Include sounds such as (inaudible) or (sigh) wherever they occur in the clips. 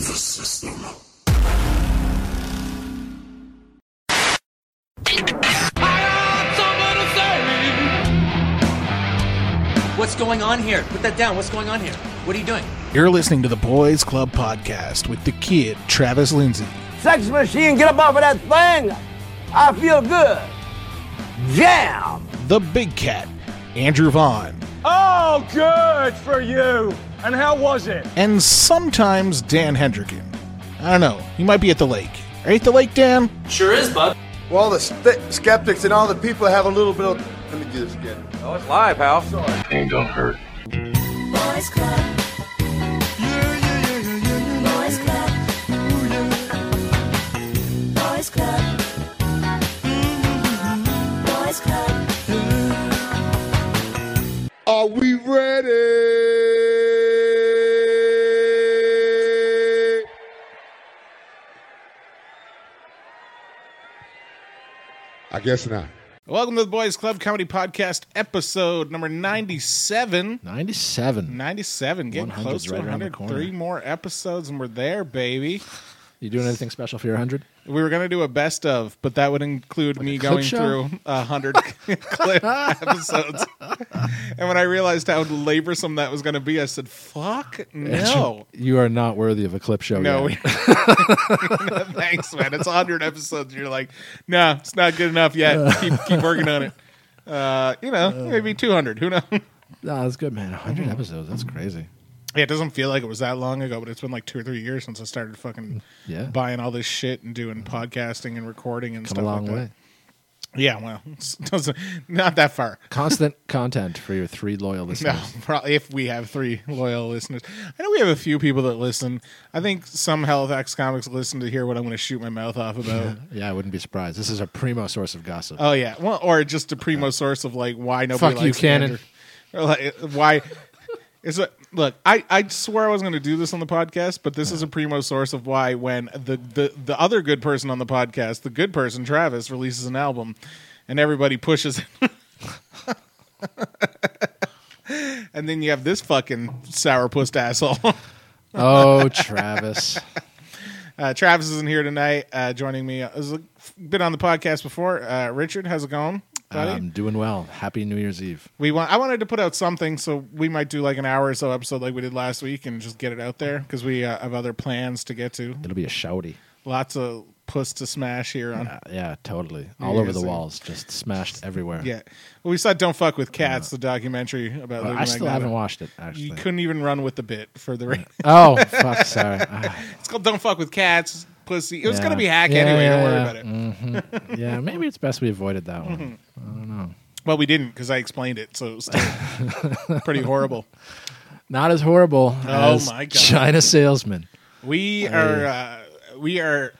the system. What's going on here? Put that down. What's going on here? What are you doing? You're listening to the Boys Club podcast with the kid, Travis Lindsay. Sex machine, get up off of that thing. I feel good. Jam. The big cat, Andrew Vaughn. Oh, good for you. And how was it? And sometimes Dan Hendricken. I don't know. He might be at the lake. Are you at the lake, Dan? Sure is, bud. Well, the st- skeptics and all the people have a little bit of. Let me do this again. Oh, it's live, pal. Pain don't hurt. Boys Club. Boys Club. Boys Club. Boys Club. Are we ready? I guess not. Welcome to the Boys Club Comedy Podcast, episode number 97. 97. 97, getting 100's close to right around the 100. corner. Three more episodes, and we're there, baby. You doing anything special for your 100? We were going to do a best of, but that would include me a going show? through a hundred (laughs) clip episodes. and when I realized how laborsome that was going to be, I said, "Fuck no, You are not worthy of a clip show. no." (laughs) Thanks, man. It's hundred episodes. You're like, nah, it's not good enough yet. (laughs) Keep keep working on it. Uh, you know, maybe two hundred. Who knows? Nah, that's good, man. 100 Mm-hmm. episodes. That's crazy. Yeah, it doesn't feel like it was that long ago, but it's been like two or three years since I started fucking Yeah. buying all this shit and doing podcasting and recording and Come stuff a long like way. that. Yeah, well, (laughs) it doesn't not that far. Constant content for your three loyal (laughs) No, listeners. probably if we have three loyal listeners. I know we have a few people that listen. I think some Halifax comics listen to hear what I'm going to shoot my mouth off about. (laughs) Yeah, I wouldn't be surprised. This is a primo source of gossip. oh yeah, well, or just a primo uh, source of like why nobody Fuck you, likes Cannon. Andrew. Or like why is it? Look, I I swear I was going to do this on the podcast, but this is a primo source of why when the the the other good person on the podcast, the good person Travis, releases an album, and everybody pushes it. (laughs) And then you have this fucking sourpuss asshole. (laughs) Oh, Travis. Uh, Travis isn't here tonight. Uh, joining me, uh, has been on the podcast before. Uh, Richard, how's it going, buddy? I'm doing well. Happy New Year's Eve. we want. I wanted to put out something, so we might do like an hour or so episode like we did last week, and just get it out there because we uh, have other plans to get to. It'll be a shouty. Lots of puss to smash here on. Uh, yeah, totally. All over the walls, just smashed everywhere. Yeah, well, we saw "Don't Fuck with Cats," the documentary about. Well, Lou I still Magnotta. haven't watched it, actually. You couldn't even run with the bit for the. ra- Oh, fuck, (laughs) sorry. Ah, It's called "Don't Fuck with Cats." Pussy. It was Yeah. gonna be hack anyway. Don't worry about it. (laughs) yeah, maybe it's best we avoided that one. Mm-hmm. Well, we didn't because I explained it, so it was still (laughs) pretty horrible. Not as horrible Oh as my God. China salesman. We are uh, we are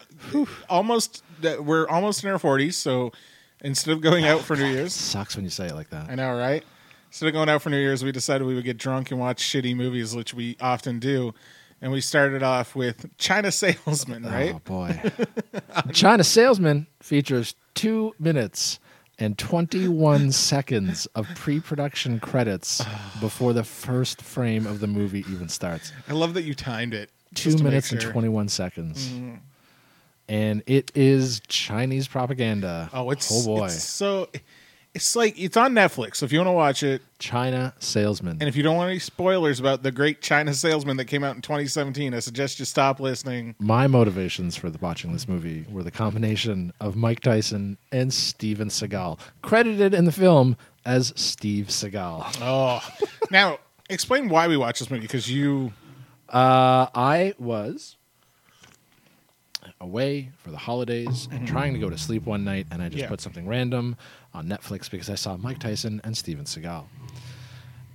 almost we're almost in our forties. So instead of going out for New Year's, Sucks when you say it like that. I know, right? Instead of going out for New Year's, we decided we would get drunk and watch shitty movies, which we often do. And we started off with China Salesman, oh, right? Oh boy. (laughs) China Salesman features two minutes and 21 seconds of pre-production credits before the first frame of the movie even starts. I love that you timed it. Two just to make minutes and 21 seconds. Mm-hmm. And it is Chinese propaganda. Oh, it's oh boy. It's so it's like it's on Netflix. So if you want to watch it, China Salesman. and if you don't want any spoilers about the great China Salesman that came out in 2017, I suggest you stop listening. My motivations for the, watching this movie were the combination of Mike Tyson and Steven Seagal, credited in the film as Steve Seagal. Oh, now explain why we watch this movie because you Uh, I was away for the holidays and trying to go to sleep one night, and I just Yeah. put something random on Netflix because I saw Mike Tyson and Steven Seagal.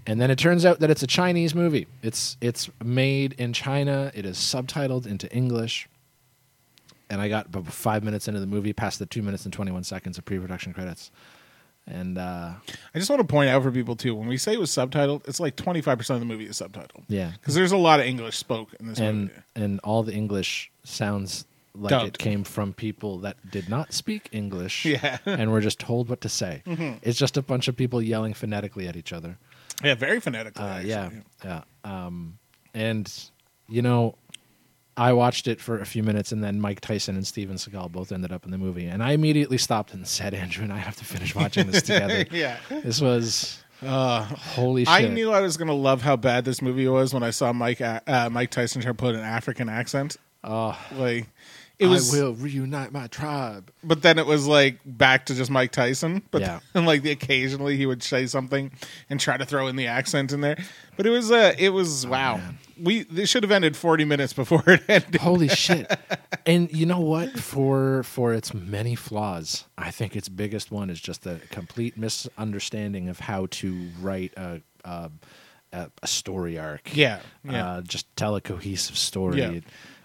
And then it turns out that it's a Chinese movie. It's it's made in China. It is subtitled into English. And I got about five minutes into the movie, past the two minutes and twenty one seconds of pre production credits, and uh, I just want to point out for people too when we say it was subtitled, it's like 25 percent of the movie is subtitled. yeah, because there's a lot of English spoke in this and movie. and all the English sounds like it came from people that did not speak English (laughs) Yeah. and were just told what to say. Mm-hmm. It's just a bunch of people yelling phonetically at each other. Yeah, very phonetically. Uh, yeah, yeah. Um, and you know, I watched it for a few minutes, and then Mike Tyson and Steven Seagal both ended up in the movie, and I immediately stopped and said, (laughs) "Andrew and I have to finish watching this together." (laughs) Yeah. This was holy shit. I knew I was going to love how bad this movie was when I saw Mike uh, Mike Tyson try to put an African accent. Oh, like it was. I will reunite my tribe. But then it was like back to just Mike Tyson. But Yeah. then, like the occasionally he would say something and try to throw in the accent in there. But it was uh it was wow. We this should have ended forty minutes before it (laughs) ended. Holy (laughs) shit! And you know what? For for its many flaws, I think its biggest one is just a complete misunderstanding of how to write a a, a, a story arc. Yeah, yeah. Uh, just tell a cohesive story. Yeah. It,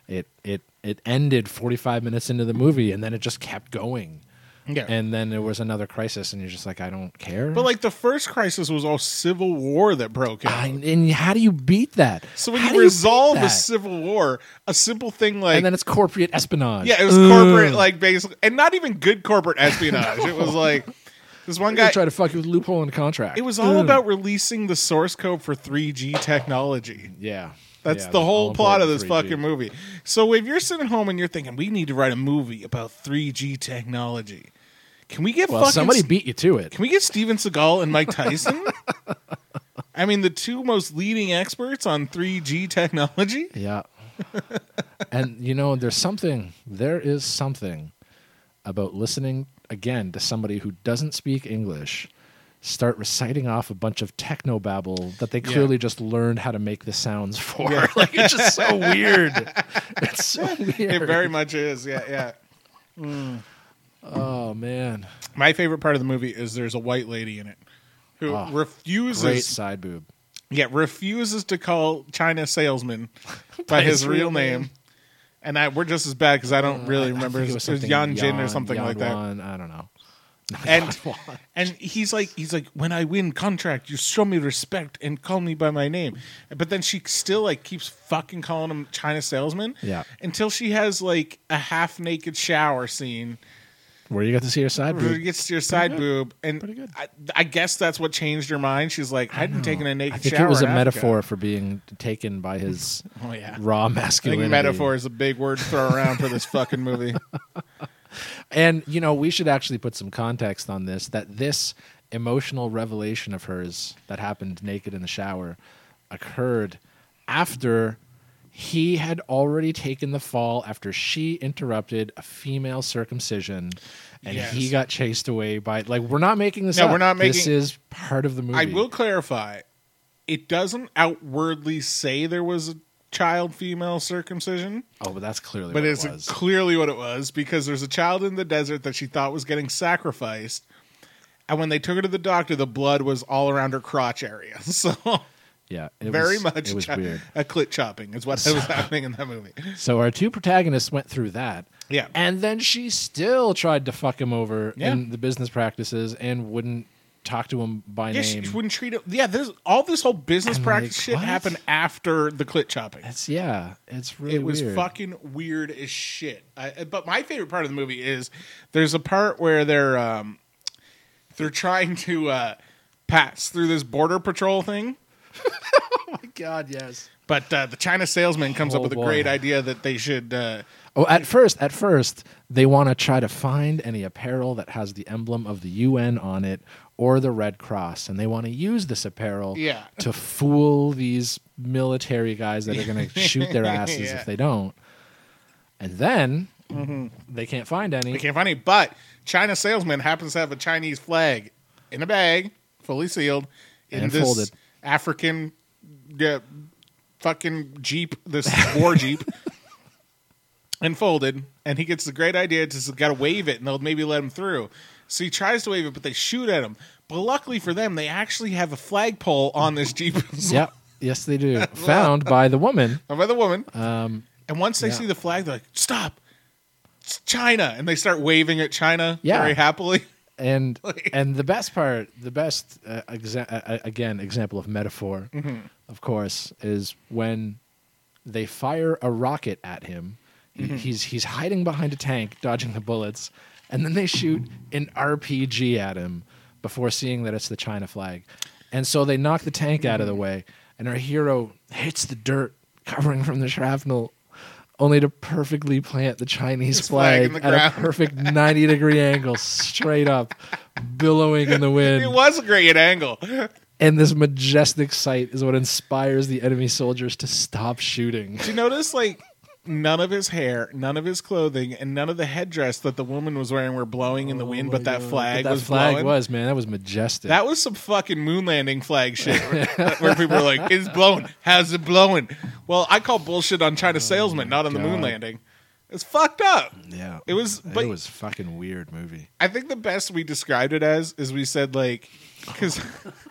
it it it ended forty five minutes into the movie, and then it just kept going. Yeah. And then there was another crisis, and you're just like, I don't care. But like the first crisis was all civil war that broke out. I, and how do you beat that? so when How you resolve that? a civil war, a simple thing like and then it's corporate espionage. yeah, it was corporate like basically, and not even good corporate espionage. It was like (laughs) this one Guy try to fuck you with loophole in the contract. It was all about releasing the source code for 3G technology. yeah. That's Yeah, the whole plot of this 3G. fucking movie. So if you're sitting home and you're thinking, we need to write a movie about 3G technology, can we get Well, fucking somebody beat you to it. Can we get Steven Seagal and Mike Tyson? (laughs) I mean, the two most leading experts on 3G technology. (laughs) Yeah. and you know, there's something. There is something about listening again to somebody who doesn't speak English start reciting off a bunch of techno babble that they clearly just learned how to make the sounds (laughs) for. like it's just so (laughs) weird. It's so weird. It very much is. Yeah, yeah. oh man. My favorite part of the movie is there's a white lady in it who Oh, refuses Great side boob. Yeah, refuses to call China salesman (laughs) by his, real name. And I, we're just as bad because I don't really Uh, I remember. It it was, Yan Jin or something Yan like that. I don't know. And and he's like he's like when I win contract, you show me respect and call me by my name. But then she still like keeps fucking calling him China salesman. Yeah. Until she has like a half naked shower scene Where you got to see her side where boob. it gets to your side good. boob, and Pretty good. I, I guess that's what changed her mind. She's like, I've been taking a naked I think shower. it was a in Africa." metaphor for being taken by his (laughs) Oh yeah. raw I think masculinity. metaphor is a big word to throw around for this fucking movie. (laughs) And you know, we should actually put some context on this that this emotional revelation of hers that happened naked in the shower occurred after he had already taken the fall after she interrupted a female circumcision and Yes. he got chased away by like we're not making this No, up. we're not making this is part of the movie. I will clarify. It doesn't outwardly say there was a child female circumcision, Oh, but that's clearly but what it's it was. clearly what it was because there's a child in the desert that she thought was getting sacrificed. And when they took her to the doctor, the blood was all around her crotch area. (laughs) So yeah, it very was, much it was weird. a clit chopping is what (laughs) was happening in that movie. So our two protagonists went through that. Yeah. And then she still tried to fuck him over Yeah. in the business practices and wouldn't talk to him by Yeah, she name. wouldn't treat him. Yeah, there's all this whole business I'm practice like, shit what? happened after the clit chopping. It's yeah, it's really it was weird. fucking weird as shit. I, but my favorite part of the movie is there's a part where they're um, they're trying to uh, pass through this border patrol thing, (laughs) oh my God, yes. but uh, the China salesman comes up Oh, with a great idea that they should. Uh, Oh, at first, at first, they want to try to find any apparel that has the emblem of the UN on it or the Red Cross, and they want to use this apparel Yeah. to fool these military guys that are going (laughs) to shoot their asses Yeah. Mm-hmm. if they don't. And then they can't find any. they can't find any. but China salesman happens to have a Chinese flag in a bag, fully sealed, in And this folded. African uh, fucking jeep, this war jeep. (laughs) and folded, and he gets the great idea to just got to wave it, and they'll maybe let him through. So he tries to wave it, but they shoot at him. But luckily for them, they actually have a flagpole on this jeep. (laughs) Yep. Yes, they do. (laughs) Found by the woman. by the woman. Um, And once they yeah. see the flag, they're like, "Stop! It's China!" And they start waving at China Yeah. very happily. (laughs) and Like- and the best part, the best uh, exa- uh, again example of metaphor, Mm-hmm. of course, is when they fire a rocket at him. Mm-hmm. He's he's hiding behind a tank, dodging the bullets, and then they shoot an RPG at him before seeing that it's the China flag, and so they knock the tank out of the way, and our hero hits the dirt, covering from the shrapnel. only to perfectly plant the Chinese His flag flag, at a perfect 90 degree angle, straight up, billowing in the wind. It was a great angle. And this majestic sight is what inspires the enemy soldiers to stop shooting. Did you notice like none of his hair, none of his clothing, and none of the headdress that the woman was wearing were blowing in the oh wind, but that flag Oh that was flag blowing? was man, that was majestic. That was some fucking moon landing flag shit (laughs) where, where people were like, "It's blowing. How's it blowing?" Well, I call bullshit on China oh salesman, not on the moon landing. It's fucked up. yeah, It was, but it was fucking weird movie. I think the best we described it as is we said like because (laughs)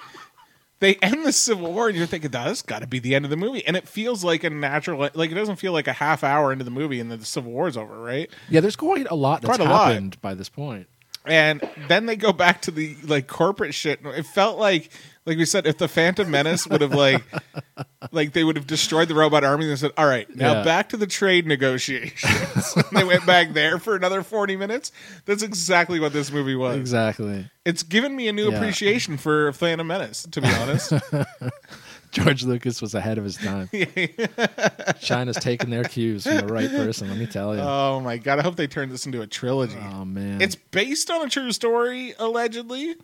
they end the Civil War and you're thinking that's got to be the end of the movie, and it feels like a natural like it doesn't feel like a half hour into the movie and the Civil War's over, right? Yeah, there's quite a lot that's Quite a lot. happened by this point. And then they go back to the like corporate shit. It felt like like we said if the Phantom Menace would have like like they would have destroyed the robot army and said, "All right, now Yeah. back to the trade negotiations." (laughs) they went back there for another 40 minutes. That's exactly what this movie was. Exactly. It's given me a new Yeah. appreciation for Phantom Menace, to be honest. (laughs) George Lucas was ahead of his time. (laughs) China's taking their cues from the right person, let me tell you. oh my god, I hope they turn this into a trilogy. oh man. It's based on a true story, allegedly.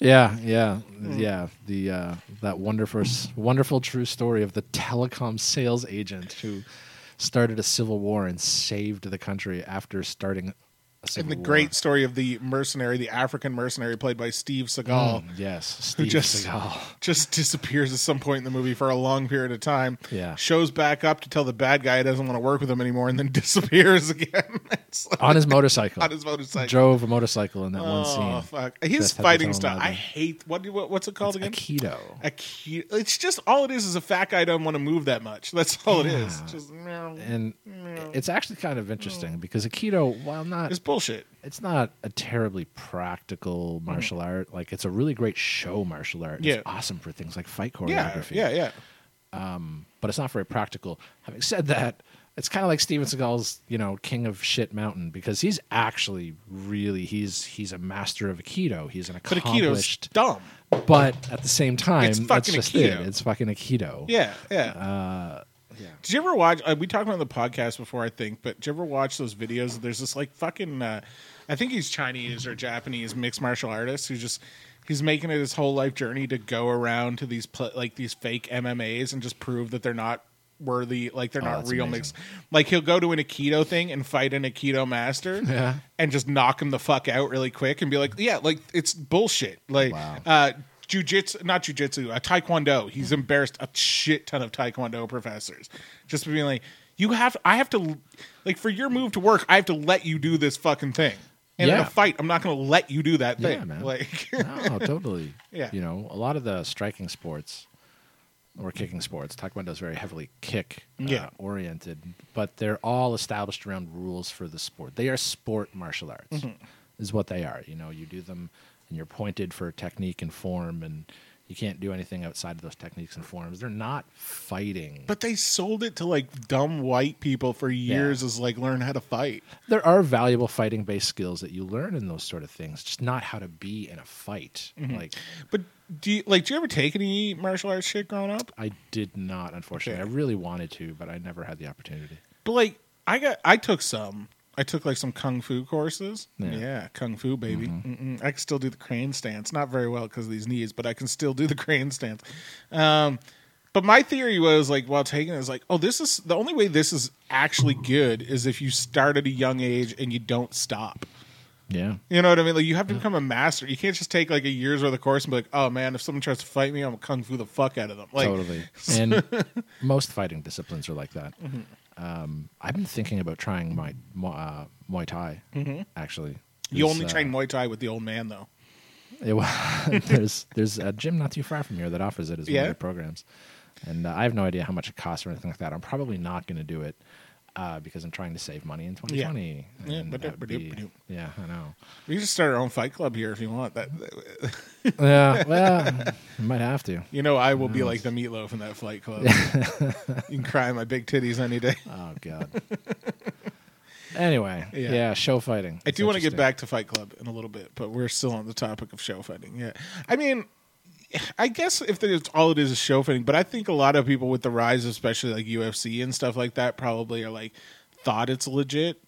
Yeah, yeah, Hmm. yeah. The uh, that wonderful, wonderful true story of the telecom sales agent who started a civil war and saved the country after starting And the war. great story of the mercenary, the African mercenary played by Steve Seagal. Mm, yes, Steve just- Seagal. just disappears at some point in the movie for a long period of time. Yeah. Shows back up to tell the bad guy he doesn't want to work with him anymore and then (laughs) disappears again. (laughs) It's like- on his motorcycle. on his motorcycle. Drove a motorcycle in that one oh, scene. Oh fuck. His fighting style. I hate what, what what's it called again? Aikido. Aikido. It's just all it is is a fat guy doesn't want to move that much. That's all it is. Just meow. And it's actually kind of interesting because Aikido, while not it's bullshit. it's not a terribly practical martial art. Like it's a really great show martial art. Yeah. It's awesome for things like fight Yeah, choreography. yeah, yeah. But it's not very practical. Having said that, it's kind of like Steven Seagal's, you know, King of Shit Mountain because he's actually really he's he's a master of Aikido. He's an But Aikido's accomplished, dumb. but at the same time, It's that's fucking just Aikido. it. It's fucking Aikido. Yeah, yeah. Uh, yeah. Did you ever watch? Uh, we talked about the podcast before, I think. But did you ever watch those videos? There's this like fucking. Uh, I think he's Chinese or Japanese mixed martial artist who just he's making it his whole life journey to go around to these pl- like these fake MMA's and just prove that they're not worthy, like they're Oh, not real mixed. Like he'll go to an Aikido thing and fight an Aikido master, Yeah. and just knock him the fuck out really quick and be like, yeah, like it's bullshit. Like, Wow. uh, jujitsu, not jujitsu, uh, taekwondo. He's embarrassed a shit ton of taekwondo professors just being like, you have, I have to, like, for your move to work, I have to let you do this fucking thing. And in a fight, I'm not going to let you do that thing. Yeah, man. (laughs) Like, no, totally. (laughs) Yeah. You know, a lot of the striking sports or kicking sports, Taekwondo is very heavily kick uh, Yeah. oriented, but they're all established around rules for the sport. They are sport martial arts, Mm-hmm. is what they are. You know, you do them and you're pointed for technique and form, and you can't do anything outside of those techniques and forms. They're not fighting. but they sold it to like dumb white people for years as like learn how to fight. there are valuable fighting based skills that you learn in those sort of things, just not how to be in a fight. Mm-hmm. Like, But do you like? Do you ever take any martial arts shit growing up? I did not, unfortunately. Okay. I really wanted to, but I never had the opportunity. But like, I got, I took some. I took like some kung fu courses. Yeah, Yeah. kung fu baby. Mm-mm. I can still do the crane stance, not very well because of these knees, but I can still do the (laughs) crane stance. Um, but my theory was like, while taking it, is like, oh, this is the only way this is actually good is if you start at a young age and you don't stop. Yeah. You know what I mean? Like you have to become a master. You can't just take like a year's worth of course and be like, oh man, if someone tries to fight me, I'm gonna kung fu the fuck out of them. Like, totally. (laughs) And most fighting disciplines are like that. Mm-hmm. Um, I've been thinking about trying my uh, Muay Thai. Actually, Mm-hmm. you only uh, train Muay Thai with the old man though. It, wa- (laughs) there's there's a gym not too far from here that offers it as one of their programs, and uh, I have no idea how much it costs or anything like that. I'm probably not going to do it uh, because I'm trying to save money in 2020. Yeah, that would but- be- yeah, I know. We can just start our own fight club here if you want. That (laughs) yeah, (laughs) well, I might have to. you know, I will be like the meatloaf in that fight club. (laughs) you can cry my big titties any day. Oh God. anyway, Yeah. yeah. show fighting. I do want to get back to Fight Club in a little bit, but we're still on the topic of show fighting. Yeah, I mean, I guess if there's all it is is show fitting, but I think a lot of people with the rise, especially like UFC and stuff like that, probably are like thought it's legit.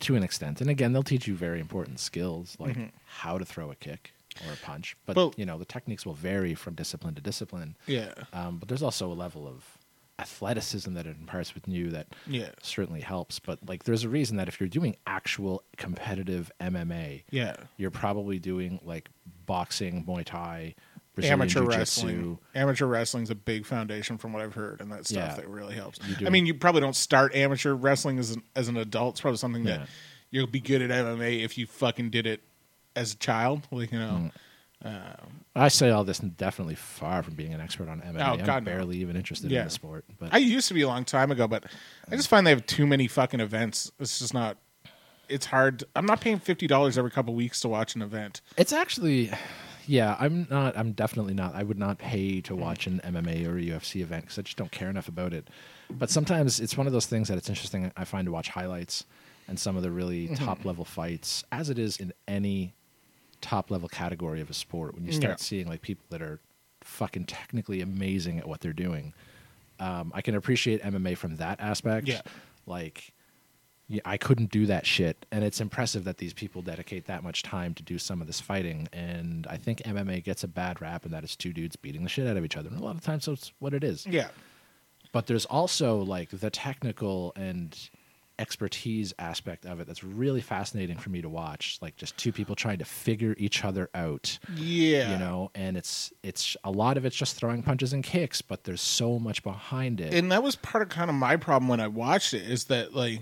to an extent. And again, they'll teach you very important skills like how to throw a kick or a punch. But Well- you know, the techniques will vary from discipline to discipline. Yeah. Um, but there's also a level of athleticism that it imparts with you that Yeah. certainly helps. But like, there's a reason that if you're doing actual competitive MMA, Yeah. you're probably doing like boxing, Muay Thai, Brazilian Amateur Jiu-Jitsu. wrestling. Amateur wrestling's a big foundation from what I've heard, and that stuff Yeah. that really helps. I mean, you probably don't start amateur wrestling as an, as an adult. It's probably something Yeah. that you'll be good at MMA if you fucking did it as a child. Like you know, mm. um, I say all this definitely far from being an expert on MMA. Oh, I'm God, no. barely even interested Yeah. in the sport. But I used to be a long time ago, but I just find they have too many fucking events. It's just not. It's hard. I'm not paying fifty dollars every couple weeks to watch an event. It's actually, yeah, I'm not. I'm definitely not. I would not pay to watch an MMA or a UFC event because I just don't care enough about it. But sometimes it's one of those things that it's interesting. I find to watch highlights and some of the really Mm-hmm. top level fights, as it is in any top level category of a sport. When you start Yeah. seeing like people that are fucking technically amazing at what they're doing, um, I can appreciate MMA from that aspect. Yeah. like. Yeah, I couldn't do that shit, and it's impressive that these people dedicate that much time to do some of this fighting. And I think MMA gets a bad rap, in that it's two dudes beating the shit out of each other, and a lot of times that's what it is. Yeah, But there's also like the technical and expertise aspect of it that's really fascinating for me to watch. Like just two people trying to figure each other out yeah. you know and it's it's a lot of it's just throwing punches and kicks but there's so much behind it and that was part of kind of my problem when I watched it is that like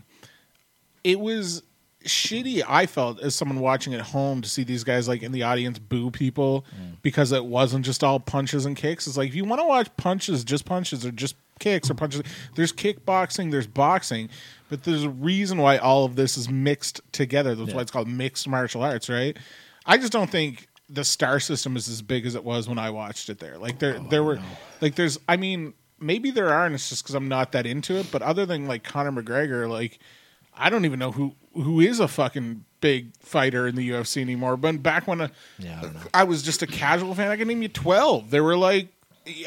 it was shitty I felt as someone watching at home to see these guys like in the audience boo people mm. because it wasn't just all punches and kicks. It's like if you want to watch punches, just punches or just kicks or punches, there's kickboxing, there's boxing, but there's a reason why all of this is mixed together. That's why it's called mixed martial arts, right? I just don't think the star system is as big as it was when I watched it there. Like there oh, there were like there's I mean maybe there are and it's just cuz I'm not that into it, but other than like Conor McGregor like I don't even know who who is a fucking big fighter in the UFC anymore. But back when uh, Yeah, I don't know. I was just a casual fan, I could name you twelve. There were like,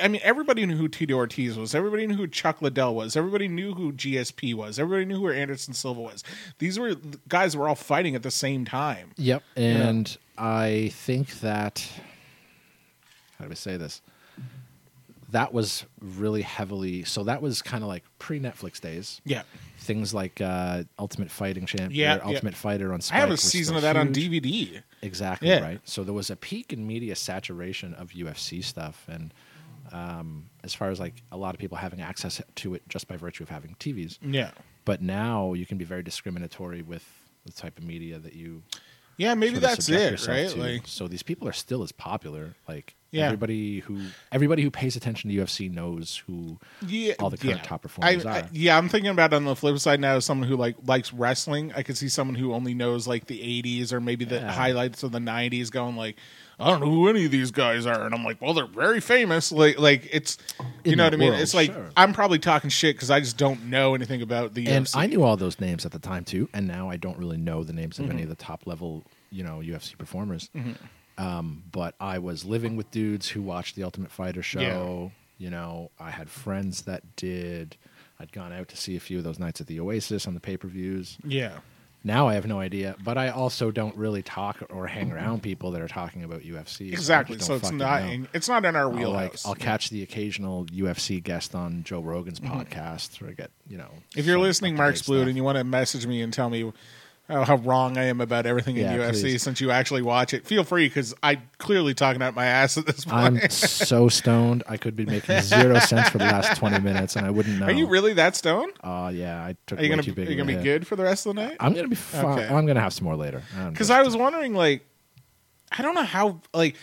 I mean, everybody knew who Tito Ortiz was. Everybody knew who Chuck Liddell was. Everybody knew who GSP was. Everybody knew who Anderson Silva was. These were guys were all fighting at the same time. Yep. And I think that how do I say this? That was really heavily so that was kind of like pre Netflix days. Yeah, Things like uh, Ultimate Fighting Champion, Yeah, yeah. Ultimate Fighter on Spike. I have a season of that on. DVD. Exactly Yeah. right. So there was a peak in media saturation of UFC stuff, and um, as far as like a lot of people having access to it just by virtue of having TVs. Yeah, But now you can be very discriminatory with the type of media that you yeah, maybe that's it, right? to. Like, so these people are still as popular. Like Yeah. everybody who everybody who pays attention to UFC knows who yeah, all the current yeah. top performers I, I- are. yeah, I'm thinking about on the flip side now. As someone who like likes wrestling, I could see someone who only knows like the '80s or maybe the highlights of the '90s, going like, I don't know who any of these guys are, and I'm like, well, they're very famous. Like, like it's you In know what I mean? world, it's like sure. I'm probably talking shit because I just don't know anything about the and UFC. I knew all those names at the time too, and now I don't really know the names of Mm-hmm. any of the top level, you know, UFC performers. Um, but I was living with dudes who watched the Ultimate Fighter show. You know, I had friends that did. I'd gone out to see a few of those nights at the Oasis on the pay per views. yeah, Now I have no idea, but I also don't really talk or hang around people that are talking about UFC. exactly. just So it's not in, it's not in our I'll, like wheelhouse. I'll catch the occasional UFC guest on Joe Rogan's podcast, or I get you know. Mm-hmm. if you're listening, Mark up-to-date Sploot, stuff. and you want to message me and tell me uh, how wrong I am about everything in Yeah, UFC please. since you actually watch it, feel free because I'm clearly talking out my ass at this point. I'm so (laughs) stoned. I could be making zero sense for the last twenty minutes, and I wouldn't know. Are you really that stoned? Oh yeah, I took Are you way gonna too big. are you of a gonna be hit. good for the rest of the night? I'm gonna be fine. Okay. I'm gonna have some more later. Because I was wondering, like, I don't know how, like,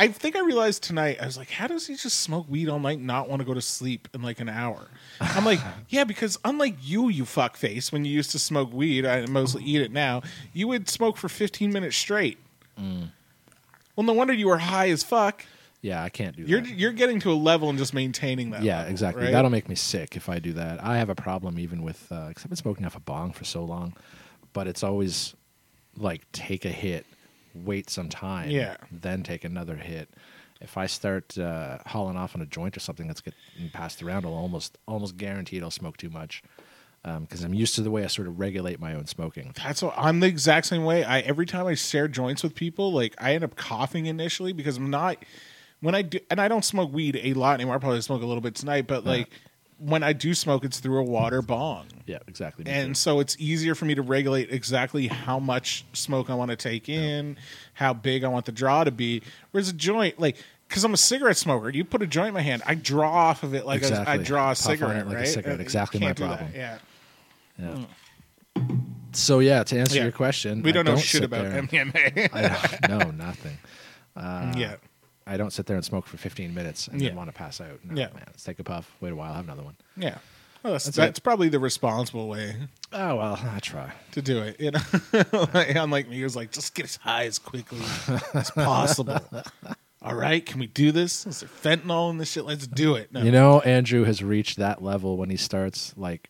I think I realized tonight. I was like, how does he just smoke weed all night, and not want to go to sleep in like an hour? I'm like, (laughs) yeah, because unlike you, you fuck face, when you used to smoke weed, I mostly eat it now. You would smoke for 15 minutes straight. Mm. Well, no wonder you were high as fuck. yeah, I can't do You're that. you're getting to a level and just maintaining that. Yeah, level, exactly. right? That'll make me sick if I do that. I have a problem even with because I've been smoking off a bong for so long, but it's always like take a hit, wait some time, Yeah. then take another hit, if I start uh, hauling off on a joint or something that's getting passed around, I'll almost almost guaranteed I'll smoke too much because I'm used to the way I sort of regulate my own smoking. That's what I'm the exact same way. I every time I share joints with people, like I end up coughing initially because I'm not when I do, and I don't smoke weed a lot anymore. I probably smoke a little bit tonight, but like when I do smoke, it's through a water bong. Yeah, exactly. me and too. so it's easier for me to regulate exactly how much smoke I want to take in, how big I want the draw to be. Whereas a joint, like, because I'm a cigarette smoker, you put a joint in my hand, I draw off of it like a, I Exactly. draw a Puff on it cigarette, like a right? cigarette. Uh, Exactly can't my do that. problem. Yeah, Yeah. So yeah, to answer Yeah. your question, we I don't know shit sit about there MDMA. (laughs) I don't, nothing. (laughs) yeah, I don't sit there and smoke for 15 minutes and Yeah. then want to pass out. No, Yeah. man, let's take a puff, wait a while, have another one. yeah. Well, that's, That's that's, probably the responsible way Oh well, I try. to do it. You know, (laughs) Like, unlike me, who's like, just get as high as quickly as (laughs) possible. All right, can we do this? Is there fentanyl in this shit? Let's do it. No. You know, Andrew has reached that level when he starts like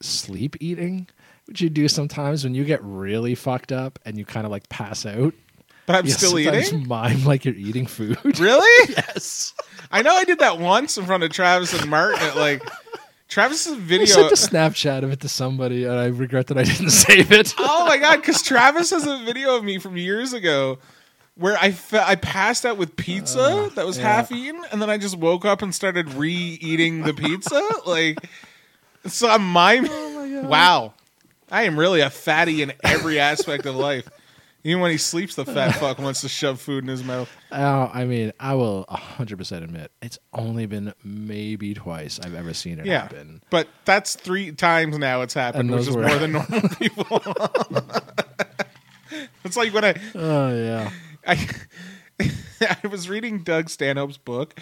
sleep eating, which you do sometimes when you get really fucked up and you kind of like pass out. But I'm You still eating. mime like you're eating food. (laughs) Really? Yes. I know I did that once in front of Travis and Martin. At, like Travis's (laughs) video. I sent a Snapchat of it to somebody, and I regret that I didn't (laughs) save it. oh my god! Because Travis has a video of me from years ago where I fe- I passed out with pizza that was Uh, yeah. half eaten, and then I just woke up and started re-eating the pizza. like, so I'm mime. Oh wow, I am really a fatty in every aspect of life. Even when he sleeps, the fat (laughs) fuck wants to shove food in his mouth. Oh, I mean, I will 100% admit it's only been maybe twice I've ever seen it Yeah, happen. but that's three times now it's happened, which is were- more than normal (laughs) people. (laughs) it's like when I Oh, yeah. I I was reading Doug Stanhope's book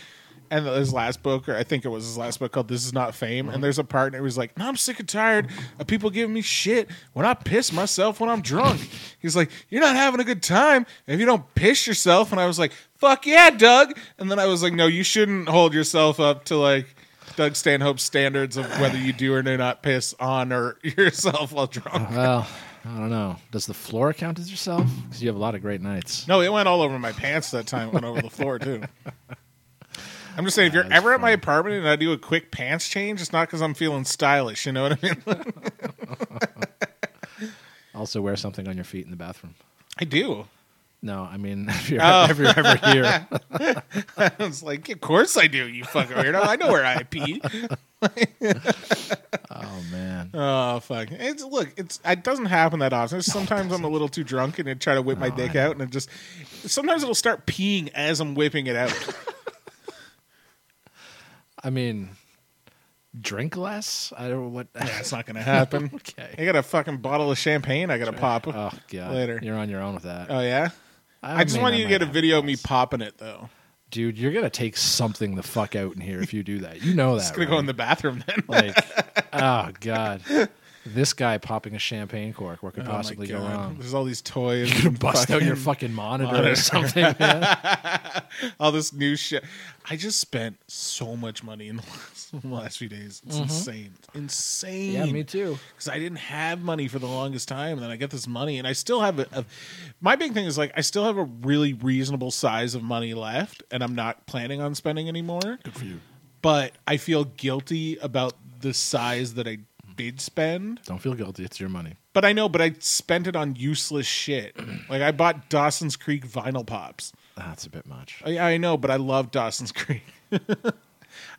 and his last book, or I think it was his last book called This Is Not Fame. And mm-hmm. there's a part and it was like, no, I'm sick and tired of people giving me shit when I piss myself when I'm drunk. He's like, You're not having a good time if you don't piss yourself. And I was like, Fuck yeah, Doug. And then I was like, No, you shouldn't hold yourself up to like Doug Stanhope's standards of whether you do or do not piss on or (laughs) yourself while drunk. Well, I don't know. Does the floor count as yourself? Because you have a lot of great nights. No, it went all over my pants that time. It went over the floor too. (laughs) I'm just saying, if you're ever at my apartment and I do a quick pants change, it's not because I'm feeling stylish. You know what I mean? (laughs) Also, wear something on your feet in the bathroom. I do. No, I mean, (laughs) if you're, Oh. if you're ever here, (laughs) I was like, of course I do. You fucking weirdo. I know where I pee. oh man, Oh fuck! It's look. It's it doesn't happen that often. Sometimes I'm a little too drunk and I try to whip my dick out, and it just sometimes it'll start peeing as I'm whipping it out. I mean, drink less. I don't know what. (laughs) That's not gonna (laughs) happen. okay. I got a fucking bottle of champagne. I got to pop. Oh god, Later. You're on your own with that. Oh yeah. I, just mean, want you to might get a have video of me popping it though. dude. You're gonna take something the fuck out in here if you do that. You know (laughs) that. It's gonna right? go in the bathroom then. like, oh god, this guy popping a champagne cork. What could Oh possibly go wrong? There's all these toys. (laughs) You and bust out your fucking- fucking monitor, monitor. or something. (laughs) man. all this new shit. I just spent so much money in the (laughs) last, in the last few days. It's insane, insane. Mm-hmm. yeah, me too. because I didn't have money for the longest time, and then I get this money, and I still have a, a. My big thing is like I still have a really reasonable size of money left, and I'm not planning on spending anymore. Good for you. But I feel guilty about the size that I did spend. Don't feel guilty. It's your money. But I know, but I spent it on useless shit. (clears throat) like I bought Dawson's Creek vinyl pops. That's a bit much. I, I know, but I love Dawson's Creek. (laughs)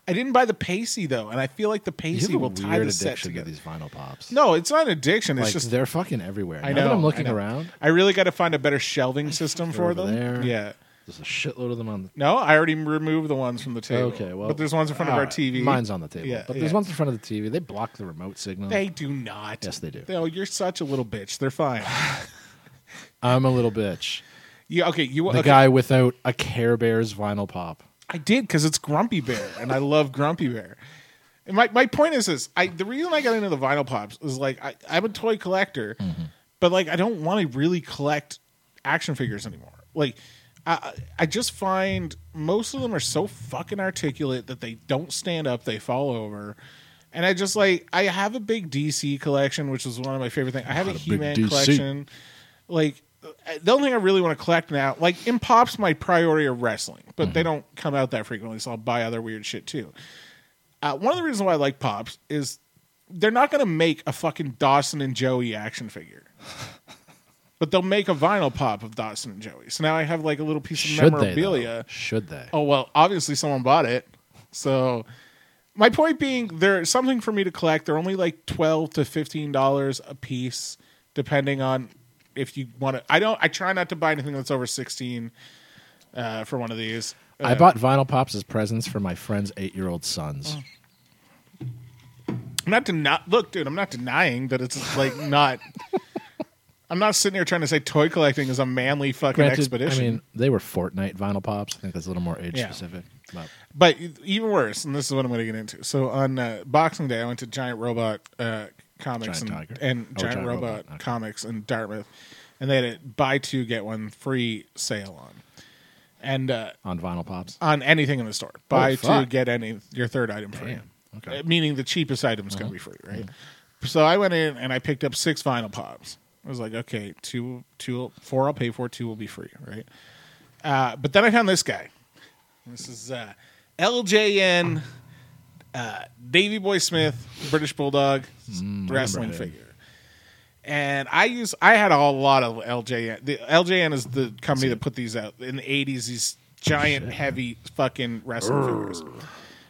I didn't buy the Pacey though, and I feel like the Pacey will tie the set addiction to together. these vinyl pops. No, it's not an addiction. It's like just they're fucking everywhere. I now know. that I'm I looking know. around, I really got to find a better shelving system for them. there. Yeah. There's a shitload of them on. the No, I already removed the ones from the table. Okay, well, but there's ones in front of our TV. Mine's on the table, Yeah, but there's yeah. ones in front of the TV. They block the remote signal. They do not. Yes, they do. Oh, you're such a little bitch. They're fine. (laughs) I'm a little bitch. yeah. Okay. You. The okay. guy without a Care Bears vinyl pop. I did because it's Grumpy Bear, and I love Grumpy Bear. And my, my point is this: I the reason I got into the vinyl pops is like I, I'm a toy collector, mm-hmm. but like I don't want to really collect action figures anymore. Like I I just find most of them are so fucking articulate that they don't stand up; they fall over. And I just like I have a big DC collection, which is one of my favorite things. I have a Got a He Man collection. Like the only thing I really want to collect now, like in pops, my priority are wrestling, but they don't come out that frequently, so I'll buy other weird shit too. Uh, one of the reasons why I like pops is they're not going to make a fucking Dawson and Joey action figure. (laughs) But they'll make a vinyl pop of Dawson and Joey. So now I have like a little piece of Should they? memorabilia. though? Should they? Oh well, obviously someone bought it. So my point being, there's something for me to collect. They're only like twelve to fifteen dollars a piece, depending on if you want to. I don't. I try not to buy anything that's over sixteen uh, for one of these. I Uh, bought vinyl pops as presents for my friend's eight-year-old sons. I'm not deni- look, dude. I'm not denying that it's like not. I'm not sitting here trying to say toy collecting is a manly fucking Granted, expedition. I mean, they were Fortnite vinyl pops. I think that's a little more age Yeah. specific. But But even worse, and this is what I'm going to get into. So on uh, Boxing Day, I went to Giant Robot uh, Comics Giant and, Tiger? and Oh, Giant, Giant Robot, Robot, okay. Comics in Dartmouth, and they had a buy two get one free sale on, and uh, on vinyl pops. on anything in the store, buy two fuck. get any your third item free. Damn. Okay. Uh-huh. Uh, meaning the cheapest item is going to be free, right? So I went in and I picked up six vinyl pops. I was like, okay, two, two, four I'll pay for, two will be free, right? Uh, but then I found this guy. This is uh, LJN uh, Davy Boy Smith, British Bulldog wrestling figure. And I use I had a lot of LJN. The LJN is the company that put these out in the eighties. These giant, heavy, fucking wrestling figures.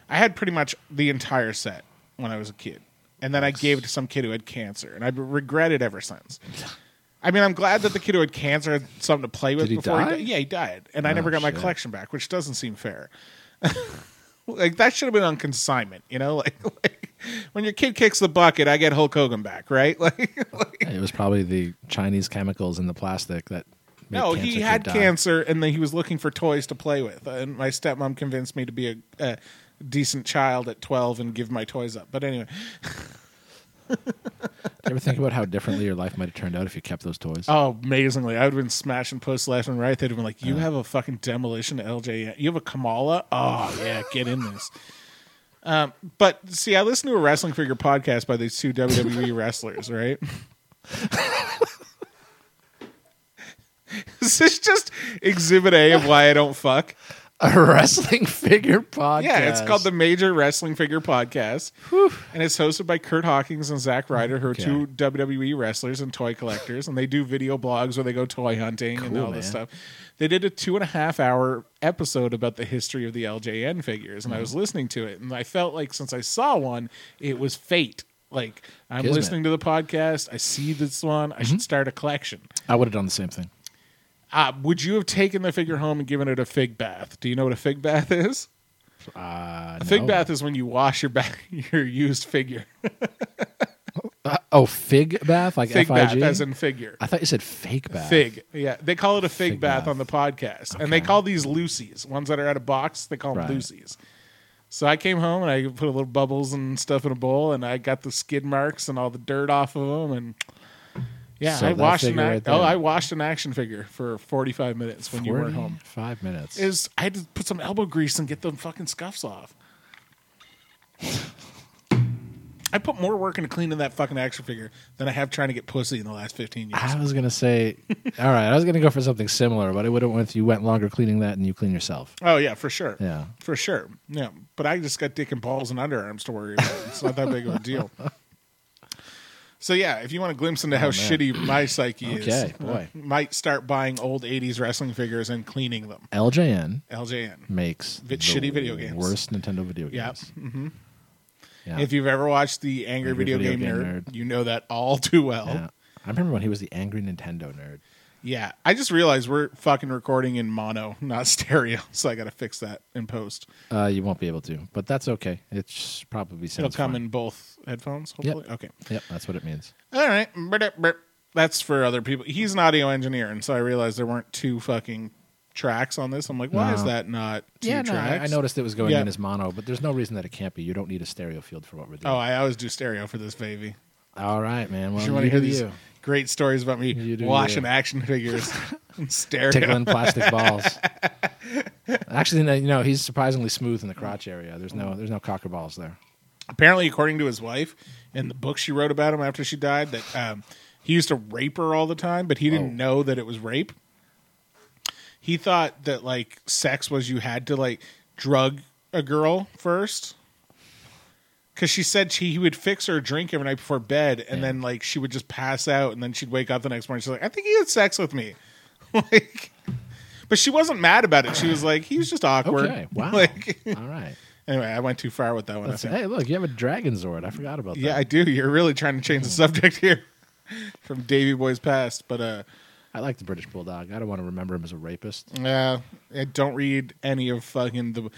I had pretty much the entire set when I was a kid, and then I gave it to some kid who had cancer, and I've regretted ever since. I mean, I'm glad that the kid who had cancer had something to play with Did he before die? he died. Yeah, he died, and I Oh, never got my shit. collection back, which doesn't seem fair. (laughs) like that should have been on consignment, you know? (laughs) Like, like when your kid kicks the bucket, I get Hulk Hogan back, right? (laughs) Like, like It was probably the Chinese chemicals in the plastic that. Made no, cancer he kid had die. cancer, and then he was looking for toys to play with. And my stepmom convinced me to be a, a decent child at 12 and give my toys up. But anyway, (laughs) ever think about how differently your life might have turned out if you kept those toys? oh, amazingly, I would have been smashing posts left and right. They'd have been like, "You have a fucking demolition LJ. You have a Kamala. Oh yeah, get in this." Um, but see, I listened to a wrestling figure podcast by these two WWE (laughs) wrestlers, right? (laughs) This is just exhibit A of why I don't fuck. A wrestling (laughs) figure podcast. Yeah, it's called the Major Wrestling Figure Podcast, and it's hosted by Kurt Hawkins and Zack Ryder, who are Okay. two WWE wrestlers and toy collectors, and they do video blogs where they go toy hunting and Cool, all this stuff. They did a two and a half hour episode about the history of the LJN figures, and I Mm-hmm. was listening to it, and I felt like since I saw one, it was fate. Like I'm Kismet. listening to the podcast, I see this one, I Mm-hmm. should start a collection. I would have done the same thing. Uh, would you have taken the figure home and given it a fig bath? Do you know what a fig bath is? Uh, A fig no. bath is when you wash your back, (laughs) your used figure. Uh, oh, fig bath, like Fig F-I-G? bath as in figure. I thought you said fake bath. Fig. Yeah. They call it a fig, Fig bath, bath. on the podcast. And they call these loosies. Ones that are out of box, they call them Right. loosies. So I came home and I put a little bubbles and stuff in a bowl and I got the skid marks and all the dirt off of them and yeah, So I washed an right oh. I washed an action figure for 45 minutes when you weren't home. Five minutes. Is I had to put some elbow grease and get the fucking scuffs off. (laughs) I put more work into cleaning that fucking action figure than I have trying to get pussy in the last 15 years. I was gonna say, (laughs) all right, I was gonna go for something similar, but it would have went. You went longer cleaning that and you clean yourself. Oh yeah, for sure. Yeah. for sure. Yeah, but I just got dick and balls and underarms to worry about. It's not that big of a deal. (laughs) So yeah, if you want a glimpse into how shitty my psyche (clears throat) is, Oh, Okay, boy. might start buying old '80s wrestling figures and cleaning them. LJN LJN. makes shitty video games. Worst Nintendo video Yeah. games. Mm-hmm. Yeah. If you've ever watched the Angry, Angry Video, Video Game, Game nerd, Nerd. you know that all too well. yeah. I remember when he was the angry Nintendo nerd. Yeah, I just realized we're fucking recording in mono, (laughs) not stereo, so I got to fix that in post. Uh, you won't be able to, but that's okay. It's probably sounds It'll come fine. in both headphones, hopefully. Okay. Yep, that's what it means. All right. That's for other people. He's an audio engineer, and so I realized there weren't two fucking tracks on this. I'm like, why is that not two yeah, no, I, tracks? I noticed it was going Yeah. in as mono, but there's no reason that it can't be. You don't need a stereo field for what we're doing. Oh, I always do stereo for this baby. All right, man. Well, you, want to hear these you. Great stories about me You do washing you. action figures (laughs) in stereo? tickling plastic balls. (laughs) Actually, no, you know, he's surprisingly smooth in the crotch area. There's no, there's no cocker balls there. Apparently, according to his wife, in the book she wrote about him after she died, that um, He used to rape her all the time, but he didn't know that it was rape. He thought that like sex was you had to like drug a girl first. Cause she said she he would fix her a drink every night before bed, and then like she would just pass out, and then she'd wake up the next morning. She's like, "I think he had sex with me," (laughs) like. But she wasn't mad about it. She was like, "He was just awkward." Okay. Wow. (laughs) Like, All right. anyway, I went too far with that one. Hey, look, you have a dragon zord. I forgot about that. Yeah. I do. You're really trying to change the subject (laughs) here from Davy Boy's past, but uh, I like the British bulldog. I don't want to remember him as a rapist. yeah, I don't read any of fucking the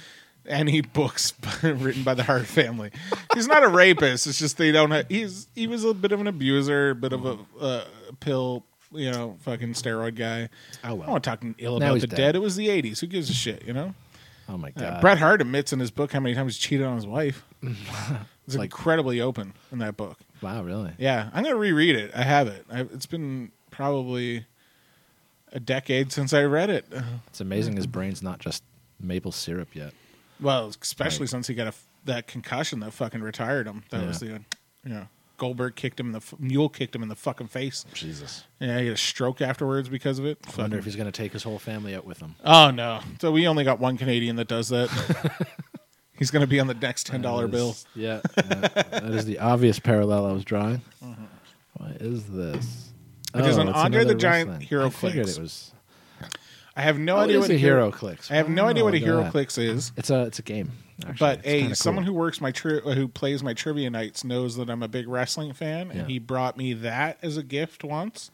any books (laughs) written by the Hart family. He's not a rapist. It's just they don't. Have, he's he was a bit of an abuser, a bit of a uh, pill, you know, fucking steroid guy. Oh, well. I'm not talking ill Now about he's the dead. dead. It was the '80s. Who gives a shit, you know? Oh my Yeah, god. Bret Hart admits in his book how many times he cheated on his wife. (laughs) It's Like- incredibly open in that book. Wow, really? Yeah, I'm gonna reread it. I have it. I, it's been probably a decade since I read it. It's amazing his brain's not just maple syrup yet. Well, especially Right. since he got a that concussion that fucking retired him. That Yeah. was the, you know, Goldberg kicked him in the mule kicked him in the fucking face. Jesus. Yeah, he had a stroke afterwards because of it. I wonder Fucking- if he's going to take his whole family out with him. oh no! So we only got one Canadian that does that. (laughs) He's gonna be on the next ten dollar bill. (laughs) Yeah, that- that is the obvious parallel I was drawing. Mm-hmm. What is this? It is an Andre the Giant wrestling. Hero I figured Clicks. it was. I have no Oh, idea what a a HeroClix. I have no idea what a oh, Hero that. Clicks is. It's a it's a game. Actually. But It's a someone cool. who works my tri- who plays my trivia nights knows that I'm a big wrestling fan, Yeah. and he brought me that as a gift once.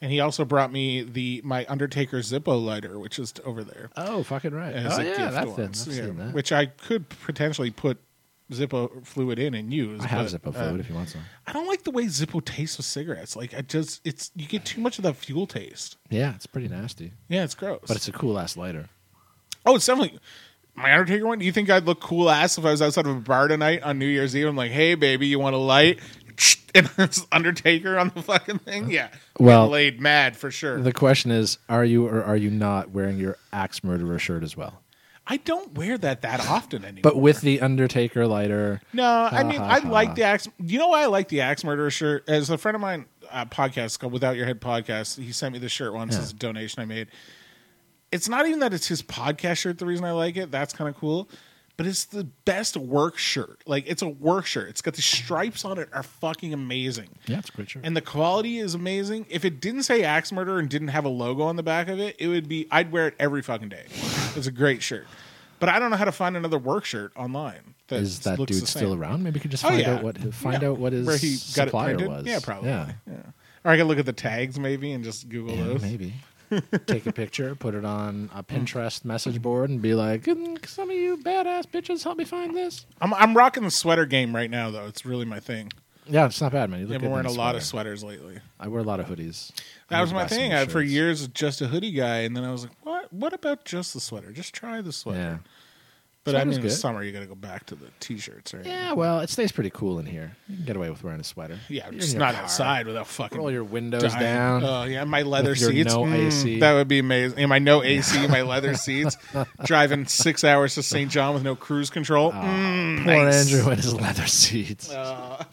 And he also brought me the my Undertaker Zippo lighter, which is over there Oh, fucking right. as oh a yeah, gift that's I've yeah, that. which I could potentially put Zippo fluid in and use. I have but, Zippo uh, fluid if you want some. I don't like the way Zippo tastes with cigarettes. Like I just, it's you get too much of that fuel taste. Yeah, it's pretty nasty, Yeah, it's gross. but it's a cool ass lighter. Oh, it's definitely my Undertaker one. Do you think I'd look cool ass if I was outside of a bar tonight on New Year's Eve? I'm like, hey, baby, you want a light? (laughs) And it's Undertaker on the fucking thing. Yeah. Well, Get laid mad for sure. The question is, are you or are you not wearing your Axe Murderer shirt as well? I don't wear that that often anymore. But with the Undertaker lighter, no, I mean, I like the axe. You know why I like the axe murderer shirt? As a friend of mine, uh, podcast called Without Your Head podcast, he sent me the shirt once Yeah. as a donation I made. It's not even that it's his podcast shirt. The reason I like it, that's kind of cool. But it's the best work shirt. Like it's a work shirt. It's got the stripes on it are fucking amazing. yeah, it's a great shirt. And the quality is amazing. If it didn't say Axe Murder and didn't have a logo on the back of it, it would be I'd wear it every fucking day. It's a great shirt. But I don't know how to find another work shirt online. That is that dude still around? Maybe you could just Oh, find yeah. out what find Yeah. out what his Where he got it supplier was. Yeah, probably. Yeah, Yeah. Or I could look at the tags maybe and just Google those. maybe. Take a picture, put it on a Pinterest message board, and be like, "Can some of you badass bitches help me find this?" I'm I'm rocking the sweater game right now though. It's really my thing. Yeah, it's not bad, man. You look I've good been in wearing a lot of sweater. sweaters lately. I wear a lot of hoodies. That need was my buy some thing. I, for shirts. years, just a hoodie guy, and then I was like, "What? What about just the sweater? Just try the sweater." Yeah. But I mean, in the summer you got to go back to the t-shirts, right? Yeah, well, it stays pretty cool in here. You can get away with wearing a sweater. Yeah, You're in just your not car. outside without fucking Roll your windows dying. down. Oh yeah, my leather With your seats. no Mm, AC. That would be amazing. And my no (laughs) AC, my leather seats. (laughs) Driving six hours to St. John with no cruise control. Mm, Poor nice. Andrew and his leather seats. (laughs) Uh,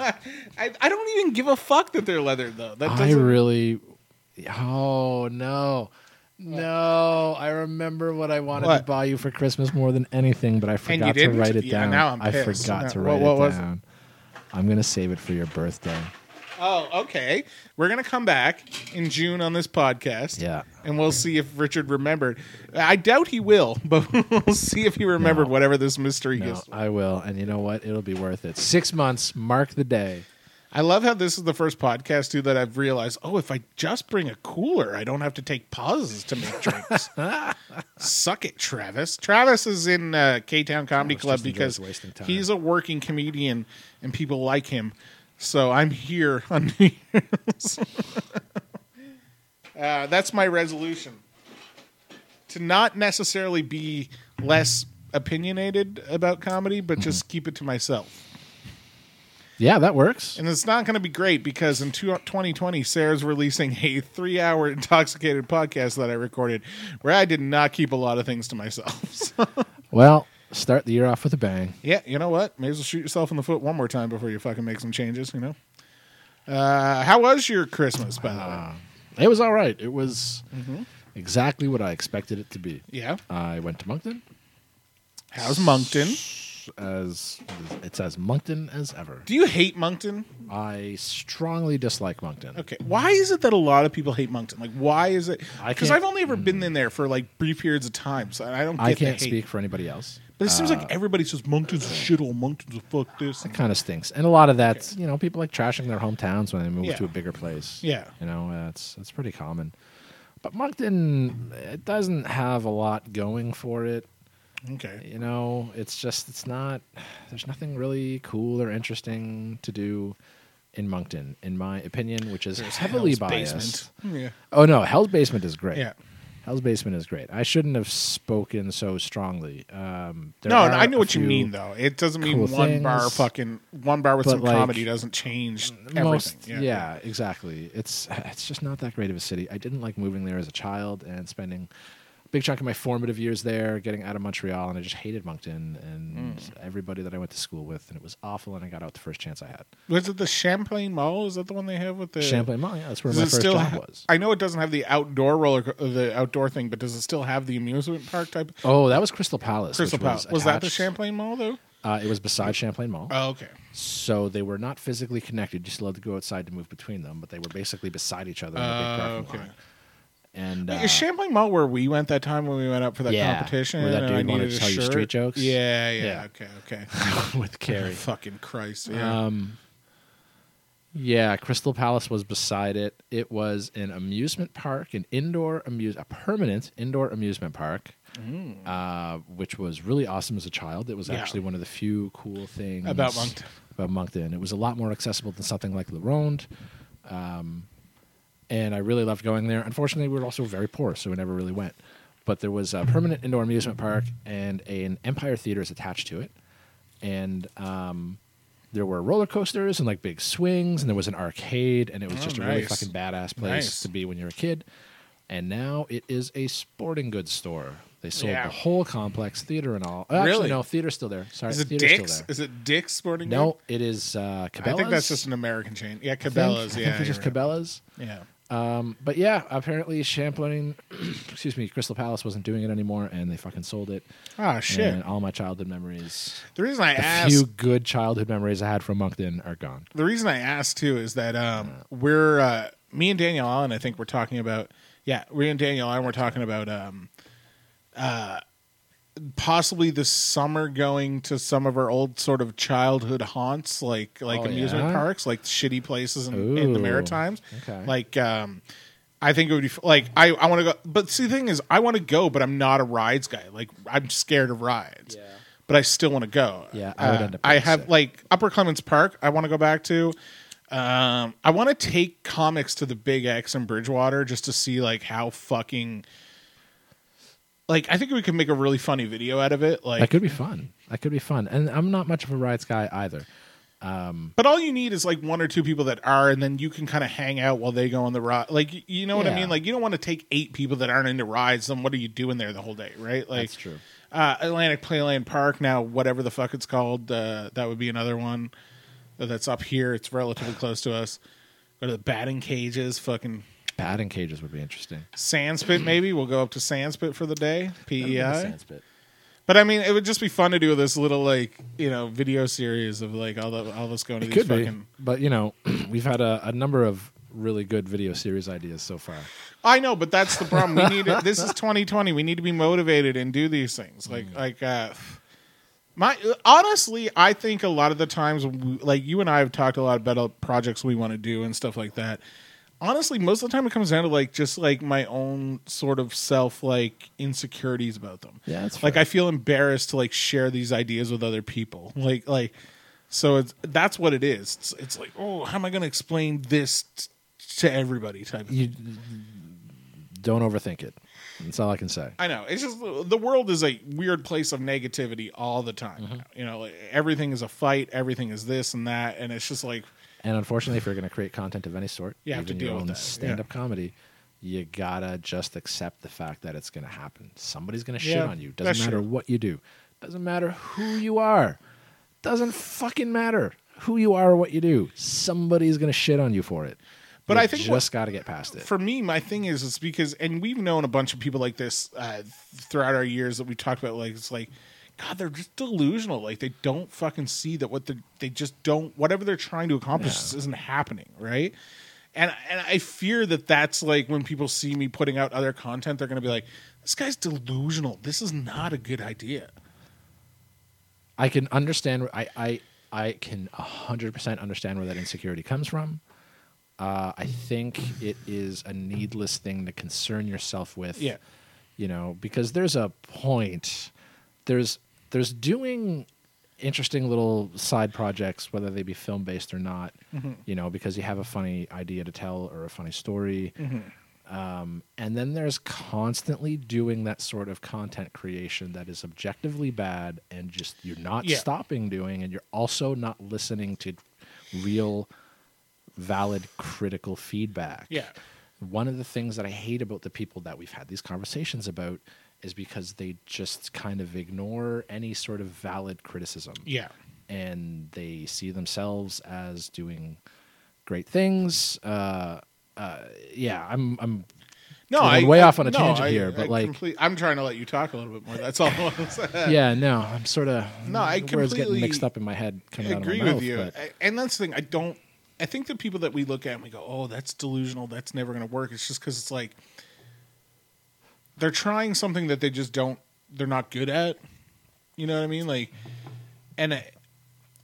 I, I don't even give a fuck that they're leather though. That I doesn't. really. Oh no, no! I remember what I wanted to buy you for Christmas more than anything, but I forgot to didn't? write it Yeah, down. now I'm I pissed. forgot to What- write what it was it? down. I'm gonna save it for your birthday. oh, okay. We're gonna come back in June on this podcast. Yeah. and we'll see if Richard remembered. I doubt he will, (laughs) but we'll see if he remembered No. whatever this mystery No, is. I will, and you know what? It'll be worth it. Six months, mark the day. I love how this is the first podcast too that I've realized. Oh, if I just bring a cooler, I don't have to take pauses to make drinks. (laughs) Suck it, Travis. Travis is in uh, K Town Comedy Club because he's a working comedian and people like him. So I'm here (laughs) on New Year's. (laughs) uh, that's my resolution to not necessarily be less opinionated about comedy, but Mm-hmm. just keep it to myself. Yeah, that works. And it's not going to be great because in two- 2020, Sarah's releasing a three hour (laughs) intoxicated podcast that I recorded where I did not keep a lot of things to myself. (laughs) Well, start the year off with a bang. yeah, you know what? May as well shoot yourself in the foot one more time before you fucking make some changes, you know? Uh, how was your Christmas, by the way? It was all right. It was Mm-hmm. exactly what I expected it to be. Yeah. I went to Moncton How's Moncton? As it's as Moncton as ever. Do you hate Moncton? I strongly dislike Moncton. Okay. Why is it that a lot of people hate Moncton? Like, why is it? I Because I've only ever been mm. in there for like brief periods of time, so I don't. Get I can't speak for anybody else. But it seems like uh, everybody says Moncton's a shithole. Moncton's a fuck this. It kind of stinks, and a lot of that's you know people like trashing their hometowns when they move Yeah. to a bigger place. Yeah. you know that's that's pretty common. But Moncton, it doesn't have a lot going for it. Okay. You know, it's just it's not. There's nothing really cool or interesting to do in Moncton, in my opinion, which is There's heavily Hell's biased. Basement. Yeah. Oh no, Hell's Basement is great. Yeah. Hell's Basement is great. I shouldn't have spoken so strongly. Um, No, I know what you mean though. It doesn't mean cool one bar fucking one bar with some like, comedy doesn't change everything. Most, yeah. yeah. exactly. It's it's just not that great of a city. I didn't like moving there as a child and spending big chunk of my formative years there, getting out of Montreal, and I just hated Moncton and Hmm. everybody that I went to school with, and it was awful. And I got out the first chance I had. Was it the Champlain Mall? Is that the one they have with the Champlain Mall, yeah, that's where Does my first still job ha- was. I know it doesn't have the outdoor roller, uh, the outdoor thing, but does it still have the amusement park type? Oh, that was Crystal Palace. Crystal Palace. Was, that the Champlain Mall though? Uh, it was beside Champlain Mall. Oh, okay. So they were not physically connected. You still had to go outside to move between them, but they were basically beside each other in a big parking okay. lot. And Wait, uh, is Champlain Mall where we went that time when we went up for that Yeah, competition? where that and I dude wanted to tell you street jokes? Yeah, yeah. Yeah. Okay, okay. (laughs) with Carrie. Fucking Christ. Yeah. Um, yeah, Crystal Palace was beside it. It was an amusement park, an indoor amuse, a permanent indoor amusement park, uh, which was really awesome as a child. It was Mm. Yeah. actually one of the few cool things About Moncton. About Moncton, it was a lot more accessible than something like La Ronde. Um, and I really loved going there. Unfortunately, we were also very poor, so we never really went. But there was a permanent indoor amusement park and an Empire Theaters attached to it, and um, there were roller coasters and like big swings, and there was an arcade, and it was Oh, just a really fucking badass place Nice. to be when you're a kid. And now it is a sporting goods store. They sold Yeah. the whole complex, theater and all. Actually, Really? no, theater's still there. Sorry, is it Dick's? still there. Is it Dick's Sporting Goods? No, it is uh, I think that's just an American chain. Yeah, I think. Cabela's. I yeah, think it's just right. Cabela's. Yeah. Um, but yeah, apparently Champlain, (clears throat) excuse me, Crystal Palace wasn't doing it anymore, and they fucking sold it. Ah, shit. And all my childhood memories, The reason I the asked, few good childhood memories I had from Moncton, are gone. the reason I asked too is that um, we're uh, me and Daniel Allen. I think we're talking about. Yeah, we and Daniel Allen. We're talking about um, uh, possibly this summer going to some of our old sort of childhood haunts, like like Oh, amusement yeah? parks, like shitty places in, in the Maritimes. okay. Like, um, I think it would be like I I want to go, but see, the thing is, I want to go, but I'm not a rides guy. Like, I'm scared of rides. But I still want to go. Yeah, I would Uh, end up I have sick. like Upper Clements Park. I want to go back to. Um, I want to take comics to the Big X in Bridgewater just to see like how fucking. Like I think we could make a really funny video out of it. Like, That could be fun. That could be fun. And I'm not much of a rides guy either. but all you need is like one or two people that are, and then you can kind of hang out while they go on the ride. Like, you know what I mean? Like, you don't want to take eight people that aren't into rides. Then what are you doing there the whole day, right? Like, That's true. Uh, Atlantic Playland Park now, whatever the fuck it's called, uh, that would be another one that's up here. It's relatively close to us. Go to the batting cages, fucking Batting cages would be interesting. Sandspit. Maybe we'll go up to Sandspit for the day. PEI. But I mean, it would just be fun to do this little like you know video series of like all the all of us going to It these could be. fucking. But, you know, (clears throat) we've had a, a number of really good video series ideas so far. I know, but that's the problem. We need it. (laughs) This is 2020. We need to be motivated and do these things. Like like uh my honestly, I think a lot of the times like you and I have talked a lot about uh, projects we want to do and stuff like that. Honestly, most of the time it comes down to like just like my own sort of self like insecurities about them. Yeah, that's like fair. I feel embarrassed to like share these ideas with other people. Like like so it's that's what it is. It's, it's like, "Oh, how am I going to explain this t- to everybody?" type of You don't overthink it. That's all I can say. I know. It's just the world is a weird place of negativity all the time. Mm-hmm. You know, like, everything is a fight. Everything is this and that, and it's just like, And unfortunately, if you're going to create content of any sort, You have to even deal your with that, stand-up comedy, you gotta just accept the fact that it's going to happen. Somebody's going to shit Yeah, on you. Doesn't matter true. what you do. Doesn't matter who you are. Doesn't fucking matter. who you are or what you do, somebody's going to shit on you for it. But You I think just got to get past it. for me, my thing is, is because, and we've known a bunch of people like this uh, throughout our years that we talked about. Like, it's like, God, they're just delusional. Like, they don't fucking see that what they they just don't whatever they're trying to accomplish just isn't happening, right? And and I fear that that's like when people see me putting out other content, they're going to be like, this guy's delusional. This is not a good idea. I can understand. I I I can hundred percent understand where that insecurity comes from. Uh, I think it is a needless thing to concern yourself with. Yeah. you know, because there's a point. There's there's doing interesting little side projects, whether they be film based or not. You know, because you have a funny idea to tell or a funny story. Um, and then there's constantly doing that sort of content creation that is objectively bad and just you're not Yeah. stopping doing, and you're also not listening to real, valid, critical feedback. Yeah. One of the things that I hate about the people that we've had these conversations about is because they just kind of ignore any sort of valid criticism Yeah. and they see themselves as doing great things. Uh, uh, yeah, I'm. I'm. No, I way off on a no, tangent I- here, but, I like- complete- I'm trying to let you talk a little bit more. That's all. I want to say. yeah, no, I'm sort of. No, I words completely getting mixed up in my head coming I out agree of my mouth. with you. but- And that's the thing. I don't. I think the people that we look at and we go, "Oh, that's delusional. That's never going to work." It's just because it's like they're trying something that they just don't. They're not good at. You know what I mean? Like, and I,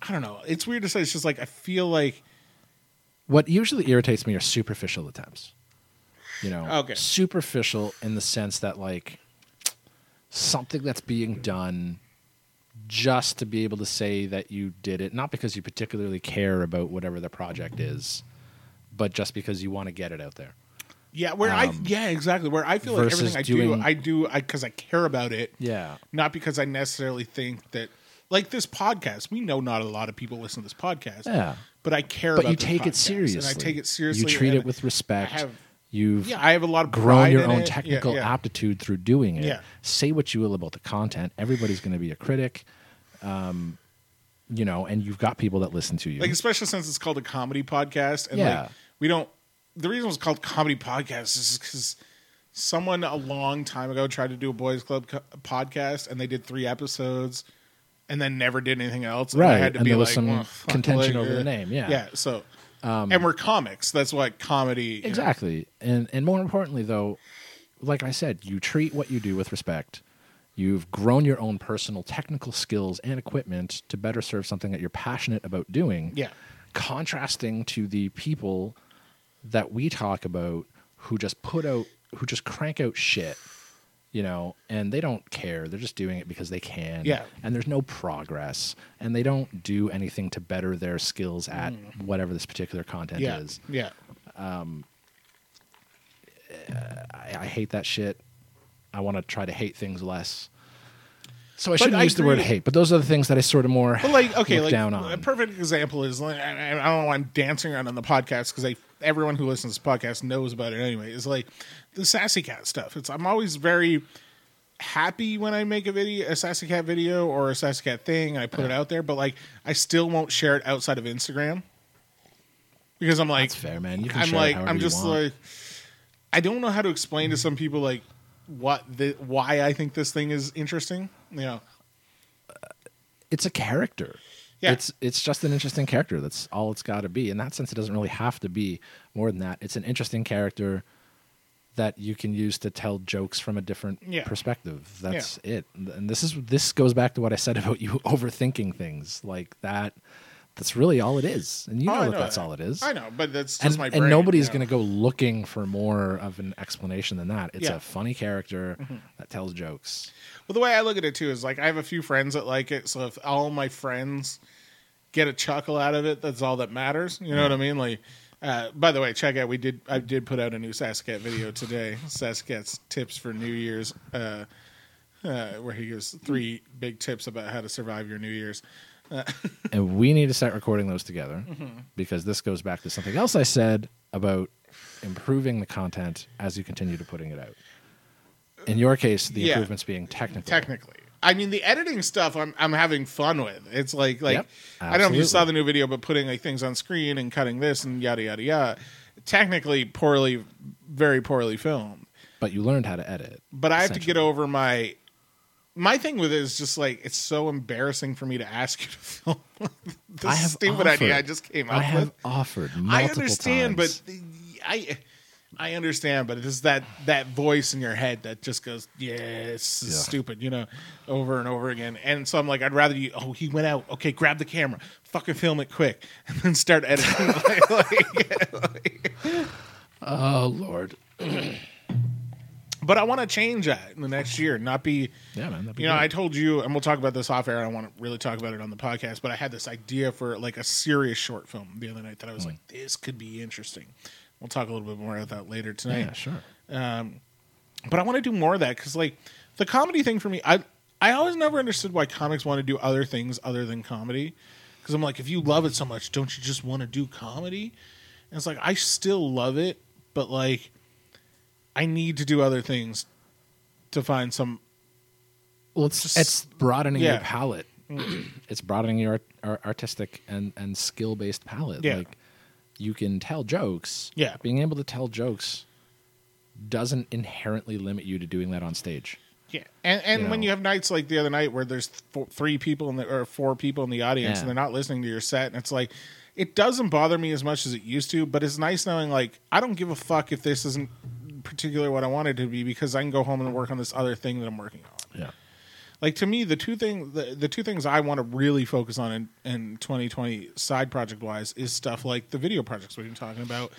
I don't know. It's weird to say. It's just like I feel like What usually irritates me are superficial attempts. You know, Okay. superficial in the sense that like something that's being done just to be able to say that you did it, not because you particularly care about whatever the project is, but just because you want to get it out there. Yeah, where I yeah exactly where I feel like Um, versus everything I doing- do I do I because I care about it. Yeah. not because I necessarily think that like this podcast. We know not a lot of people listen to this podcast. Yeah. but I care. But about you this take it seriously. and I take it seriously. You treat and it with respect. I have, You've yeah, I have a lot of grown pride your in own it. Yeah, technical yeah. aptitude through doing it. Yeah. Say what you will about the content. Everybody's going to be a critic. Um, you know, and you've got people that listen to you. Like especially since it's called a comedy podcast, and Yeah. like we don't. The reason it's called comedy podcast is because someone a long time ago tried to do a boys club co- podcast, and they did three episodes, and then never did anything else. And I Right, had to and be there was like, some well, contention like, over the uh, name, yeah. Um, yeah. So, and we're comics. That's what comedy. you know. Exactly. And and more importantly though, like I said, you treat what you do with respect. You've grown your own personal technical skills and equipment to better serve something that you're passionate about doing. Yeah. Contrasting to the people that we talk about who just put out who just crank out shit. You know, and they don't care. They're just doing it because they can. Yeah. And there's no progress. And they don't do anything to better their skills at whatever this particular content Mm. Yeah, is. yeah. I, I hate that shit. I want to try to hate things less. So I But shouldn't I use the word hate, but those are the things that I sort of more But like, okay, like down a on. perfect example is like, I, I don't know. why I'm dancing around on the podcast because everyone who listens to this podcast knows about it anyway. Is like the sassy cat stuff. It's I'm always very happy when I make a video, a sassy cat video or a sassy cat thing, and I put it out there. But like, I still won't share it outside of Instagram because I'm like, That's fair, man. You can I'm like, I'm just like, I don't know how to explain to some people like what the why I think this thing is interesting. You know, it's a character. Yeah. It's it's just an interesting character. That's all it's got to be. In that sense, it doesn't really have to be more than that. It's an interesting character that you can use to tell jokes from a different Yeah. perspective. That's it. And this is this goes back to what I said about you (laughs) overthinking things like that. That's really all it is, and you Oh, know that that's all it is. I know, but that's just and, my and nobody's you know? going to go looking for more of an explanation than that. It's Yeah. Mm-hmm. a funny character that tells jokes. Well, the way I look at it too is like I have a few friends that like it, so if all my friends get a chuckle out of it, that's all that matters. You know what I mean? Like, uh, by the way, check out we did I did put out a new Saskat video today. (laughs) Saskat's tips for New Year's, uh, uh, where he gives three big tips about how to survive your New Year's. (laughs) and we need to start recording those together Mm-hmm. because this goes back to something else I said about improving the content as you continue to putting it out. In your case, the Yeah. improvements being technical. Technically, I mean, the editing stuff I'm I'm having fun with. It's like like Yep, I don't know if you saw the new video, but putting like things on screen and cutting this and yada yada yada. Technically, poorly, very poorly filmed. But you learned how to edit. But I have to get over my my thing with it is just like it's so embarrassing for me to ask you to (laughs) film the I have stupid offered, idea I just came up I have with. offered. I understand, times. but I I understand, but it's that that voice in your head that just goes, "Yeah, it's Yeah. stupid," you know, over and over again. And so I'm like, I'd rather you. Oh, he went out. Okay, grab the camera, fucking film it quick, (laughs) and then start editing. (laughs) like, like- like- oh lord, (clears throat) but I want to change that in the next year, not be. yeah, man. You know, great. I told you, and we'll talk about this off air. I don't want to really talk about it on the podcast, but I had this idea for like a serious short film the other night that I was hmm. like, this could be interesting. We'll talk a little bit more about that later tonight. yeah, sure. Um, but I want to do more of that because like the comedy thing for me, I I always never understood why comics want to do other things other than comedy. Because I'm like, if you love it so much, don't you just want to do comedy? And it's like I still love it, but like I need to do other things to find some. Well, it's Just- it's broadening yeah. your palette. Mm. (clears throat) it's broadening your art, ar- artistic and and skill based palette. Yeah. Like you can tell jokes. Yeah. being able to tell jokes doesn't inherently limit you to doing that on stage. Yeah, and and You when know. you have nights like the other night where there's th- three people in the or four people in the audience Yeah. and they're not listening to your set, and it's like it doesn't bother me as much as it used to, but it's nice knowing like I don't give a fuck if this isn't particularly what I wanted to be because I can go home and work on this other thing that I'm working on. Yeah, Like to me, the two thing the, the two things I want to really focus on in, in 2020 side project wise is stuff like the video projects we've been talking about.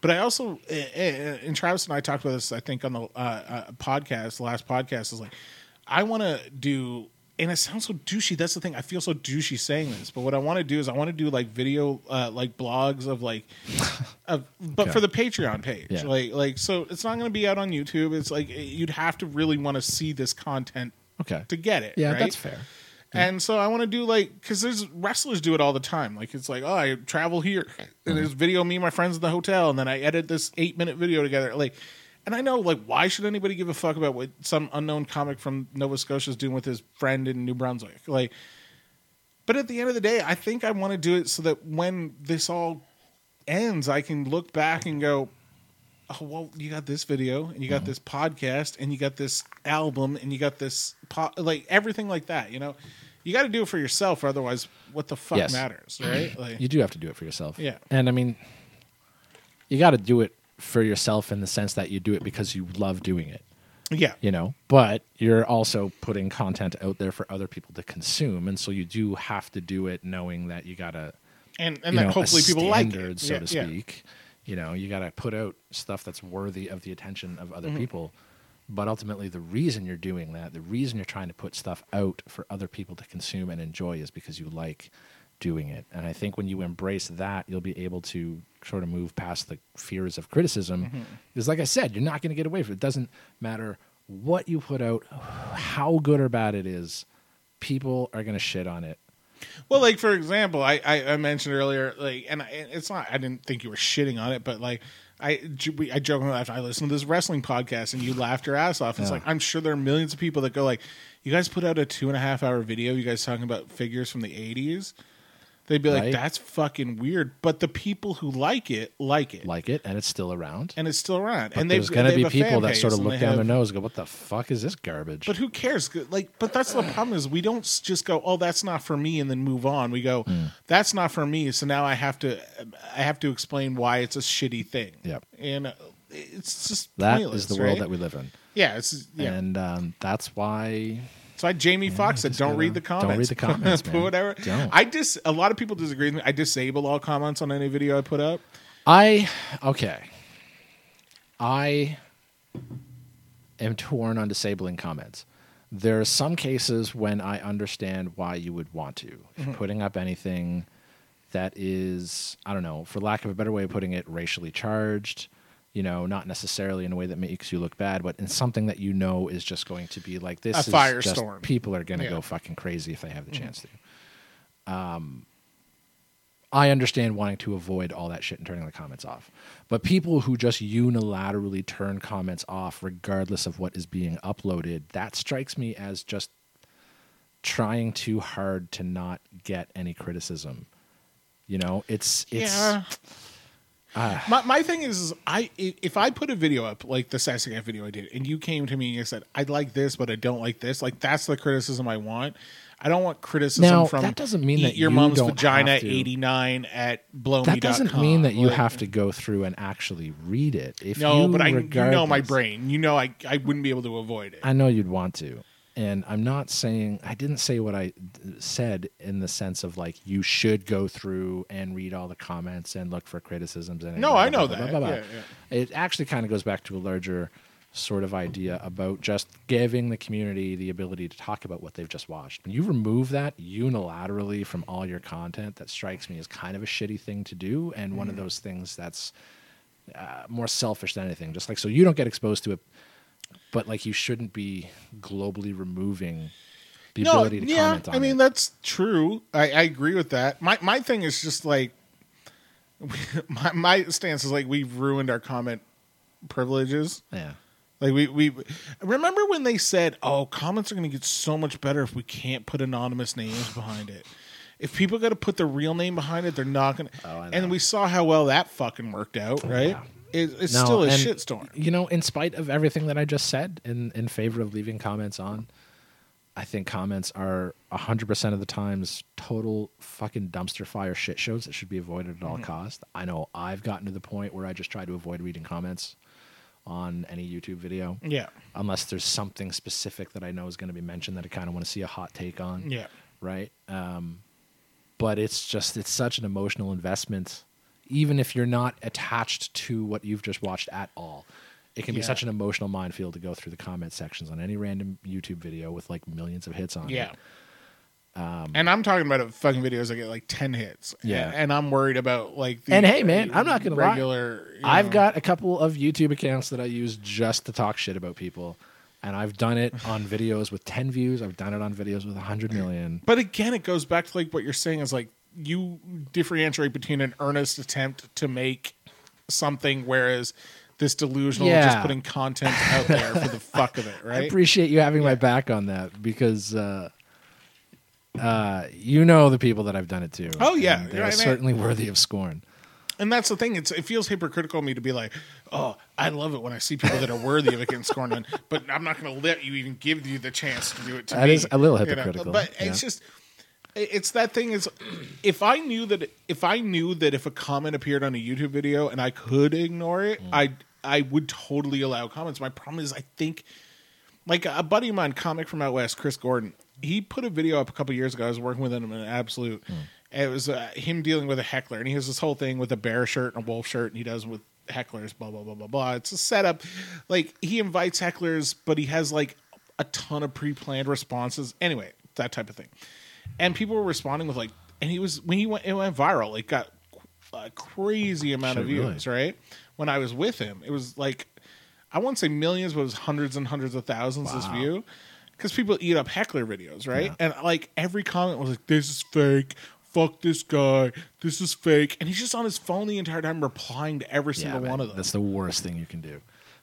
But I also and Travis and I talked about this I think on the uh, uh, podcast, the last podcast is like I want to do. And it sounds so douchey. That's the thing. I feel so douchey saying this, but what I want to do is I want to do like video, uh, like blogs of like, of, (laughs) but Okay. for the Patreon page, Yeah. like, like so it's not going to be out on YouTube. It's like you'd have to really want to see this content okay. to get it. Yeah, right? that's fair. And so I want to do like because there's wrestlers do it all the time. Like it's like oh I travel here and there's video me and my friends in the hotel and then I edit this eight minute video together. Like, and I know like why should anybody give a fuck about what some unknown comic from Nova Scotia is doing with his friend in New Brunswick? Like, but at the end of the day, I think I want to do it so that when this all ends, I can look back and go, oh well you got this video and you got mm-hmm. this podcast and you got this album and you got this po- like everything like that you know you got to do it for yourself or otherwise what the fuck Yes. matters right (clears throat) like You do have to do it for yourself. Yeah. and I mean, you got to do it for yourself in the sense that you do it because you love doing it. yeah you know but you're also putting content out there for other people to consume and so you do have to do it knowing that you gotta and and you that know, hopefully people like it so Yeah, to yeah. speak you know you gotta put out stuff that's worthy of the attention of Mm-hmm. other people but ultimately the reason you're doing that the reason you're trying to put stuff out for other people to consume and enjoy is because you like doing it and i think when you embrace that you'll be able to sort of move past the fears of criticism Mm-hmm. because like i said you're not going to get away from it it doesn't matter what you put out how good or bad it is people are going to shit on it well like for example I, I i mentioned earlier like and I, it's not i didn't think you were shitting on it but like I we- I jokingly laughed. I listened to this wrestling podcast and you laughed your ass off. It's Yeah. like I'm sure there are millions of people that go like, "You guys put out a two and a half hour video. You guys talking about figures from the '80s." They'd be like, Right. "That's fucking weird." But the people who like it like it, like it and it's still around and it's still around. But and there's going to be have people that sort of look down their nose and go what the fuck is this garbage But who cares? Like, but that's the problem is we don't just go, "Oh, that's not for me," and then move on. We go, Hmm. "That's not for me," so now I have to, I have to explain why it's a shitty thing. Yep. and uh, it's just that is the world right? that we live in Yeah, it's yeah. and um, that's why That's why Jamie Foxx said, "Don't read the comments. don't read the comments, Put man. (laughs) whatever." Don't. I dis. A lot of people disagree with me. I disable all comments on any video I put up. I okay. I am torn on disabling comments. There are some cases when I understand why you would want to. Mm-hmm. putting up anything that is, I don't know, for lack of a better way of putting it, racially charged, you know, not necessarily in a way that makes you look bad, but in something that you know is just going to be like this A is just- firestorm. people are going to Yeah. Mm-hmm. go fucking crazy if they have the chance to. Um, I understand wanting to avoid all that shit and turning the comments off. But people who just unilaterally turn comments off regardless of what is being uploaded, that strikes me as just trying too hard to not get any criticism. You know, it's it's yeah. Ah. my my thing is, is I if I put a video up like the Sassy Guy video I did, and you came to me and you said I like this, but I don't like this, like that's the criticism I want. I don't want criticism Now, from that doesn't mean that your you mom's vagina eighty nine at blow me. that doesn't mean that you have to go through and actually read it. If No, but I you know my brain. You know I I wouldn't be able to avoid it. I know you'd want to. And I'm not saying I didn't say what I said in the sense of like you should go through and read all the comments and look for criticisms and No, blah, I know blah, that. blah, blah. Yeah, It actually kind of goes back to a larger sort of idea about just giving the community the ability to talk about what they've just watched. When you remove that unilaterally from all your content, that strikes me as kind of a shitty thing to do and one of Mm-hmm. those things that's uh, more selfish than anything. Just like so you don't get exposed to it, but like you shouldn't be globally removing the ability to yeah, comment on it. I mean it. that's true. I, I agree with that. My my thing is just like (laughs) my my stance is like we've ruined our comment privileges. yeah. Like we we remember when they said, "Oh, comments are going to get so much better if we can't put anonymous names behind it. If people got to put their real name behind it, they're not going to." Oh, and we saw how well that fucking worked out, oh, right? Yeah. It, it's No, still a shitstorm. You know, in spite of everything that I just said in in favor of leaving comments on, I think comments are hundred percent of the times total fucking dumpster fire shit shows that should be avoided at all Mm-hmm. costs. I know I've gotten to the point where I just try to avoid reading comments on any YouTube video. Yeah, unless there's something specific that I know is going to be mentioned that I kind of want to see a hot take on. yeah. Right. Um, but it's just it's such an emotional investment, even if you're not attached to what you've just watched at all. It can be such an emotional minefield to go through the comment sections on any random YouTube video with like millions of hits on Yeah. it. and I'm talking about fucking videos that get like ten hits. Yeah. and, and I'm worried about like. The And hey, man, I'm not gonna lie. regular. you I've got a couple of YouTube accounts that I use just to talk shit about people. And I've done it (laughs) on videos with 10 views. I've done it on videos with 100 million. But again, it goes back to like what you're saying is like you differentiate between an earnest attempt to make something, whereas this delusional just putting content out there for the (laughs) fuck of it, right? I appreciate you having my back on that because uh, uh, you know the people that I've done it to. Oh, yeah. They're Yeah, I- certainly worthy of scorn. and that's the thing. It's it feels hypocritical of me to be like, oh, I love it when I see people that are worthy of it getting scorned on, but I'm not going to let you even give you the chance to do it to That me. is a little you know? hypocritical, But yeah. it's just. It's that thing is, if I knew that if I knew that if a comment appeared on a YouTube video and I could ignore it, Mm. I I would totally allow comments. My problem is I think like a buddy of mine, comic from out west, Chris Gordon, he put a video up a couple years ago. I was working with him in an Absolute. And it was uh, him dealing with a heckler, and he has this whole thing with a bear shirt and a wolf shirt, and he does with hecklers, blah blah blah blah blah. It's a setup. Like he invites hecklers, but he has like a ton of pre-planned responses. Anyway, that type of thing. And people were responding with like, and he was when he went, it went viral. It got a crazy amount of Shit, really? views, right? When I was with him, it was like I won't say millions, but it was hundreds and hundreds of thousands this view. Because people eat up heckler videos, right? And like every comment was like, "This is fake. Fuck this guy. This is fake." And he's just on his phone the entire time, replying to every single man, one of them. That's the worst thing you can do.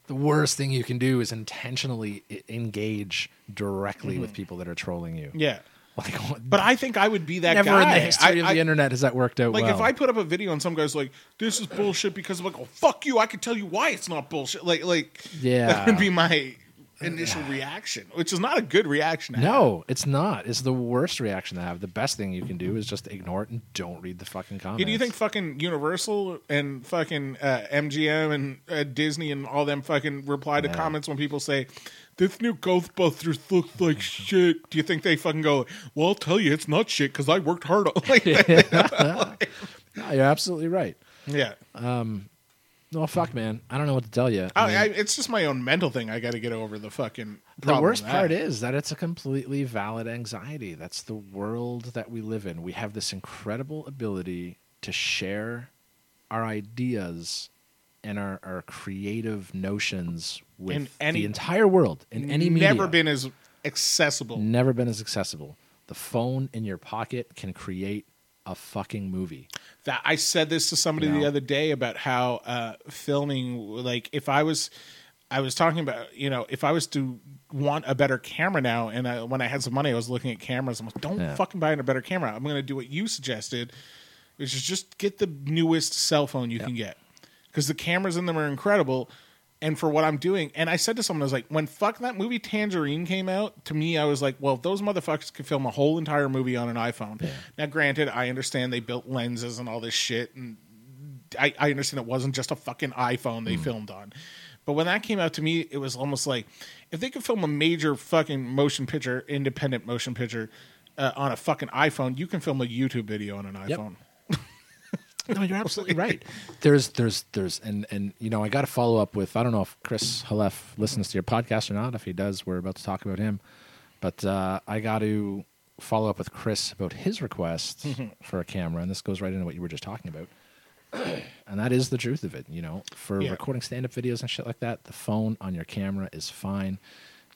The worst thing you can do is intentionally engage directly with people that are trolling you. Mm-hmm. yeah, Like, (laughs) but I think I would be that never guy. in the history I- of I- the internet has that worked out Like well. if I put up a video and some guy's like, "This is bullshit," because I'm like, "Oh fuck you," I could tell you why it's not bullshit. Like, like Yeah. that would be my initial reaction, which is not a good reaction. to have. No, it's not. It's the worst reaction to have. The best thing you can do is just ignore it and don't read the fucking comments. Yeah, do you think fucking Universal and fucking uh, MGM and uh, Disney and all them fucking reply to Yeah. comments when people say this new Ghostbusters looks like (laughs) shit? Do you think they fucking go, "Well, I'll tell you, it's not shit because I worked hard on." Like, (laughs) (laughs) No, you're absolutely right. yeah, um, Well, fuck, man. I don't know what to tell you. I, I, it's just my own mental thing. I got to get over the fucking. the worst part is that it's a completely valid anxiety. That's the world that we live in. We have this incredible ability to share our ideas and our, our creative notions with In any- the entire world in any media. never been as accessible. never been as accessible. The phone in your pocket can create a fucking movie. that I said this to somebody You know? the other day about how uh, filming, like, if I was, I was talking about, you know, if I was to want a better camera now, and I, when I had some money, I was looking at cameras. I'm like, don't Yeah. fucking buy a better camera. I'm going to do what you suggested, which is just get the newest cell phone you can get because the cameras in them are incredible. And for what I'm doing, and I said to someone, I was like, when fuck that movie Tangerine came out, to me, I was like, well, those motherfuckers could film a whole entire movie on an iPhone. Now, granted, I understand they built lenses and all this shit, and I, I understand it wasn't just a fucking iPhone they filmed on. But when that came out to me, it was almost like if they could film a major fucking motion picture, independent motion picture, uh, on a fucking iPhone, you can film a YouTube video on an iPhone. No, you're (laughs) absolutely right. There's, there's, there's, and and you know, I got to follow up with. I don't know if Chris Halef listens to your podcast or not. If he does, we're about to talk about him. But uh, I got to follow up with Chris about his request (laughs) for a camera, and this goes right into what you were just talking about. (clears throat) and that is the truth of it. You know, for Yeah. recording stand-up videos and shit like that, the phone on your camera is fine.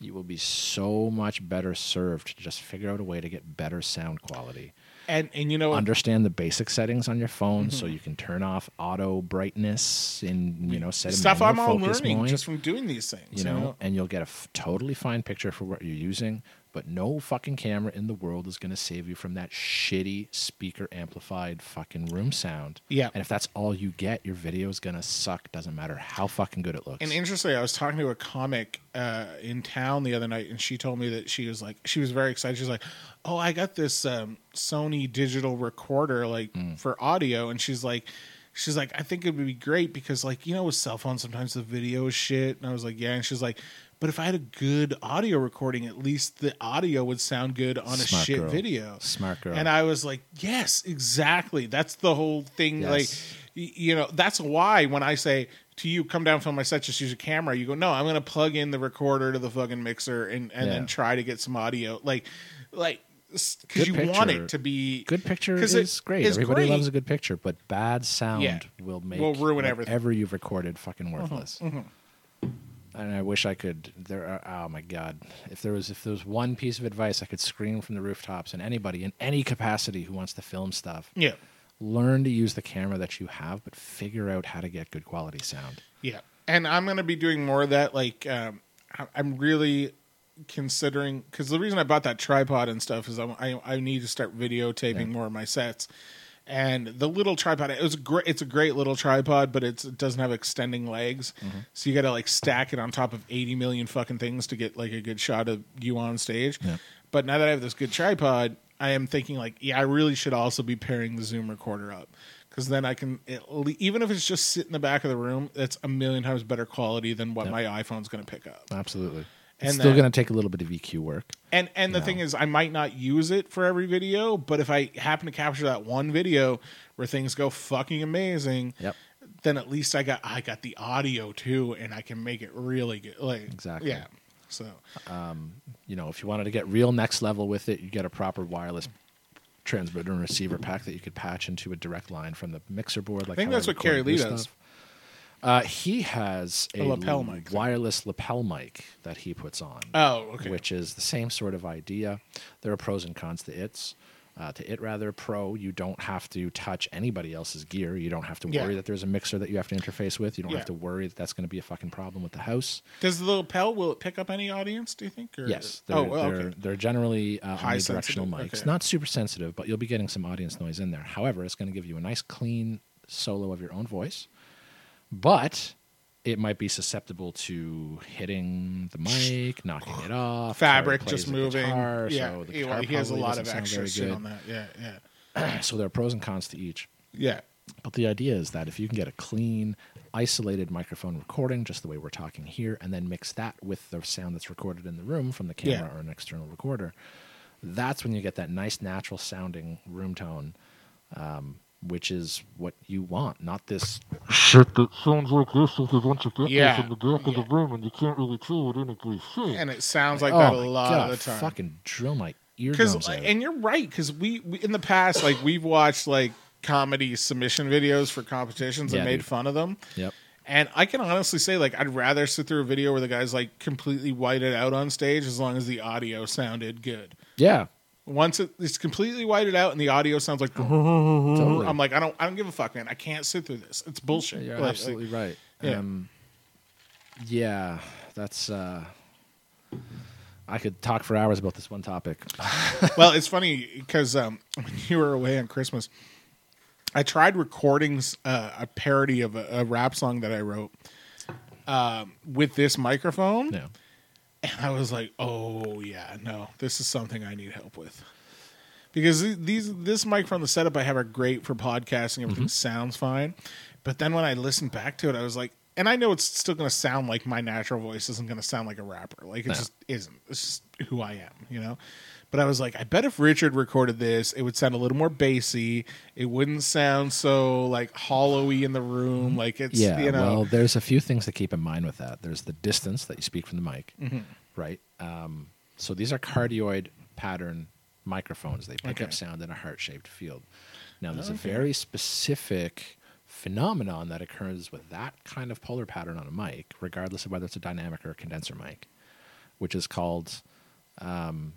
You will be so much better served to just figure out a way to get better sound quality And and you know, understand the basic settings on your phone so Mm-hmm. you can turn off auto brightness and you know set stuff I'm all learning mode, just from doing these things. you know and you'll get a f- totally fine picture for what you're using but no fucking camera in the world is going to save you from that shitty speaker amplified fucking room sound Yeah. and if that's all you get your video is going to suck doesn't matter how fucking good it looks And interestingly, I was talking to a comic uh, in town the other night, and she told me that she was like, she was very excited. She's like, "Oh, I got this um, Sony digital recorder, like Mm. for audio," and she's like. She's like, I think it would be great because, like, you know, with cell phones, sometimes the video is shit. And I was like, yeah. And she's like, but if I had a good audio recording, at least the audio would sound good on a shit girl. video. Smart girl. And I was like, yes, exactly. That's the whole thing. Yes. Like, you know, that's why when I say to you, come down, film my set, just use a camera, you go, no, I'm going to plug in the recorder to the fucking mixer and, and Yeah. then try to get some audio. Like, like, because you want it to be good picture is it great is everybody great. loves a good picture but bad sound Yeah. will make Will ruin everything. Whatever you've recorded fucking mm-hmm. worthless mm-hmm. And I wish I could. There, are, oh my god! If there was, if there was one piece of advice I could scream from the rooftops, and anybody in any capacity who wants to film stuff, Yeah. learn to use the camera that you have, but figure out how to get good quality sound. Yeah, and I'm going to be doing more of that. Like, um, I- I'm really considering because the reason I bought that tripod and stuff is I'm, I I need to start videotaping more of my sets. And the little tripod, it was a great. It's a great little tripod, but it's, it doesn't have extending legs, mm-hmm. so you got to like stack it on top of eighty million fucking things to get like a good shot of you on stage. But now that I have this good tripod, I am thinking like, yeah, I really should also be pairing the Zoom recorder up because then I can le- even if it's just sit in the back of the room, that's a million times better quality than what my iPhone's going to pick up. Absolutely. It's And still going to take a little bit of EQ work. And and the No. thing is, I might not use it for every video, but if I happen to capture that one video where things go fucking amazing, Yep. then at least I got I got the audio too, and I can make it really good. Like Exactly. yeah. So um, You know, if you wanted to get real next level with it, you get a proper wireless transmitter and receiver pack that you could patch into a direct line from the mixer board. Like I think that's what Kerry Lee does. stuff. Uh, he has a, A lapel mic. wireless lapel mic that he puts on. Oh, okay. Which is the same sort of idea. There are pros and cons to its. Uh, to it rather pro, you don't have to touch anybody else's gear. You don't have to Yeah. worry that there's a mixer that you have to interface with. You don't Yeah. have to worry that that's going to be a fucking problem with the house. does the little Pel will it pick up any audience? Do you think? Or? Yes, they're, Oh, well, they're, okay. they're generally uh, High omnidirectional mics. okay. Not super sensitive, but you'll be getting some audience noise in there. However, it's going to give you a nice clean solo of your own voice, but it might be susceptible to hitting the mic, knocking it off. (sighs) Fabric just moving. guitar, yeah, so the he, he has a lot of extra shit on that. Yeah, yeah, (clears throat) So there are pros and cons to each. yeah. But the idea is that if you can get a clean, isolated microphone recording, just the way we're talking here, and then mix that with the sound that's recorded in the room from the camera Yeah. or an external recorder, that's when you get that nice, natural sounding room tone, um, which is what you want, not this. shit that sounds like this with a bunch of echoes Yeah. in the back of the room and you can't really tell what anybody's saying. And it sounds like oh that a lot God, of the time. fucking drill my because eardrums out. and you're right because we, we in the past like we've watched like comedy submission videos for competitions and Yeah, made dude. fun of them Yep. and i can honestly say like i'd rather sit through a video where the guy's like completely whited out on stage as long as the audio sounded good Yeah. Once it, it's completely whited out and the audio sounds like (laughs) Totally. i'm like i don't i don't give a fuck man i can't sit through this it's bullshit You're Like- absolutely right. yeah. Um, Yeah, that's. uh I could talk for hours about this one topic. (laughs) well, it's funny because um, when you were away on Christmas, I tried recording uh, a parody of a, a rap song that I wrote um, with this microphone, Yeah. And I was like, "Oh yeah, no, this is something I need help with." Because these this mic from the setup I have are great for podcasting. Everything mm-hmm. sounds fine, but then when I listened back to it, I was like, and I know it's still going to sound like my natural voice isn't going to sound like a rapper. Like it No. just isn't. It's just who I am, you know. But I was like, I bet if Richard recorded this, it would sound a little more bassy. It wouldn't sound so like hollowy in the room. Like it's Yeah, you know. well, there's a few things to keep in mind with that. There's the distance that you speak from the mic, Mm-hmm. right? Um, so these are cardioid pattern microphones. They pick Okay. up sound in a heart-shaped field. Now, there's a very specific phenomenon that occurs with that kind of polar pattern on a mic, regardless of whether it's a dynamic or a condenser mic, which is called. Um,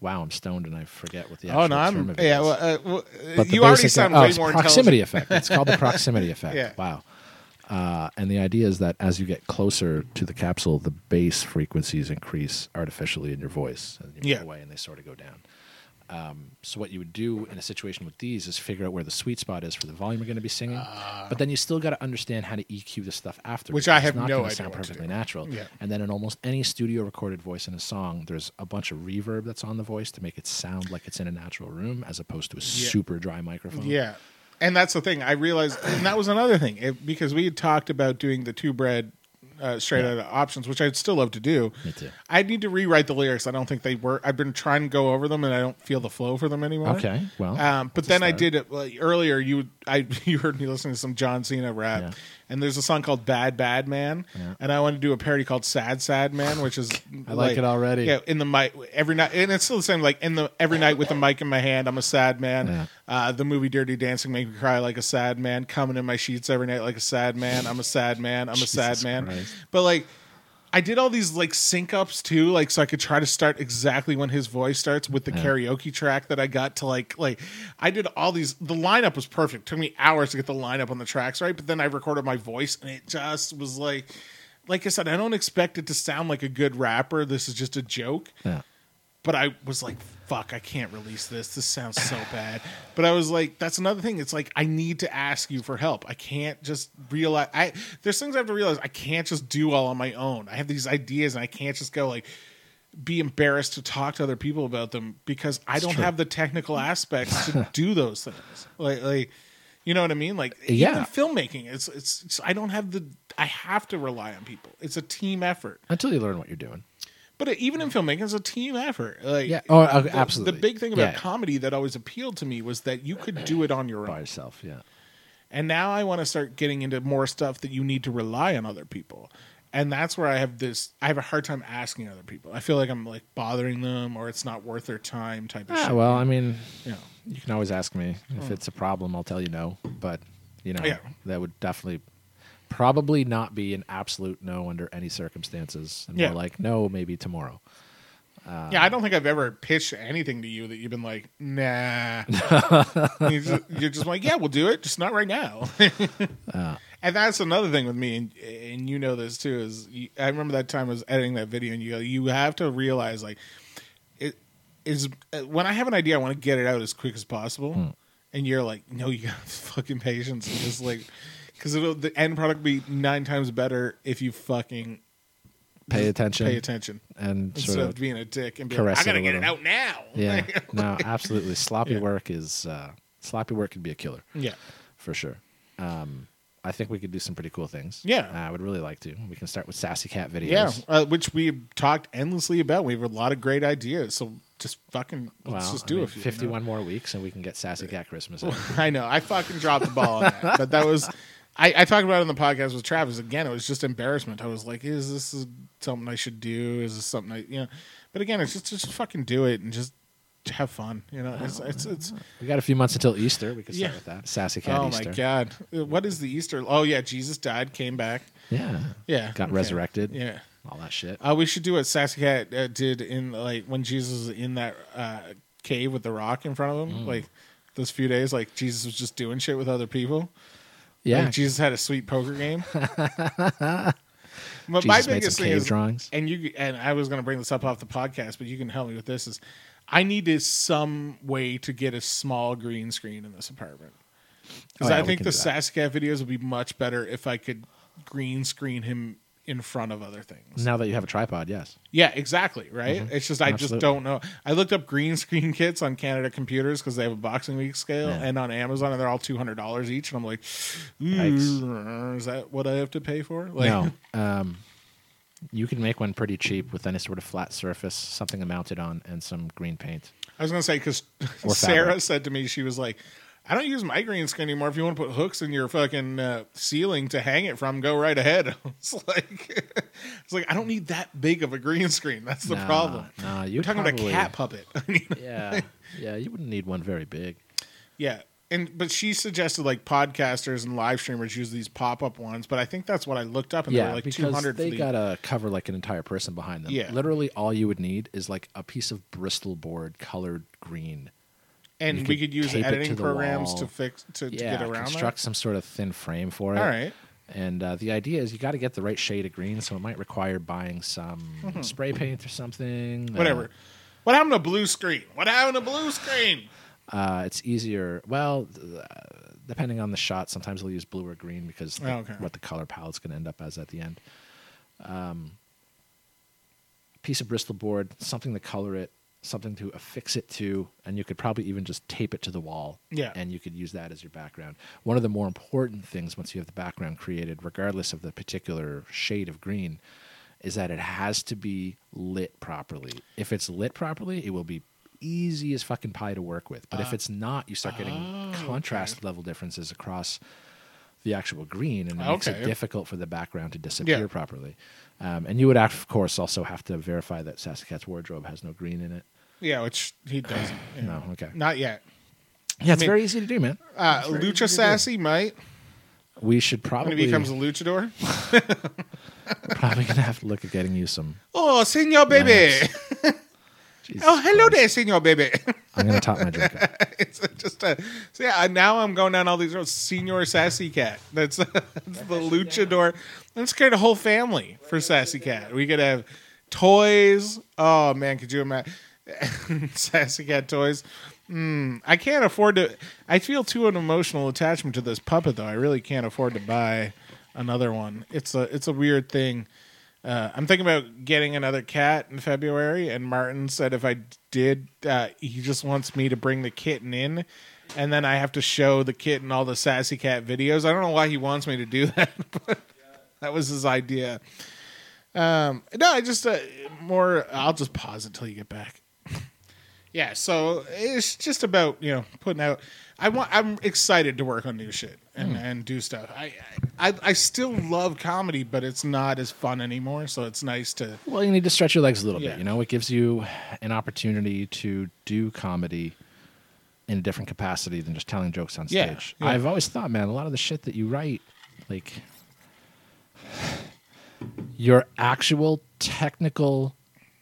wow, I'm stoned and I forget what the actual oh no, term I'm of it yeah. is. Well, uh, well, But you already sound oh, way it's more proximity effect. It's called the proximity (laughs) effect. Yeah. Wow. Uh, and the idea is that as you get closer to the capsule, the bass frequencies increase artificially in your voice, and you move Yeah. away, and they sort of go down. Um, so what you would do in a situation with these is figure out where the sweet spot is for the volume you're going to be singing, but then you still got to understand how to EQ the stuff after. Which I have not no idea sound perfectly natural. Yeah. And then in almost any studio recorded voice in a song, there's a bunch of reverb that's on the voice to make it sound like it's in a natural room, as opposed to a super dry microphone. Yeah, and that's the thing. I realized, and that was another thing it, because we had talked about doing the two bread uh, straight out of options, which I'd still love to do. Me too. I need to rewrite the lyrics. I don't think they work. I've been trying to go over them, and I don't feel the flow for them anymore. Okay, well, um, but then I did it like, earlier. You, I, (laughs) you heard me listening to some John Cena rap, Yeah. and there's a song called "Bad Bad Man," Yeah. and I want to do a parody called "Sad Sad Man," which is (laughs) I like it already. Yeah, in the mic every night, and it's still the same. Like in the every night with the mic in my hand, I'm a sad man. Yeah. Uh, the movie Dirty Dancing make me cry like a sad man. Coming in my sheets every night like a sad man. I'm a sad man. I'm a (laughs) sad man. Christ. But like, I did all these like sync ups too, like so I could try to start exactly when his voice starts with the karaoke track that I got to like like I did all these. The lineup was perfect. took me hours to get the lineup on the tracks right, but then I recorded my voice and it just was like. Like I said, I don't expect it to sound like a good rapper. This is just a joke Yeah. But I was like, fuck, I can't release this. This sounds so (laughs) bad. But I was like, that's another thing. It's like I need to ask you for help. I can't just realize I there's things I have to realize I can't just do all on my own. I have these ideas and I can't just go like be embarrassed to talk to other people about them because I don't true. have the technical aspects to (laughs) do those things. Like like you know what I mean? Like Yeah. even filmmaking, it's, it's it's I don't have the I have to rely on people. It's a team effort. Until you learn what you're doing. But even in filmmaking, it's a team effort. Like, Yeah. Oh, uh, the- absolutely. The big thing about Yeah. comedy that always appealed to me was that you could do it on your own By yourself, yeah. And now I want to start getting into more stuff that you need to rely on other people. And that's where I have this. I have a hard time asking other people. I feel like I'm like bothering them, or it's not worth their time, type of Ah, shit. well, I mean, you know. you can always ask me if it's a problem. I'll tell you no, but you know Yeah. that would definitely, probably not be an absolute no under any circumstances. And Yeah. more like no, maybe tomorrow. yeah, I don't think I've ever pitched anything to you that you've been like, nah. (laughs) you're, just, you're just like, yeah, we'll do it, just not right now. (laughs) and that's another thing with me, and, and you know this too. Is you, I remember that time I was editing that video, and you go, you have to realize like, it is uh, when I have an idea, I want to get it out as quick as possible, and you're like, no, you got fucking patience, and just like, because it'll the end product will be nine times better if you fucking Pay attention. pay attention And instead sort of being a dick and being like, I it gotta get it out now. yeah. (laughs) no, absolutely. Sloppy Yeah. work is uh, sloppy work can be a killer yeah. for sure. Um, I think we could do some pretty cool things. Yeah. Uh, I would really like to. We can start with sassy cat videos. Yeah, uh, which we talked endlessly about. We have a lot of great ideas, so just fucking let's just I do mean, a few. you know? Fifty-one more weeks, and we can get sassy cat Christmas. out. (laughs) I know. I fucking dropped the ball on that, but that was. I, I talked about it on the podcast with Travis. Again, it was just embarrassment. I was like, "Is this something I should do? Is this something I, you know?" But again, it's just just fucking do it and just have fun. You know, it's it's, it's We got a few months until Easter. We can start Yeah. with that. Sassy cat oh Easter. my god, what is the Easter? Oh yeah, Jesus died, came back. Yeah. Yeah, Got okay. resurrected. Yeah. All that shit. Uh, we should do what Sassy Cat uh, did in like when Jesus was in that uh, cave with the rock in front of him. Mm. Like those few days, like Jesus was just doing shit with other people. Yeah. Like, Jesus had a sweet poker game. (laughs) but my Jesus made biggest thing is, drawings. and you and I was going to bring this up off the podcast, but you can help me with this. Is I needed some way to get a small green screen in this apartment because Oh, yeah, I think the do that. Sassy Cat videos would be much better if I could green screen him in front of other things. Now that you have a tripod, yes. Yeah, exactly. Right. It's just I just Mm-hmm. Don't know. I looked up green screen (laughs) kits on Canada Computers because they have a Boxing Week scale, Yeah. and on Amazon, and they're all two hundred dollars each. And I'm like. Is that what I have to pay for? Like, no. (laughs) Um, you can make one pretty cheap with any sort of flat surface, something to mount it on, and some green paint. I was gonna say because (laughs) Sarah fabric. said to me, she was like, "I don't use my green screen anymore. If you want to put hooks in your fucking uh, ceiling to hang it from, go right ahead." (laughs) It's like, (laughs) it's like I don't need that big of a green (laughs) screen. That's the Nah, problem. nah, You're talking probably- about a cat puppet. Yeah. yeah, you wouldn't need one very big. yeah. And but she suggested like podcasters and live streamers use these pop up ones, but I think that's what I looked up and they Yeah, were like two because hundred. they gotta cover like an entire person behind them. Yeah. literally all you would need is like a piece of Bristol board colored green. And we could could use editing to programs to fix to, to yeah, get around construct some sort of thin frame for it. All right. And uh, the idea is you got to get the right shade of green, so it might require buying some spray paint or something. that. Uh, Whatever. What happened to blue screen? What happened to blue screen? Uh, it's easier. Well, uh, depending on the shot, sometimes they'll use blue or green because Oh, okay. what the color palette's going to end up as at the end. Um, piece of Bristol board, something to color it, something to affix it to, and you could probably even just tape it to the wall. Yeah. And you could use that as your background. One of the more important things once you have the background created, regardless of the particular shade of green, is that it has to be lit properly. If it's lit properly, it will be easy as fucking pie to work with. But if uh-huh. it's not, you start getting oh, contrast level differences across the actual green, and it makes it difficult for the background to disappear Yeah. properly. Um, and you would, of course, also have to verify that Sassy Cat's wardrobe has no green in it. Yeah, which he doesn't. (sighs) you No, know. okay. Not yet. Yeah, it's mean- very easy to do, man. Uh, Lucha. Sassy might We should when probably he becomes a luchador. (laughs) (laughs) probably gonna have to look at getting you some. Oh, senor baby. (laughs) Jesus Oh, hello Christ. there, senor baby. I'm gonna top my drink. Up. (laughs) it's just a, so yeah. Now I'm going down all these roads. Senor Sassy Cat. That's, (laughs) that's the luchador. Let's create a whole family for Sassy Cat. We could have toys. Oh man, could you imagine (laughs) Sassy Cat toys? Mm, I can't afford to. I feel too an emotional attachment to this puppet, though. I really can't afford to buy another one. It's a it's a weird thing. Uh, I'm thinking about getting another cat in February, and Martin said if I did, uh, he just wants me to bring the kitten in, and then I have to show the kitten all the sassy cat videos. I don't know why he wants me to do (laughs) that, but that was his idea. Um, no, I just uh, more. I'll just pause it till you get back. Yeah, so it's just about you know putting out. I want. I'm excited to work on new shit and, hmm. and do stuff. I, I I still love comedy, but it's not as fun anymore. So it's nice to. Well, you need to stretch your legs a little Yeah. bit. You know, it gives you an opportunity to do comedy in a different capacity than just telling jokes on Yeah, stage. yeah. I've always thought, man, a lot of the shit that you write, like your actual technical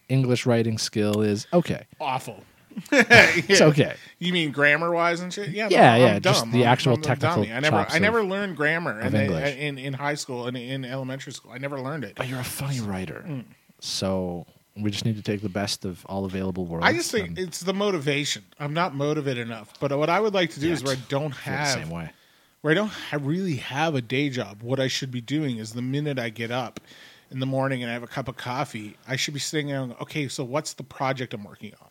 English writing skill is okay. awful. (laughs) It's okay. You mean grammar wise and shit? Yeah, Yeah, I'm yeah, just dumb. the I'm- actual I'm technical. I never, I never learned grammar in, in in high school and in elementary school. I never learned it. But you're a funny writer. Mm. So we just need to take the best of all available worlds. I just think it's the motivation. I'm not motivated enough. But what I would like to do Yeah, is where I don't have same way. where I don't ha- really have a day job. What I should be doing is the minute I get up in the morning and I have a cup of coffee, I should be sitting there. And, okay, so what's the project I'm working on?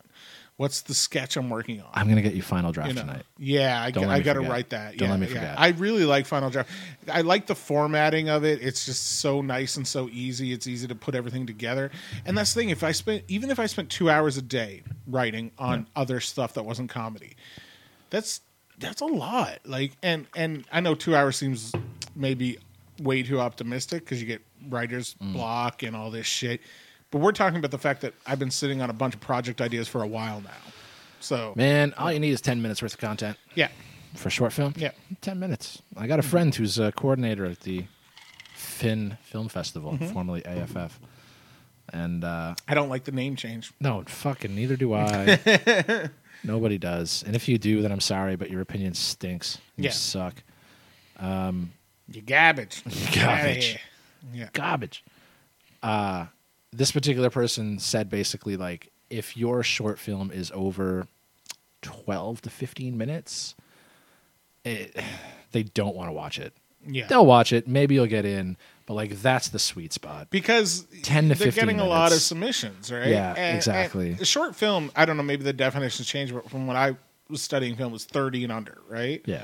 What's the sketch I'm working on? I'm gonna get you final draft you know, tonight. yeah, I, let I me got to forget. write that. Don't yeah, let me yeah. forget. I really like Final Draft. I like the formatting of it. It's just so nice and so easy. It's easy to put everything together. And that's the thing. If I spent, even if I spent two hours a day writing on other stuff that wasn't comedy, that's that's a lot. Like, and and I know two hours seems maybe way too optimistic because you get writer's Mm. block and all this shit. But we're talking about the fact that I've been sitting on a bunch of project ideas for a while now. So Man, all you need is ten minutes worth of content yeah, for a short film. Yeah. ten minutes. I got a friend who's a coordinator at the FIN Film Festival, Mm-hmm. formerly AFF, and uh, I don't like the name change. no, fucking neither do I. (laughs) Nobody does, and if you do, then I'm sorry, but your opinion stinks. You Yeah. suck. Um, You garbage. (laughs) Garbage. Yeah. garbage. Uh, this particular person said basically like if your short film is over 12 to 15 minutes, it, (sighs) they don't want to watch it. Yeah. They'll watch it, maybe you'll get in, but like that's the sweet spot. because 10 to they're 15 getting a lot of submissions, right? Yeah, And- exactly. and a short film, I don't know, maybe the definitions change, but from what I was studying film was 30 and under, right? Yeah.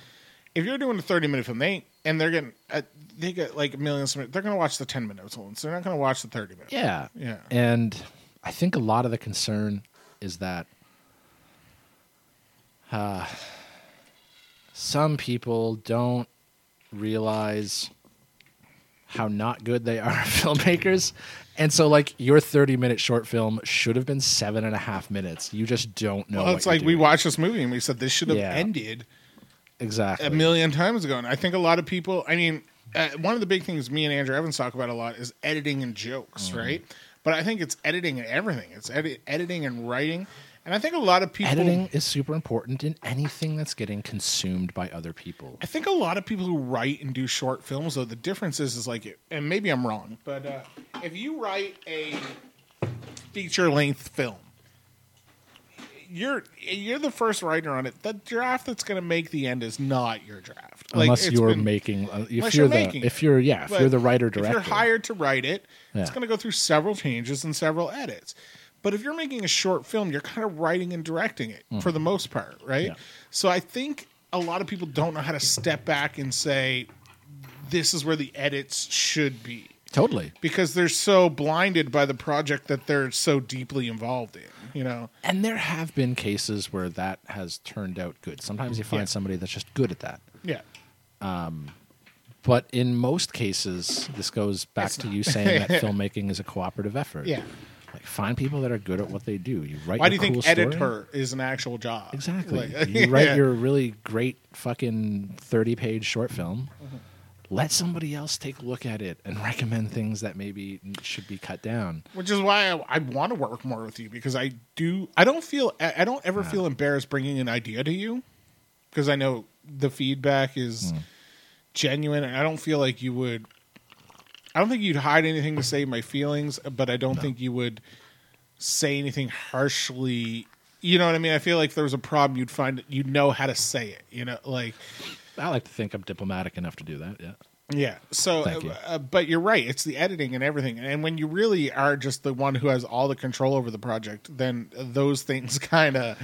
If you're doing a 30 minute film, they and they're getting uh, they get like a million. They're going to watch the 10 minutes ones. They're not going to watch the 30 minutes. Yeah. Yeah. And I think a lot of the concern is that uh, some people don't realize how not good they are (laughs) filmmakers. And so, like, your 30 minute short film should have been seven and a half minutes. You just don't know. Well, it's like we watched this movie and we said this should have Yeah. ended Exactly. a million times ago. And I think a lot of people, I mean, uh, one of the big things me and Andrew Evans talk about a lot is editing and jokes, Mm-hmm. right? But I think it's editing and everything. It's edit, editing and writing. And I think a lot of people. Editing is super important in anything that's getting consumed by other people. I think a lot of people who write and do short films, though, the difference is, is like, and maybe I'm wrong, but uh, if you write a feature length film, you're you're the first writer on it. The draft that's going to make the end is not your draft, Like, unless you're been- making, uh, if unless you're, you're the, making if you're, yeah, if But you're the writer director, If you're hired to write it, it's going to go through several changes and several edits. But if you're making a short film, you're kind of writing and directing it for the most part, right? Yeah. So I think a lot of people don't know how to step back and say, this is where the edits should be. Totally. Because they're so blinded by the project that they're so deeply involved in, you know? And there have been cases where that has turned out good. Sometimes you find Yeah. somebody that's just good at that. Yeah. But in most cases, this goes back It's to not. you saying that (laughs) filmmaking is a cooperative effort. Yeah. Like find people that are good at what they do. You write Why do you think cool story. editor is an actual job? Exactly. Like- you (laughs) write Yeah. your really great fucking 30 page short film. Mm-hmm. Let somebody else take a look at it and recommend things that maybe should be cut down. which is why I, I want to work more with you because I do. I don't feel. I don't ever feel embarrassed bringing an idea to you because I know the feedback is Hmm. genuine, and I don't feel like you would. I don't think you'd hide anything to save my feelings, but I don't think you would say anything harshly. You know what I mean? I feel like if there was a problem, you'd find. You'd know how to say it. You know, like I like to think I'm diplomatic enough to do that. Yeah. Yeah. So, you. uh, but you're right. It's the editing and everything. And when you really are just the one who has all the control over the project, then those things (laughs) kind of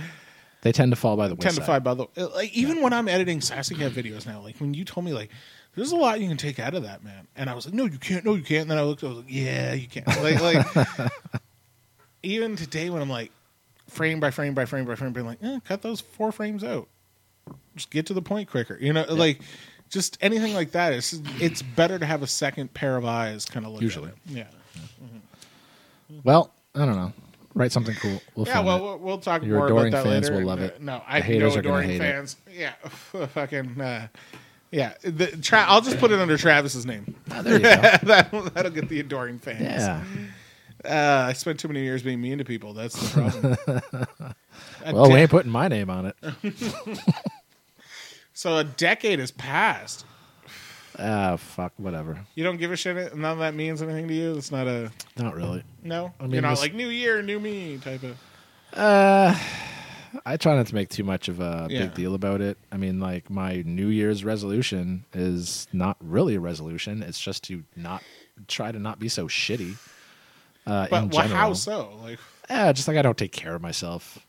They tend to fall by the tend to wayside. fly by the. uh, Like even when I'm editing Sassy Cat videos now, like when you told me like. There's a lot you can take out of that, man. And I was like, no, you can't. No, you can't. And then I looked, I was like, yeah, you can't. Like, like (laughs) even today when I'm like, frame by frame by frame by frame, being like, eh, cut those four frames out. Just get to the point quicker. You know, like just anything like that. It's it's better to have a second pair of eyes kind of look Usually. at it. Yeah. Well, I don't know. Write something cool. We'll Yeah, well, it. we'll, we'll talk Your more adoring about that fans later. will love Uh, it. No, The I haters know are gonna adoring it. fans. Yeah, (laughs) fucking. Uh, yeah, the, tra- I'll just put it under Travis's name. Ah, there you go. (laughs) that'll, that'll get the adoring fans. yeah. Uh, I spent too many years being mean to people. That's the problem. (laughs) Well, we ain't putting my name on it. So a decade has passed. Ah, fuck, whatever. You don't give a shit. None of that means anything to you. It's not a Not really. no. I mean, You're not this- like new year, new me type of. Uh, I try not to make too much of a Yeah. big deal about it. I mean, like my New Year's resolution is not really a resolution. It's just to not try to not be so shitty. Uh, But in wha- general, how so? Like Yeah, just like I don't take care of myself.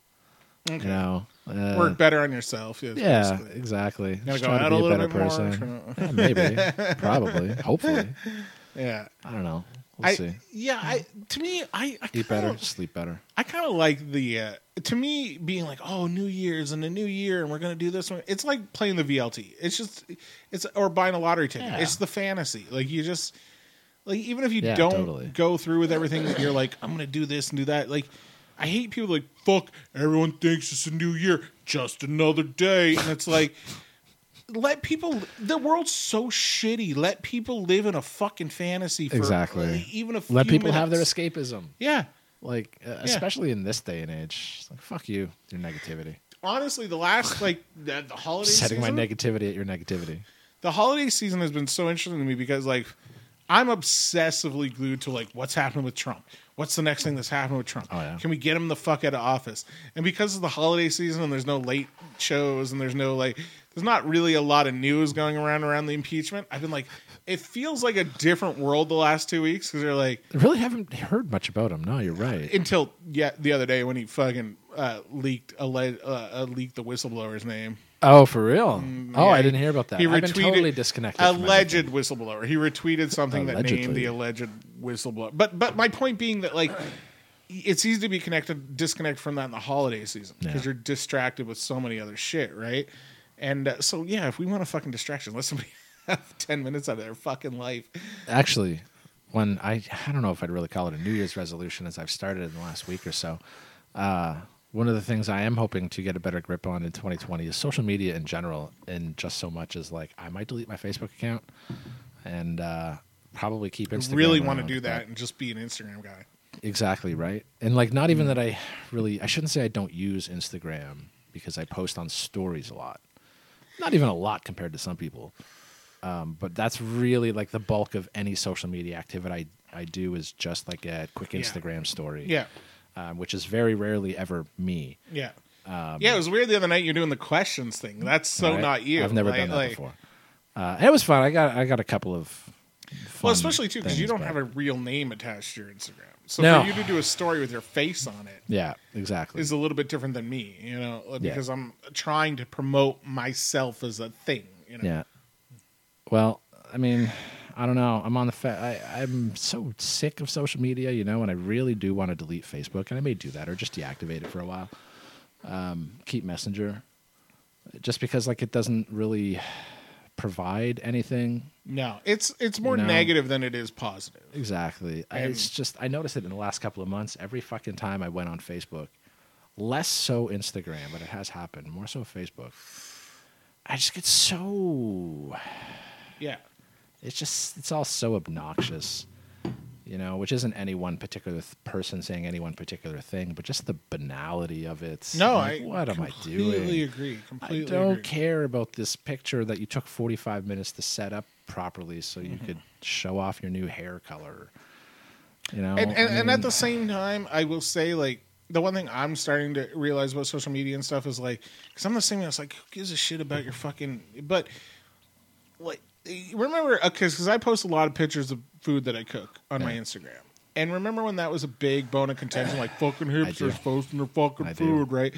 okay. You know, uh, work better on yourself. Yes, Yeah, basically. exactly. Just go try to be a a better person. Yeah, maybe, (laughs) probably, hopefully. Yeah. I don't know. We'll I see. yeah. I to me, I, I Eat kinda- better, sleep better. I kind of like the uh, to me being like, oh, New Year's and a new year, and we're gonna do this one. It's like playing the VLT. It's just it's or buying a lottery ticket. Yeah. It's the fantasy. Like you just like even if you Yeah, don't totally. go through with everything, you're like, I'm gonna do this and do that. Like I hate people like fuck. Everyone thinks it's a new year, just another day, and it's like. Let people. The world's so shitty. Let people live in a fucking fantasy. For Exactly. even a Let people have their escapism. Yeah. Like, uh, especially in this day and age. It's like, fuck you, your negativity. honestly, the last like the, the holiday Setting my negativity at your negativity. the holiday season has been so interesting to me because like I'm obsessively glued to like what's happening with Trump. What's the next thing that's happening with Trump? Oh, yeah. Can we get him the fuck out of office? And because of the holiday season and there's no late shows and there's no like there's not really a lot of news going around around the impeachment. I've been like it feels like a different world the last two weeks because they're like I really haven't heard much about him. No, you're right. until yeah the other day when he fucking uh, leaked a uh, uh, leaked the whistleblower's name. oh, for real? oh, Yeah, I didn't hear about that. He I've been retweeted totally disconnected. Alleged whistleblower. He retweeted something that named the alleged whistleblower. But but my point being that like (clears throat) it's easy to be connected disconnect from that in the holiday season because Yeah. you're distracted with so many other shit, right? And uh, so yeah, if we want a fucking distraction, let somebody (laughs) have ten minutes out of their fucking life. Actually, when I I don't know if I'd really call it a New Year's resolution as I've started in the last week or so. Uh, one of the things I am hoping to get a better grip on in 2020 is social media in general, and just so much as like I might delete my Facebook account and uh, probably keep Instagram. really want to do but- that and just be an Instagram guy. Exactly right. And like not even that I really I shouldn't say I don't use Instagram because I post on stories a lot. Not even a lot compared to some people. Um, but that's really like the bulk of any social media activity I, I do is just like a quick Yeah. Instagram story. Yeah, Um, which is very rarely ever me. yeah, yeah. It was weird the other night. You're doing the questions thing. That's so right? not you. I've never Like- done that like- before. Uh, it was fun. I got I got a couple of Well, especially too because you don't have a real name attached to your Instagram. So No. for you to do a story with your face on it Yeah, exactly. is a little bit different than me, you know, Yeah. because I'm trying to promote myself as a thing. You know? Yeah. Well, I mean, I don't know. I'm on the. Fa- I, I'm so sick of social media, you know, and I really do want to delete Facebook, and I may do that or just deactivate it for a while. Um, keep Messenger, just because like it doesn't really provide anything. No, it's it's more No. negative than it is positive. Exactly. And- it's just I noticed it in the last couple of months. Every fucking time I went on Facebook, less so Instagram, but it has happened. More so Facebook. I just get so Yeah, it's just it's all so obnoxious you know which isn't any one particular th- person saying any one particular thing but just the banality of it no, Like, I what am i completely doing agree. i don't agree. care about this picture that you took 45 minutes to set up properly so you Mm-hmm. could show off your new hair color you know and, and, I and at the (sighs) same time, I will say like the one thing I'm starting to realize about social media and stuff is like because I'm the same. way, It's like who gives a shit about your fucking but like remember because I post a lot of pictures of food that I cook on my Instagram. And remember when that was a big bone of contention, like fucking (laughs) do. hipsters posting their fucking I do. food, right?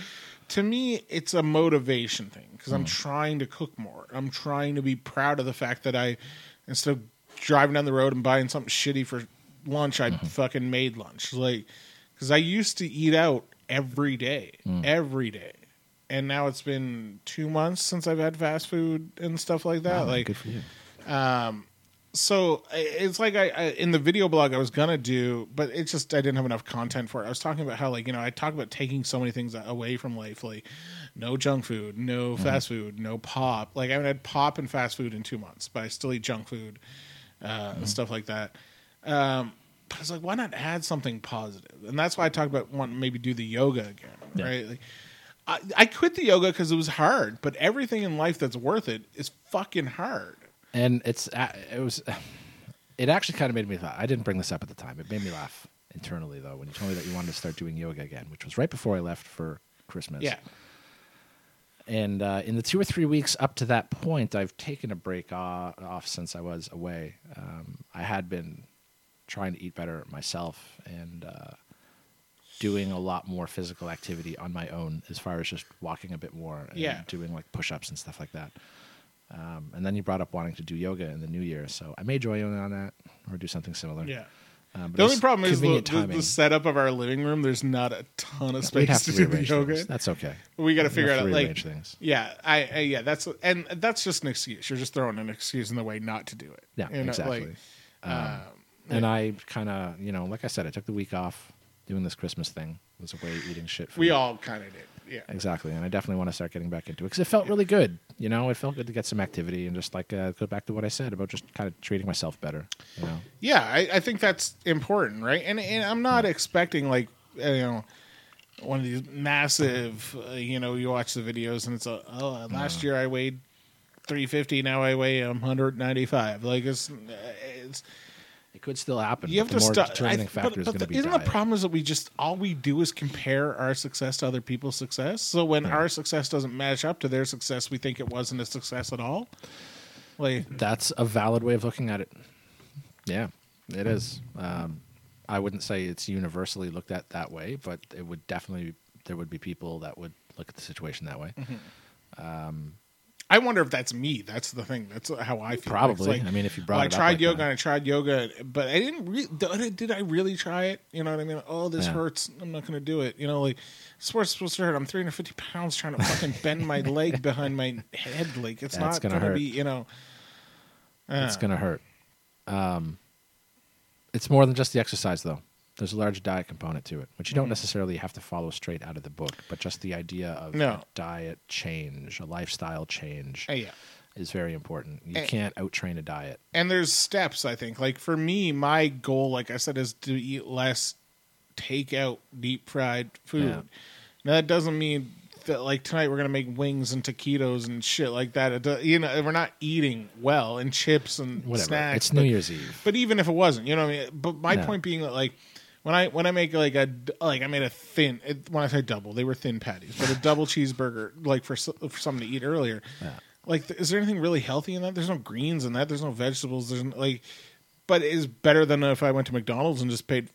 To me, it's a motivation thing because Hmm. I'm trying to cook more. I'm trying to be proud of the fact that I, instead of driving down the road and buying something shitty for lunch, I Mm-hmm. fucking made lunch. Like, because I used to eat out every day, Mm. every day, and now it's been two months since I've had fast food and stuff like that. wow, like, good for you so it's like I, I in the video blog I was gonna do, but it's just I didn't have enough content for it. I was talking about how like you know I talk about taking so many things away from life, like no junk food, no fast food, no pop. Like I haven't had pop and fast food in two months, but I still eat junk food uh, and stuff like that. Um, but it's like why not add something positive? And that's why I talked about wanting maybe do the yoga again, Yeah. right? Like, I, I quit the yoga because it was hard, but everything in life that's worth it is fucking hard. and it's uh, it was (sighs) it actually kind of made me laugh. I didn't bring this up at the time. It made me laugh internally though when you told me that you wanted to start doing yoga again, which was right before I left for Christmas. Yeah. And uh, in the two or three weeks up to that point, I've taken a break off, off since I was away. Um, I had been trying to eat better myself and uh, doing a lot more physical activity on my own, as far as just walking a bit more and Yeah. doing like push ups and stuff like that. Um, and then you brought up wanting to do yoga in the new year, so I may join in on that or do something similar. Yeah. Um, The only problem is the, the, the setup of our living room. There's not a ton of We'd space to to, do the yoga. things. That's okay. we got to figure out to like things. yeah, I, I yeah that's and that's just an excuse. You're just throwing an excuse in the way not to do it. Yeah, You know, exactly. like, um, And I kind of, you know, like I said, I took the week off doing this Christmas thing. Was a way of eating shit. Food. we all kind of did. Yeah. exactly, and I definitely want to start getting back into it because it felt really good. You know, it felt good to get some activity and just like uh, go back to what I said about just kind of treating myself better. You know, Yeah, I, I think that's important, right? And and I'm not expecting like uh, you know one of these massive. Uh, you know, you watch the videos and it's a oh last year I weighed 350. Now I weigh 195. Like it's it's It could still happen. you have but to the more stop. determining factor is going to the, be isn't diet. the problem is that we just all we do is compare our success to other people's success. So when our success doesn't match up to their success, we think it wasn't a success at all. Like That's a valid way of looking at it. Yeah, it is. Um, I wouldn't say it's universally looked at that way, but it would definitely there would be people that would look at the situation that way. I wonder if that's me. That's the thing. That's how I feel. Probably. It's I mean, if you brought well, I it up tried like yoga that. and I tried yoga, but I didn't. Re- did did I really try it? You know what I mean? Oh, this Yeah. hurts. I'm not going to do it. You know, like sports supposed to hurt. I'm 350 pounds trying to fucking bend my (laughs) leg behind my head. Like it's That's not going to be. You know. It's uh, going to hurt. Um, it's more than just the exercise, though. There's a large diet component to it, which you don't necessarily have to follow straight out of the book, but just the idea of No. a diet change, a lifestyle change, uh, yeah. is very important. You Eh. can't outtrain a diet. and there's steps i think like for me my goal like i said is to eat less takeout deep fried food Yeah. now that doesn't mean that like tonight we're gonna make wings and taquitos and shit like that it you know we're not eating well and chips and Whatever. snacks it's but, New Year's Eve. but even if it wasn't you know what i mean but my Yeah. point being that like when I when I make like a like I made a thin it, when I say double they were thin patties but a double cheeseburger like for for something to eat earlier like is there anything really healthy in that there's no greens in that there's no vegetables there's no, like but it is better than if I went to McDonald's and just paid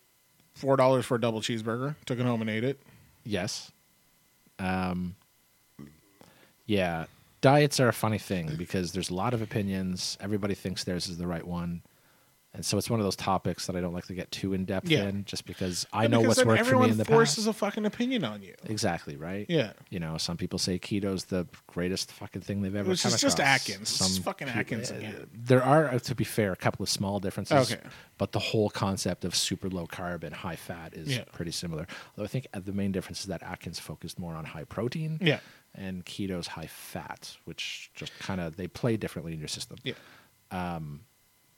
four dollars for a double cheeseburger took it home and ate it Yes. Um, yeah, diets are a funny thing because there's a lot of opinions. Everybody thinks theirs is the right one. And so it's one of those topics that I don't like to get too in depth Yeah. in just because I know because what's worked for me in the past. Everyone forces a fucking opinion on you Exactly, right? Yeah. You know, some people say keto's the greatest fucking thing they've ever Which come is just across. Atkins. It's just fucking Atkins again. There are, uh, to be fair, a couple of small differences. Okay. But the whole concept of super low carb and high fat is Yeah. pretty similar. Although I think uh, the main difference is that Atkins focused more on high protein. Yeah. And keto's high fat, which just kind of they play differently in your system. yeah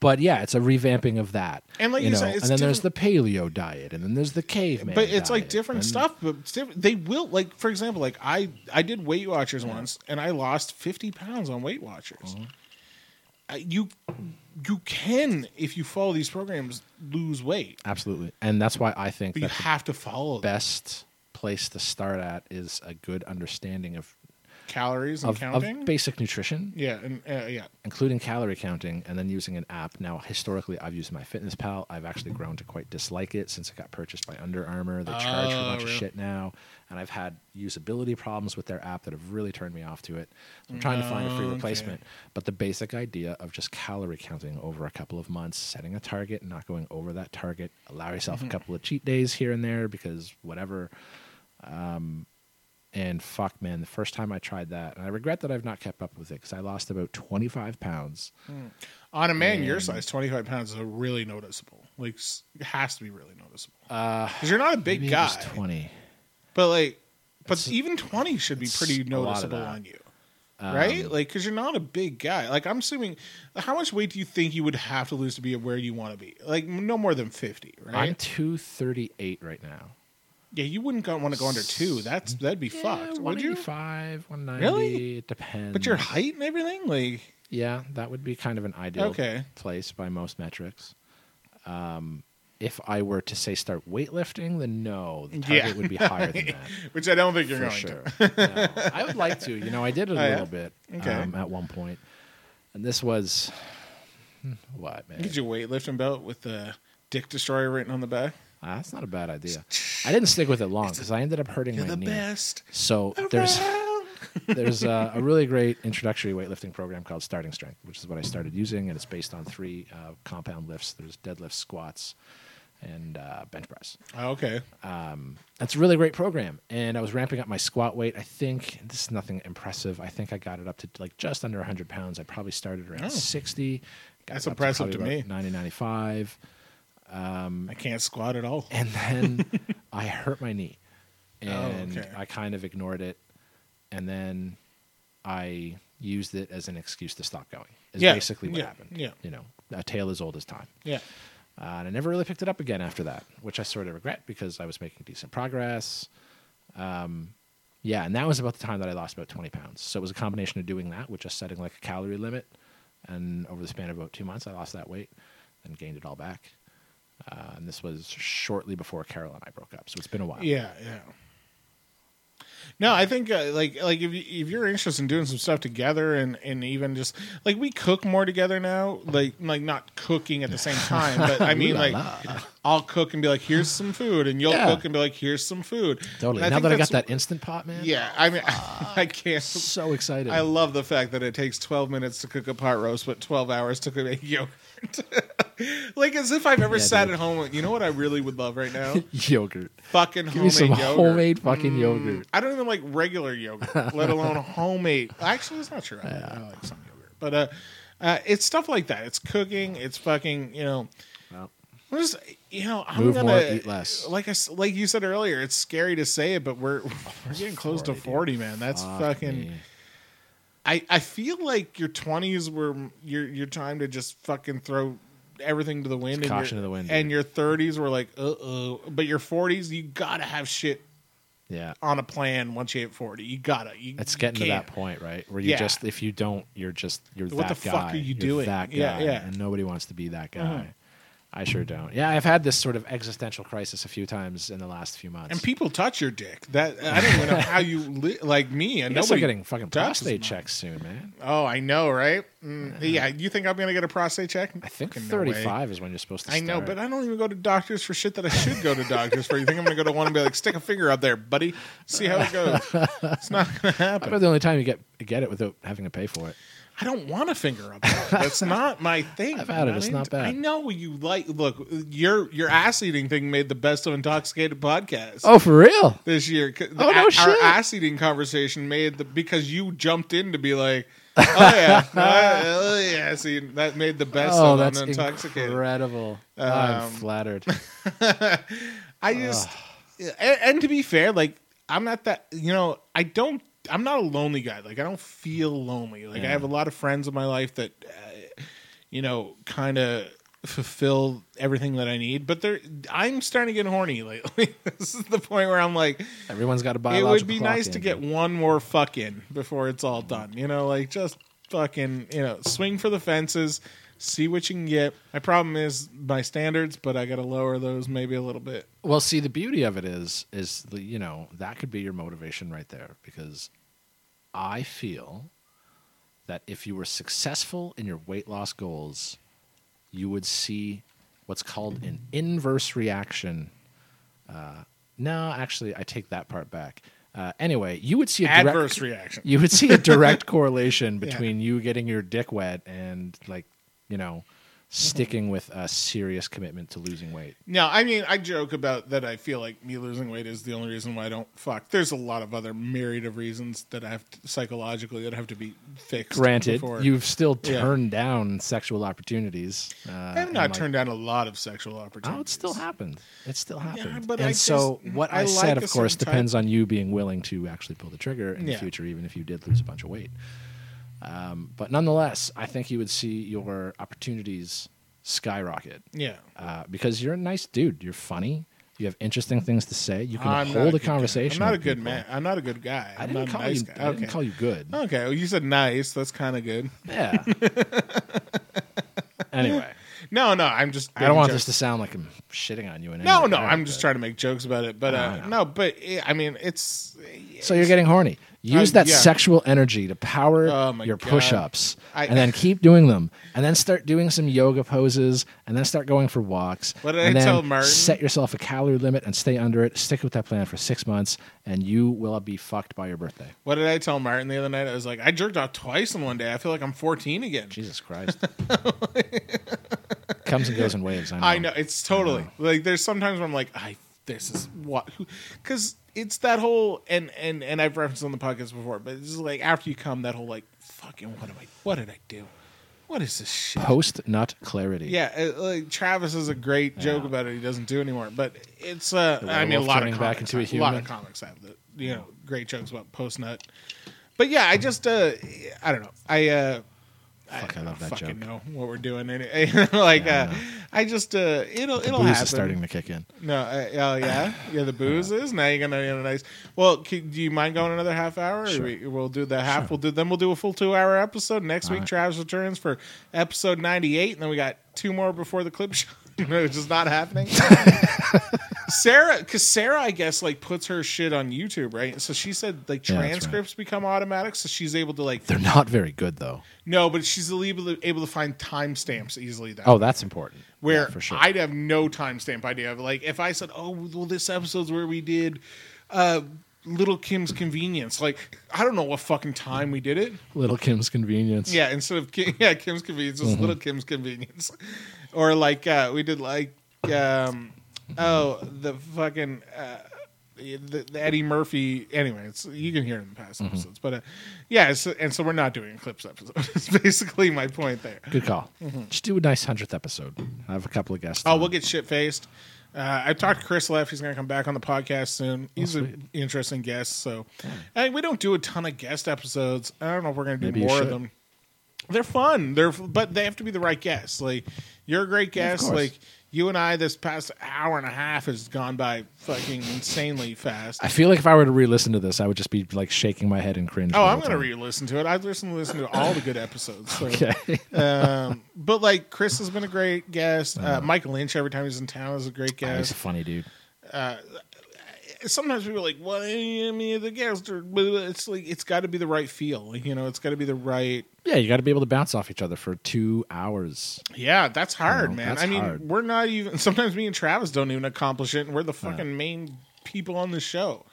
But yeah, it's a revamping of that. And like you know, said, it's and then there's the paleo diet, and then there's the caveman. but it's like different and- stuff but different. they will like for example like i i did weight watchers once and i lost 50 pounds on weight watchers Uh-huh. Uh, you you can if you follow these programs lose weight Absolutely, and that's why I think you have to follow them. best place to start at is a good understanding of calories and of, counting of basic nutrition, yeah and uh, yeah including calorie counting, and then using an app. Now, historically, I've used MyFitnessPal. I've actually grown to quite dislike it since it got purchased by Under Armour. They charge for a Oh, bunch really? of shit now, and I've had usability problems with their app that have really turned me off to it. So I'm trying to find a free Okay. replacement. But the basic idea of just calorie counting over a couple of months, setting a target and not going over that target, allow yourself Mm-hmm. a couple of cheat days here and there because whatever. Um, and fuck, man, the first time I tried that, and I regret that I've not kept up with it because I lost about 25 pounds. on a man your size 25 pounds is a really noticeable like it has to be really noticeable because you're not a big Uh, guy was 20. but like but It's- even 20 should be pretty a lot of noticeable on you right? Um, Like, because you're not a big guy. Like, I'm assuming, how much weight do you think you would have to lose to be where you want to be? Like, no more than 50, right? I'm 238 right now. Yeah, you wouldn't want to go under two. That's that'd be fucked. Would you? 185, 190. Really? It depends. But your height and everything, like, Yeah, that would be kind of an ideal Okay. place by most metrics. Um, if I were to say start weightlifting, then no, the target Yeah. would be higher than (laughs) that. which I don't think you're for going sure. to. (laughs) No, I would like to. You know, I did it a Oh, yeah? little bit Okay. um, at one point, and this was hmm, what man? Get your weightlifting belt with the Dick Destroyer written on the back. Ah, that's not a bad idea. I didn't stick with it long because I ended up hurting You're my the knee. best. So there's (laughs) there's a, a really great introductory weightlifting program called Starting Strength, which is what I started using, and it's based on three uh, compound lifts. There's deadlifts, squats, and uh, bench press. Oh, okay. That's a really great program, and I was ramping up my squat weight. I think this is nothing impressive. I think I got it up to like just under 100 pounds. I probably started around Oh. 60. got That's it up impressive probably to about me. 90, 95. I can't squat at all. and then (laughs) I hurt my knee, and Oh, okay. I kind of ignored it, and then I used it as an excuse to stop going. Is Yeah, basically what yeah, happened. yeah. you know, a tale as old as time. Yeah. Uh, and I never really picked it up again after that, which I sort of regret because I was making decent progress. Um, Yeah, and that was about the time that I lost about 20 pounds. So it was a combination of doing that, with just setting like a calorie limit, and over the span of about two months, I lost that weight and gained it all back. Uh, and this was shortly before Carol and I broke up, so it's been a while. Yeah, yeah. No, I think uh, like like if you, if you're interested in doing some stuff together and and even just like we cook more together now, like like not cooking at the same (laughs) time, but I mean like la. I'll cook and be like, here's some food, and you'll Yeah. cook and be like, here's some food. Totally. And now that I got that instant pot, man, yeah, I mean, (laughs) I can't. so excited. I love the fact that it takes 12 minutes to cook a pot roast, but 12 hours to cook a (laughs) yogurt. (laughs) like as if I've ever Yeah, sat dude. at home. like, You know what I really would love right now? (laughs) yogurt. Fucking Give me homemade some yogurt. Mm. homemade fucking yogurt. I don't even like regular yogurt, let (laughs) alone homemade. Actually, it's not true. I, I like some yogurt, but uh, uh, it's stuff like that. It's cooking. It's fucking. You know, Well, I'm just you know I'm Move gonna more, eat less. like I, like you said earlier. It's scary to say it, but we're we're getting close to 40, man. That's fuck fucking. me. I, I feel like your twenties were your your time to just fucking throw everything to the wind. and caution your, to the wind, And dude. your thirties were like, uh oh. But your forties, you gotta have shit Yeah. on a plan once you hit forty. You gotta. You, It's you getting to that point, right? Where you Yeah. just if you don't, you're just you're What that the fuck are you You're doing? That guy, Yeah, yeah. and nobody wants to be that guy. Mhm. I sure don't. Yeah, I've had this sort of existential crisis a few times in the last few months. And people touch your dick. That I don't even know how you li- like me. (laughs) And I guess I'm nobody getting fucking prostate checks soon, man. Oh, I know, right? Mm, yeah, you think I'm gonna get a prostate check? I think Fucking no 35 is when you're supposed to I start. know, but I don't even go to doctors for shit that I should go to doctors for. You think I'm gonna go to one and be like, stick a finger out there, buddy, see how it goes? It's not gonna (laughs) happen. about the only time you get get it without having to pay for it? I don't want a finger up. That's (laughs) not my thing. I've had it. It's not bad. I know you like. Look, your your ass eating thing made the best of intoxicated podcast. Oh, for real? this year. The- Oh, no our shit. ass eating conversation made the because you jumped in to be like, oh yeah, (laughs) oh, yeah. See, that made the best oh, of that's intoxicated. incredible. I'm Um, flattered. (laughs) I just, and, and to be fair, like I'm not that. You know, I don't. I'm not a lonely guy. Like I don't feel lonely. Like I have a lot of friends in my life that, uh, you know, kind of fulfill everything that I need. But they're. I'm starting to get horny (laughs) lately. this is the point where I'm like, Everyone's got a it would be nice to get one more fuck in before it's all done. You know, like just fucking, you know, swing for the fences, see what you can get. My problem is my standards, but I got to lower those maybe a little bit. Well, see, the beauty of it is, is the, you know that could be your motivation right there because I feel that if you were successful in your weight loss goals, you would see what's called an inverse reaction. Uh, no, actually, I take that part back. Uh, anyway, you would see a direct, Adverse reaction. You would see a direct (laughs) correlation between you getting your dick wet and like you know sticking with a serious commitment to losing weight. No, I mean, I joke about that. I feel like me losing weight is the only reason why I don't fuck. There's a lot of other myriad of reasons that I have to, psychologically that have to be fixed. Granted, before- you've still Yeah. turned down sexual opportunities. Uh, I have not like- turned down a lot of sexual opportunities. Oh, it still happened. It still happened. but and I so just- what I I, said, like of course, certain type- depends on you being willing to actually pull the trigger in Yeah. the future, even if you did lose a bunch of weight. Um, but nonetheless, I think you would see your opportunities skyrocket. Yeah. Uh, because you're a nice dude. You're funny. You have interesting things to say. You can I'm hold a, guy. conversation. I'm not a good people. man. I'm not a good guy. I I'm didn't call a nice you. guy. I didn't call you good. Okay, well, you said nice. That's kind of good. Yeah. (laughs) anyway, (laughs) No, no, I'm just. I don't want jokes. this to sound like I'm shitting on you. In No, no, I'm just trying to make jokes about it. But uh, no, but I mean, it's. So you're getting horny. Use Uh, that yeah. sexual energy to power Oh, your God. push-ups, I- and then (laughs) keep doing them, and then start doing some yoga poses, and then start going for walks. What did I tell Martin? Set yourself a calorie limit and stay under it. Stick with that plan for six months, and you will be fucked by your birthday. What did I tell Martin the other night? I was like, I jerked off twice in one day. I feel like I'm 14 again. Jesus Christ! (laughs) Comes and goes in waves. I know. I know it's totally like there's sometimes where I'm like, I this is what because it's that whole and and and I've referenced on the podcast before, but it's like after you come, that whole like fucking what am I? What did I do? What is this shit? Post nut clarity. Yeah, uh, like Travis is a great joke about it. He doesn't do anymore, but it's uh, I mean, a lot of turning back comics into a have- lot of comics have the you know great jokes about post nut. But yeah, I just uh, I don't know. I uh, Fuck, I love that fucking joke. know what we're doing. Any- (laughs) like Yeah, I uh, I just uh, it'll The it'll booze happen. is starting to kick in. No, uh, oh yeah, (laughs) yeah. The booze is now. You're gonna get a nice. Well, do you mind going another half hour? Sure. we, we'll do the half. We'll do then. We'll do a full two hour episode next week. right. Travis returns for episode ninety eight, and then we got two more before the clip show, (laughs) which is not happening. Sarah, because Sarah, I guess, like puts her shit on YouTube, right? So she said like Yeah, that's right. transcripts become automatic, so she's able to like They're not very good though. no, but she's able to able to find timestamps easily. That Oh, that's important. where Yeah, for sure. I'd have no timestamp idea of like if I said, "Oh, well, this episode's where we did uh, Little Kim's Convenience." Like I don't know what fucking time we did it. Little Kim's convenience. Yeah, instead of Kim, (laughs) yeah Kim's Convenience, it was Mm-hmm. Little Kim's Convenience, (laughs) or like uh, we did like um, oh the fucking. Uh, the, the Eddie Murphy. Anyway, it's, you can hear it in the past Mm-hmm. episodes, but uh, yeah, it's, and so we're not doing clips episode. (laughs) It's basically my point there. Good call. Just do a nice hundredth episode. I have a couple of guests. Mm-hmm. Oh, on. we'll get shit faced. Uh, I talked to Chris Left. He's going to come back on the podcast soon. He's Oh, an interesting guest. So, and we don't do a ton of guest episodes. I don't know if we're going to do Maybe more of them. They're fun. They're but they have to be the right guests. Like you're a great guest. course. like you and I, this past hour and a half has gone by fucking insanely fast. I feel like if I were to re-listen to this, I would just be like shaking my head and cringe. Oh, I'm going to time. re-listen to it. I've listened listen to all the good episodes. So. Okay. (laughs) Um, but like Chris has been a great guest. Uh, Michael Lynch every time he's in town is a great Oh, he's a funny dude. sometimes people are like, "Well, I mean, the guest," or but it's like it's got to be the right feel. You know, it's got to be the right. Yeah, you got to be able to bounce off each other for two hours. Yeah, that's hard, know, man. that's I mean, hard. we're not even. Sometimes me and Travis don't even accomplish it, and we're the fucking main people on the show.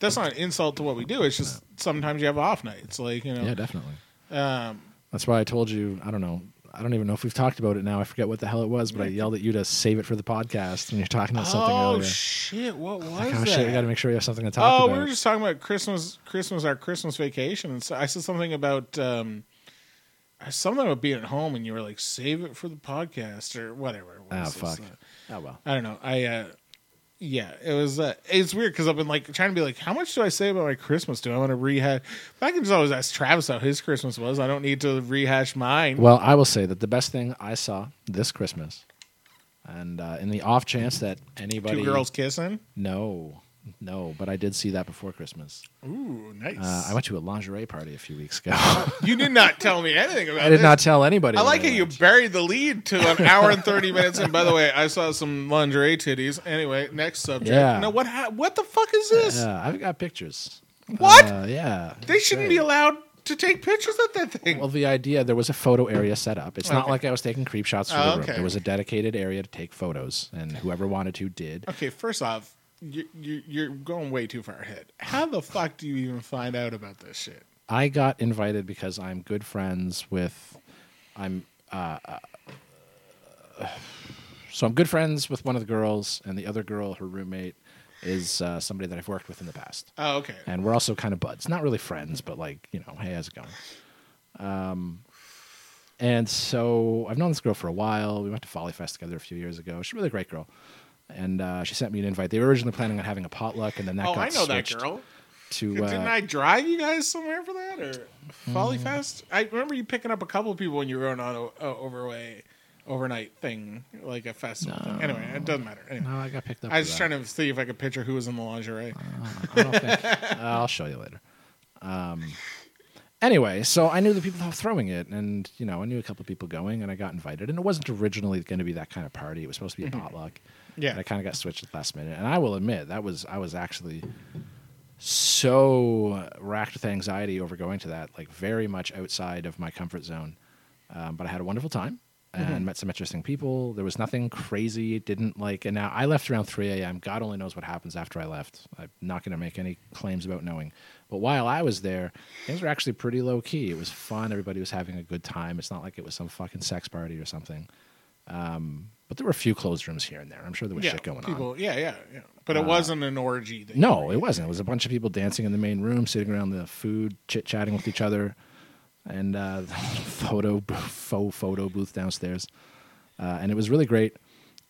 That's not an insult to what we do. It's just sometimes you have off nights, like you know. Yeah, definitely. Um, That's why I told you. I don't know. I don't even know if we've talked about it now. I forget what the hell it was, but I yelled at you to save it for the podcast when you're talking about something oh earlier. shit! What was Like, oh that? shit, we got to make sure we have something to talk Oh, about. we were just talking about Christmas, Christmas, our Christmas vacation. And so I said something about um, something about being at home, and you were like, "Save it for the podcast" or whatever. it oh fuck. Uh, Oh well. I don't know. I uh, yeah, it was. Uh, it's weird because I've been like trying to be like, how much do I say about my Christmas? Do I want to rehash? But I can just always ask Travis how his Christmas was. I don't need to rehash mine. Well, I will say that the best thing I saw this Christmas, and uh, in the off chance that anybody Two girls kissing. no, no, but I did see that before Christmas. Ooh, nice. Uh, I went to a lingerie party a few weeks ago. (laughs) you did not tell me anything about. it. I did this. not tell anybody. I like how you buried the lead to an hour and thirty minutes. And by the way, I saw some lingerie titties. Anyway, next subject. Yeah. No, what? Ha- what the fuck is this? Yeah, I've got pictures. What? Uh, yeah. they shouldn't be allowed to take pictures of that thing. Well, the idea there was a photo area set up. It's not like I was taking creep shots for Oh, the room. okay. There was a dedicated area to take photos, and whoever wanted to did. okay, first off, you, you, you're going way too far ahead. How the fuck do you even find out about this shit? I got invited because I'm good friends with. I'm. Uh, uh, (sighs) so I'm good friends with one of the girls, and the other girl, her roommate, is uh, somebody that I've worked with in the past. Oh, okay. and we're also kind of buds. Not really friends, but like you know, hey, how's it going? Um, and so I've known this girl for a while. We went to Folly Fest together a few years ago. She's a really great girl, and uh, she sent me an invite. They were originally planning on having a potluck, and then that oh, got I know that girl. to. Didn't Uh, I drive you guys somewhere for that or Folly Mm. Fest? I remember you picking up a couple of people when you were on a, a overway overnight thing, like a festival thing. Anyway, it doesn't matter. Anyway. no, I got picked up. I was trying to see if I could picture who was in the lingerie. I don't think. (laughs) I'll show you later. Um, anyway, so I knew the people were throwing it, and you know, I knew a couple of people going, and I got invited. And it wasn't originally going to be that kind of party. It was supposed to be a potluck. Mm-hmm. Yeah. and I kind of got switched at the last minute. And I will admit that was I was actually so racked with anxiety over going to that, like very much outside of my comfort zone. Um, but I had a wonderful time and Mm-hmm. met some interesting people. There was nothing crazy. It didn't like, and now I left around 3 a.m. God only knows what happens after I left. I'm not going to make any claims about knowing. But while I was there, things were actually pretty low key. It was fun. Everybody was having a good time. It's not like it was some fucking sex party or something. Um, but there were a few closed rooms here and there. I'm sure there was yeah, shit going on. people, Yeah, yeah, yeah. But it wasn't an orgy. No, it wasn't. It was a bunch of people dancing in the main room, sitting around the food, chit chatting with each other, and uh, (laughs) photo faux photo booth downstairs. Uh, and it was really great.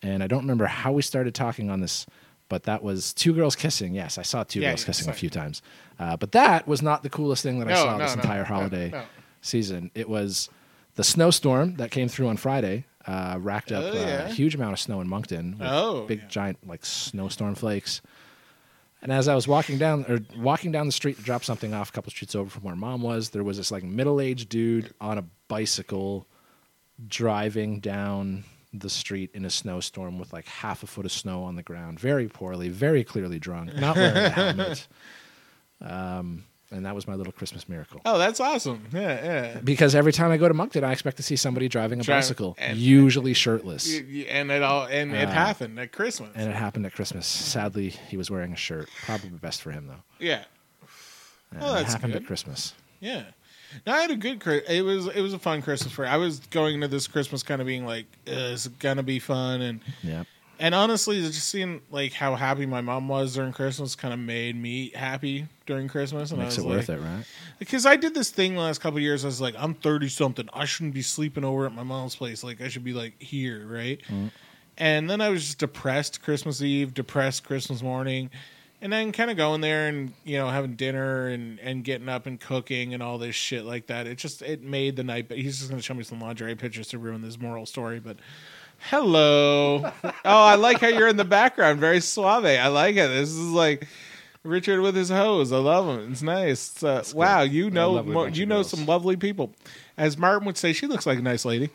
And I don't remember how we started talking on this, but that was two girls kissing. Yes, I saw two Yeah, girls yeah, kissing a few times. Uh, but that was not the coolest thing that I saw no, this no, entire no, holiday no. season. It was the snowstorm that came through on Friday Uh, racked up Oh, uh, a huge amount of snow in Moncton. Oh, big yeah. giant like snowstorm flakes. And as I was walking down or walking down the street to drop something off a couple streets over from where mom was, there was this like middle aged dude on a bicycle driving down the street in a snowstorm with like half a foot of snow on the ground, very poorly, very clearly drunk, not wearing a helmet. (laughs) Um, and that was my little Christmas miracle. Oh, that's awesome. Yeah, yeah. Because every time I go to Moncton, I expect to see somebody driving a bicycle, and- usually shirtless. And it all and it Uh, happened at Christmas. And it happened at Christmas. Sadly, he was wearing a shirt. Probably best for him though. yeah, And Oh, it that's happened good. at Christmas. yeah. No, I had a good. It was it was a fun Christmas for. I was going into this Christmas kind of being like, "Uh, "Is it gonna be fun?" And Yeah. And honestly, just seeing like how happy my mom was during Christmas kind of made me happy during Christmas. And Makes I it was worth like, it, right? Because I did this thing the last couple of years. I was like, I'm 30 something. I shouldn't be sleeping over at my mom's place. Like, I should be like here, right? Mm. And then I was just depressed Christmas Eve, depressed Christmas morning. And then kind of going there and, you know, having dinner and, and getting up and cooking and all this shit like that. It just, it made the night. But he's just going to show me some lingerie pictures to ruin this moral story. But hello. oh, I like how you're in the background. Very suave. I like it. This is like Richard with his hose. I love him. It's nice. It's, uh, wow, you know, mo- you know some lovely people. As Martin would say, she looks like a nice lady.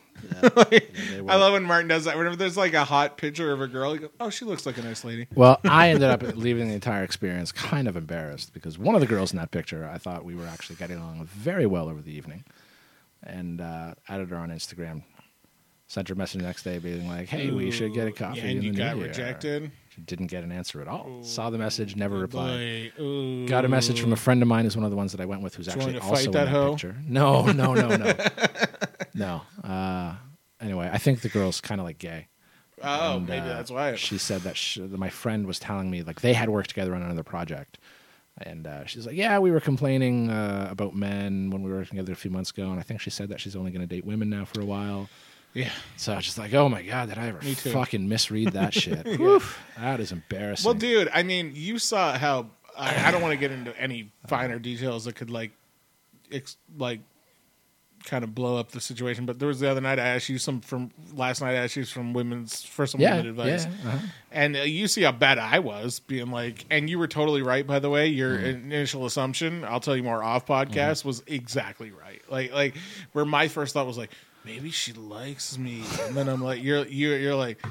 Like, (laughs) I love when Martin does that. Whenever there's like a hot picture of a girl, he goes, "Oh, she looks like a nice lady." Well, I ended up (laughs) leaving the entire experience kind of embarrassed because one of the girls in that picture, I thought we were actually getting along very well over the evening, and uh, added her on Instagram. Sent her a message the next day, being like, "Hey, we should get a coffee." Yeah, and you the got new year." rejected. She didn't get an answer at all. Saw the message, never replied. Boy, ooh. Got a message from a friend of mine, who's one of the ones that I went with, who's actually also in that that picture. No, (laughs) no, no, no, no. Uh, anyway, I think the girl's kind of like gay. Oh, And, maybe uh, that's why. She said that, she, that my friend was telling me like they had worked together on another project, and uh, she's like, "Yeah, we were complaining uh, about men when we were working together a few months ago, and I think she said that she's only going to date women now for a while." Yeah. So I was just like, "Oh my god, did I ever Me too. fucking misread that (laughs) shit? Oof, that is embarrassing." Well, dude, I mean, you saw how I, I don't want to get into any finer details that could like, ex, like, kind of blow up the situation. But there was the other night I asked you some from last night. I asked you some women's for some yeah, women advice, yeah, uh-huh. and uh, you see how bad I was being like, and you were totally right. By the way, your Mm-hmm. initial assumption, I'll tell you more off podcast, was exactly right. Like, like where my first thought was like, maybe she likes me, and then I'm like, you're you're you're like,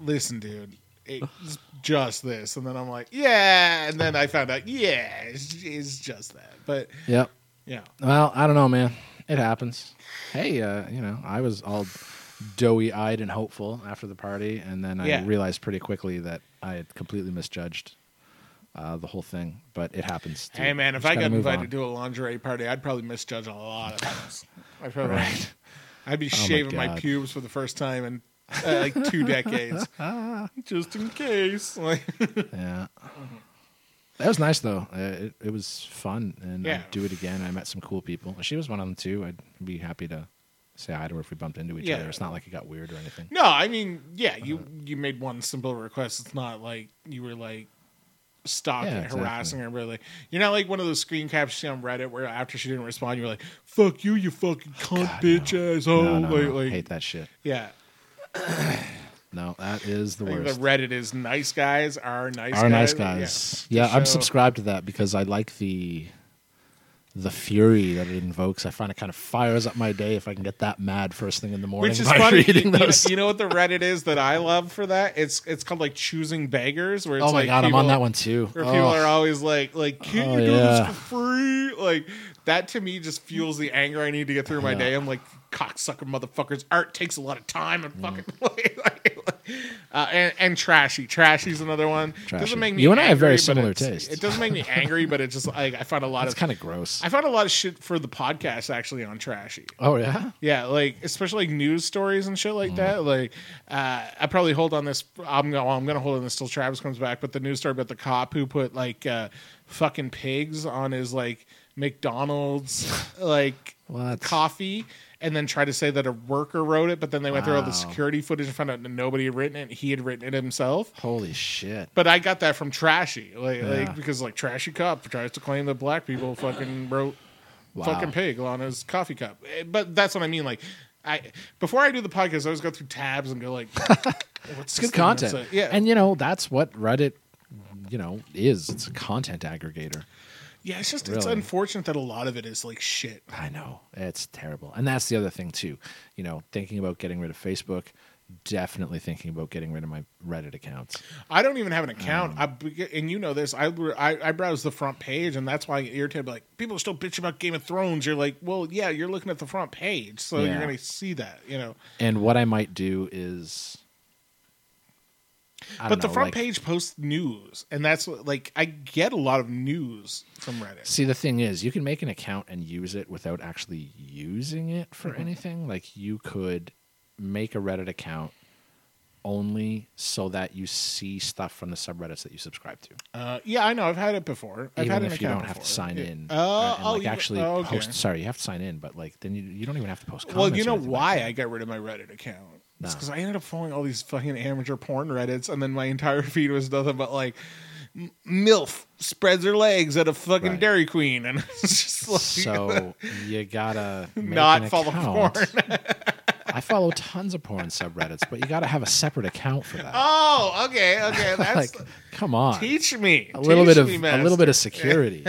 listen, dude. It's just this, and then I'm like, yeah, and then I found out, yeah, it's, it's just that. But Yep. yeah, Well, I don't know, man. It happens. Hey, uh, you know, I was all doughy eyed and hopeful after the party, and then I Yeah. realized pretty quickly that I had completely misjudged uh, the whole thing. But it happens. dude. hey man, if Just I got invited on. to a lingerie party, I'd probably misjudge a lot of things. I'd probably, (laughs) Right. I'd be Oh my shaving my, God. pubes for the first time in uh, like two decades, (laughs) just in case. Like, Yeah. That was nice though. Uh, it, it was fun, and Yeah. I'd do it again. I met some cool people. She was one of them too. I'd be happy to say hi to her if we bumped into each Yeah. other. It's not like it got weird or anything. no, I mean, yeah, you you made one simple request. It's not like you were like stalking, Yeah, exactly. harassing her. Like, you're not like one of those screen caps you see on Reddit where after she didn't respond, you were like, "Fuck you, you fucking oh, cunt, bitch asshole." No, no, like, no. like, hate that shit. yeah. (clears throat) No, that is the worst. the Reddit is nice guys are nice Are guys. nice guys. Yeah, To I'm subscribed to that because I like the the fury that it invokes. I find it kind of fires up my day if I can get that mad first thing in the morning. Which is by funny. reading you, know, you know what the Reddit is that I love for that? It's it's called like choosing beggars. Where it's oh my like god, I'm people- on that one too. Where Oh, people are always like, like, can Oh, you do yeah. this for free? Like that to me just fuels the anger I need to get through my Yeah. day. I'm like, cocksucker motherfuckers. Art takes a lot of time Mm. and fucking like, like, (laughs) (laughs) uh, and, and trashy. Trashy's another one. Trashy. Doesn't make me. You and I have very similar tastes. It doesn't make me (laughs) angry, but it just like I find a lot of. It's of kind of gross. I found a lot of shit for the podcast actually on trashy. oh yeah. Yeah, like especially like news stories and shit Mm. like that. Like, uh, I probably hold on this. I'm gonna, well, I'm gonna hold on this till Travis comes back. But the news story about the cop who put like uh, fucking pigs on his like McDonald's (laughs) like What? coffee, and then tried to say that a worker wrote it. But then they went through all the security footage and found out nobody had written it. He had written it himself. Holy shit. But I got that from Trashy, like, Yeah. like because like Trashy cop tries to claim that black people fucking wrote Wow. fucking pig on his coffee cup. Eh, But that's what I mean. Like I before I do the podcast, I always go through tabs and go like, (laughs) "What's good content. Yeah, And you know, that's what Reddit, you know, is. It's a content aggregator. Yeah. It's just it's Really. unfortunate that a lot of it is like shit. I know. It's terrible. And that's the other thing too. You know, thinking about getting rid of Facebook, definitely thinking about getting rid of my Reddit accounts. I don't even have an account. Um, I, and you know this. I, I I browse the front page, and that's why I get irritated. Like people are still bitch about Game of Thrones. You're like, well, yeah, you're looking at the front page, so Yeah. you're gonna see that. You know. And what I might do is but don't the front like- page posts news, and that's what, like I get a lot of news from Reddit. See, the thing is, you can make an account and use it without actually using it for Mm-hmm. anything. Like you could make a Reddit account only so that you see stuff from the subreddits that you subscribe to. Uh, yeah, I know. I've had it before. I've even had an if you don't have to sign Yeah. in. Oh, uh, and oh, like you- actually oh, okay. post. Sorry, you have to sign in, but like then you, you don't even have to post. Well, you know why. I got rid of my Reddit account? It's because I ended up following all these fucking amateur porn Reddits, and then my entire (laughs) feed was nothing but like MILF spreads her legs at a fucking Right. Dairy Queen, and (laughs) it's just like So you gotta (laughs) make not an follow account. porn. I follow tons of porn subreddits, but you got to have a separate account for that. oh, okay, okay. That's like, come on, teach me a little Teach bit of me, a little bit of security.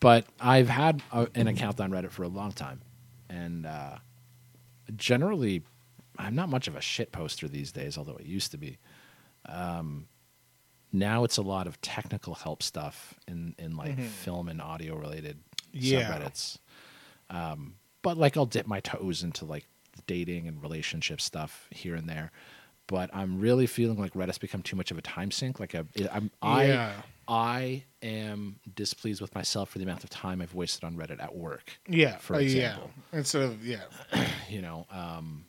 but I've had a, an account on Reddit for a long time, and uh, generally, I'm not much of a shit poster these days, although it used to be. Um, now it's a lot of technical help stuff in in like film and audio related Mm-hmm. Yeah. subreddits. Um, but like I'll dip my toes into like dating and relationship stuff here and there. But I'm really feeling like Reddit's become too much of a time sink. Like a, I'm, Yeah. I I am displeased with myself for the amount of time I've wasted on Reddit at work. Yeah, for uh, example. yeah. Instead of yeah, (clears throat) You know, um,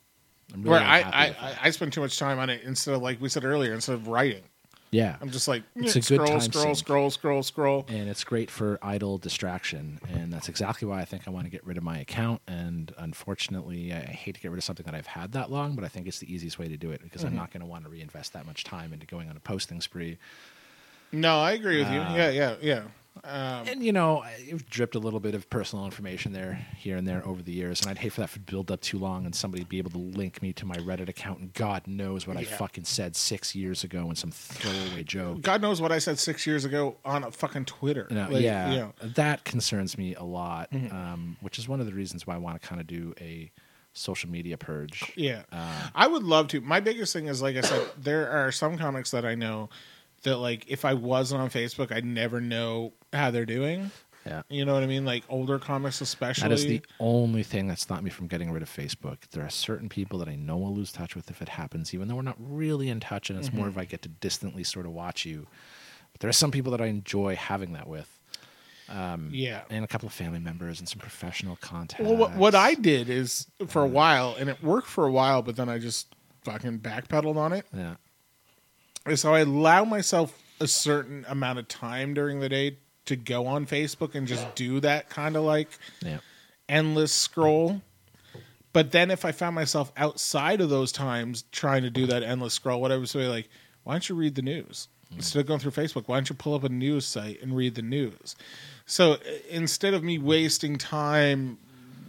I'm really where I I, with. I I spend too much time on it instead of like we said earlier, instead of writing. yeah, I'm just like It's a good scroll, time scroll, sink. scroll, scroll, scroll. and it's great for idle distraction and that's exactly why i think i want to get rid of my account and unfortunately i I hate to get rid of something that i've had that long but i think it's the easiest way to do it because Mm-hmm. i'm not going to want to reinvest that much time into going on a posting spree No, I agree with you. Uh, Yeah, yeah, yeah. Um, and you know i've dripped a little bit of personal information there here and there over the years and i'd hate for that to build up too long and somebody be able to link me to my reddit account and god knows what i fucking said six years ago in some throwaway joke God knows what I said six years ago on a fucking Twitter. No, Like, yeah, you know. that concerns me a lot, Mm-hmm. um, which is one of the reasons why I want to kind of do a social media purge. Yeah. Uh, I would love to. My biggest thing is, like I said, there are some comics that I know that, like, if I wasn't on Facebook, I'd never know how they're doing. Yeah, You know what I mean? Like older comics, especially. that is the only thing that stopped me from getting rid of Facebook. There are certain people that I know I'll lose touch with if it happens, even though we're not really in touch, and it's Mm-hmm. more if I get to distantly sort of watch you. But there are some people that I enjoy having that with, yeah. and a couple of family members and some professional contacts. Well, what, what I did is for a while, and it worked for a while, but then I just fucking backpedaled on it. yeah, is so I allow myself a certain amount of time during the day to go on Facebook and just do that kind of like yeah, endless scroll. But then if I found myself outside of those times trying to do that endless scroll, what I would say like, why don't you read the news? Mm. Instead of going through Facebook, why don't you pull up a news site and read the news? So instead of me wasting time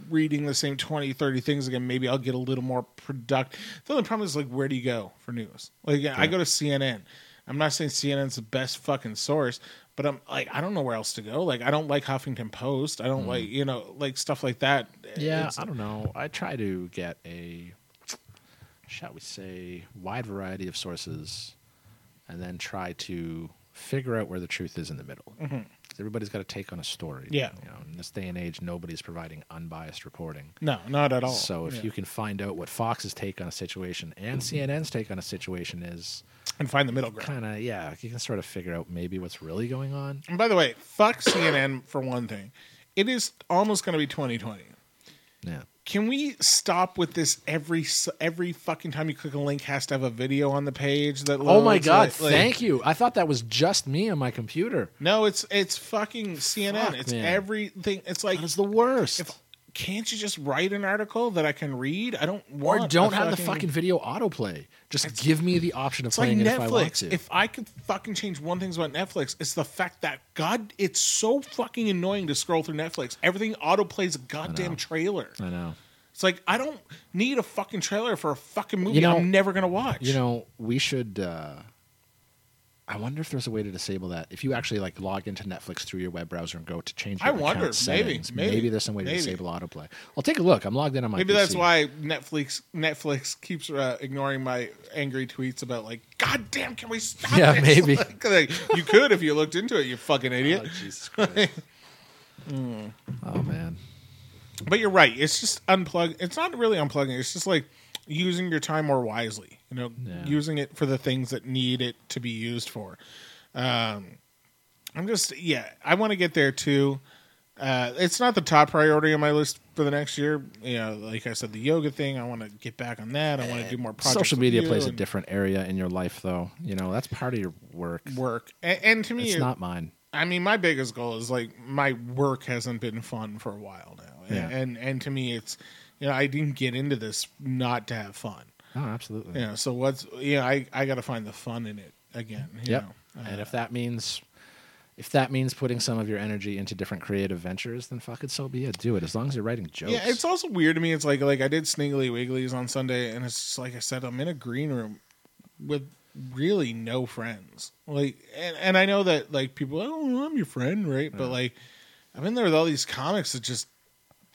reading the same 20, 30 things again, maybe I'll get a little more productive. The only problem is like, where do you go for news? Like, I go to CNN. I'm not saying CNN's the best fucking source, but I'm like, I don't know where else to go. Like, I don't like Huffington Post. I don't mm. like, you know, like stuff like that. Yeah, It's- I don't know. I try to get a, shall we say, wide variety of sources, and then try to figure out where the truth is in the middle. 'Cause Everybody's got to take on a story. Yeah. You know, in this day and age, nobody's providing unbiased reporting. No, not at all. So if Yeah. you can find out what Fox's take on a situation and CNN's take on a situation is and find the middle ground. kind of yeah, you can sort of figure out maybe what's really going on. And by the way, fuck CNN for one thing. It is almost going to be 2020. Yeah. Can we stop with this every every fucking time you click a link has to have a video on the page that Oh my god! Like- like- thank you. I thought that was just me on my computer. No, it's it's fucking CNN. Fuck, it's man. everything. It's like it's the worst. if can't you just write an article that I can read? I don't want or don't have the fucking video autoplay. Just give me the option of It's like playing it if I want Netflix. to. If I could fucking change one thing about Netflix, it's the fact that God, it's so fucking annoying to scroll through Netflix. Everything autoplays a goddamn trailer. I know. It's like I don't need a fucking trailer for a fucking movie You know- I'm never gonna watch. You know, we should. Uh, I wonder if there's a way to disable that. If you actually like log into Netflix through your web browser and go to change I wonder. account Maybe. settings, Maybe. there's some way Maybe. to disable autoplay. I'll take a look. I'm logged in on my. Maybe that's why Netflix Netflix keeps uh, ignoring my angry tweets about like, God damn, can we stop? Yeah, this?" maybe. (laughs) Like, like, you could if you looked into it, you fucking idiot. Oh, Jesus (laughs) Christ. oh man. But you're right. It's just unplug. It's not really unplugging. It's just like using your time more wisely. You know, Yeah. using it for the things that need it to be used for. Um, I'm just yeah. I want to get there too. Uh, it's not the top priority on my list for the next year. You know, like I said, the yoga thing. I want to get back on that. I want to do more projects. Social media plays a different area in your life, though. You know, that's part of your work. work. And, and to me, It's not mine. I mean, my biggest goal is like my work hasn't been fun for a while now, Yeah. and and to me, it's you know I didn't get into this not to have fun. Oh, absolutely. You know, so what's you know I I got to find the fun in it again. You Yep. know? and uh, if that means if that means putting some of your energy into different creative ventures, then fuck it, so be it. Do it as long as you're writing jokes. Yeah, it's also weird to me. It's like like I did Sniggly Wigglies on Sunday, and it's just like I said, I'm in a green room with really no friends. Like, and, and I know that like people, oh, I'm your friend, right? But like, I'm in there with all these comics that just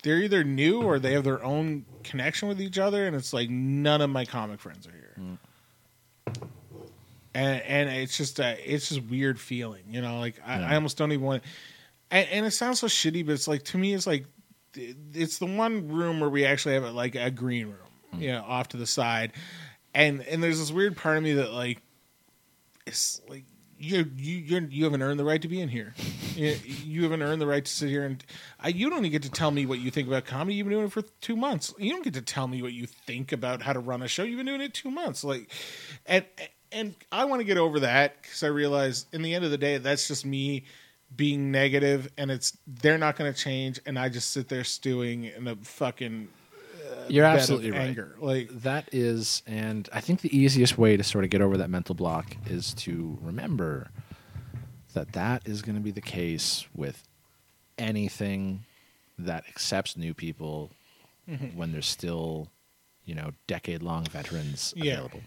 they're either new or they have their own connection with each other, and it's like none of my comic friends are here. Mm. And and it's just a it's just weird feeling, you know. Like I, I almost don't even want. And, and it sounds so shitty, but it's like to me, it's like it's the one room where we actually have like a green room, mm. you know, off to the side, and and there's this weird part of me that like, it's like you you you're, you haven't earned the right to be in here. you, you haven't earned the right to sit here and I, you don't even get to tell me what you think about comedy. You've been doing it for two months. You don't get to tell me what you think about how to run a show. You've been doing it two months. Like, and and I want to get over that because I realize in the end of the day, that's just me being negative, and it's they're not going to change, and I just sit there stewing in a fucking you're absolutely right. anger. Like, that is, and I think the easiest way to sort of get over that mental block is to remember that that is going to be the case with anything that accepts new people Mm-hmm. when there's still, you know, decade long veterans Yeah. available.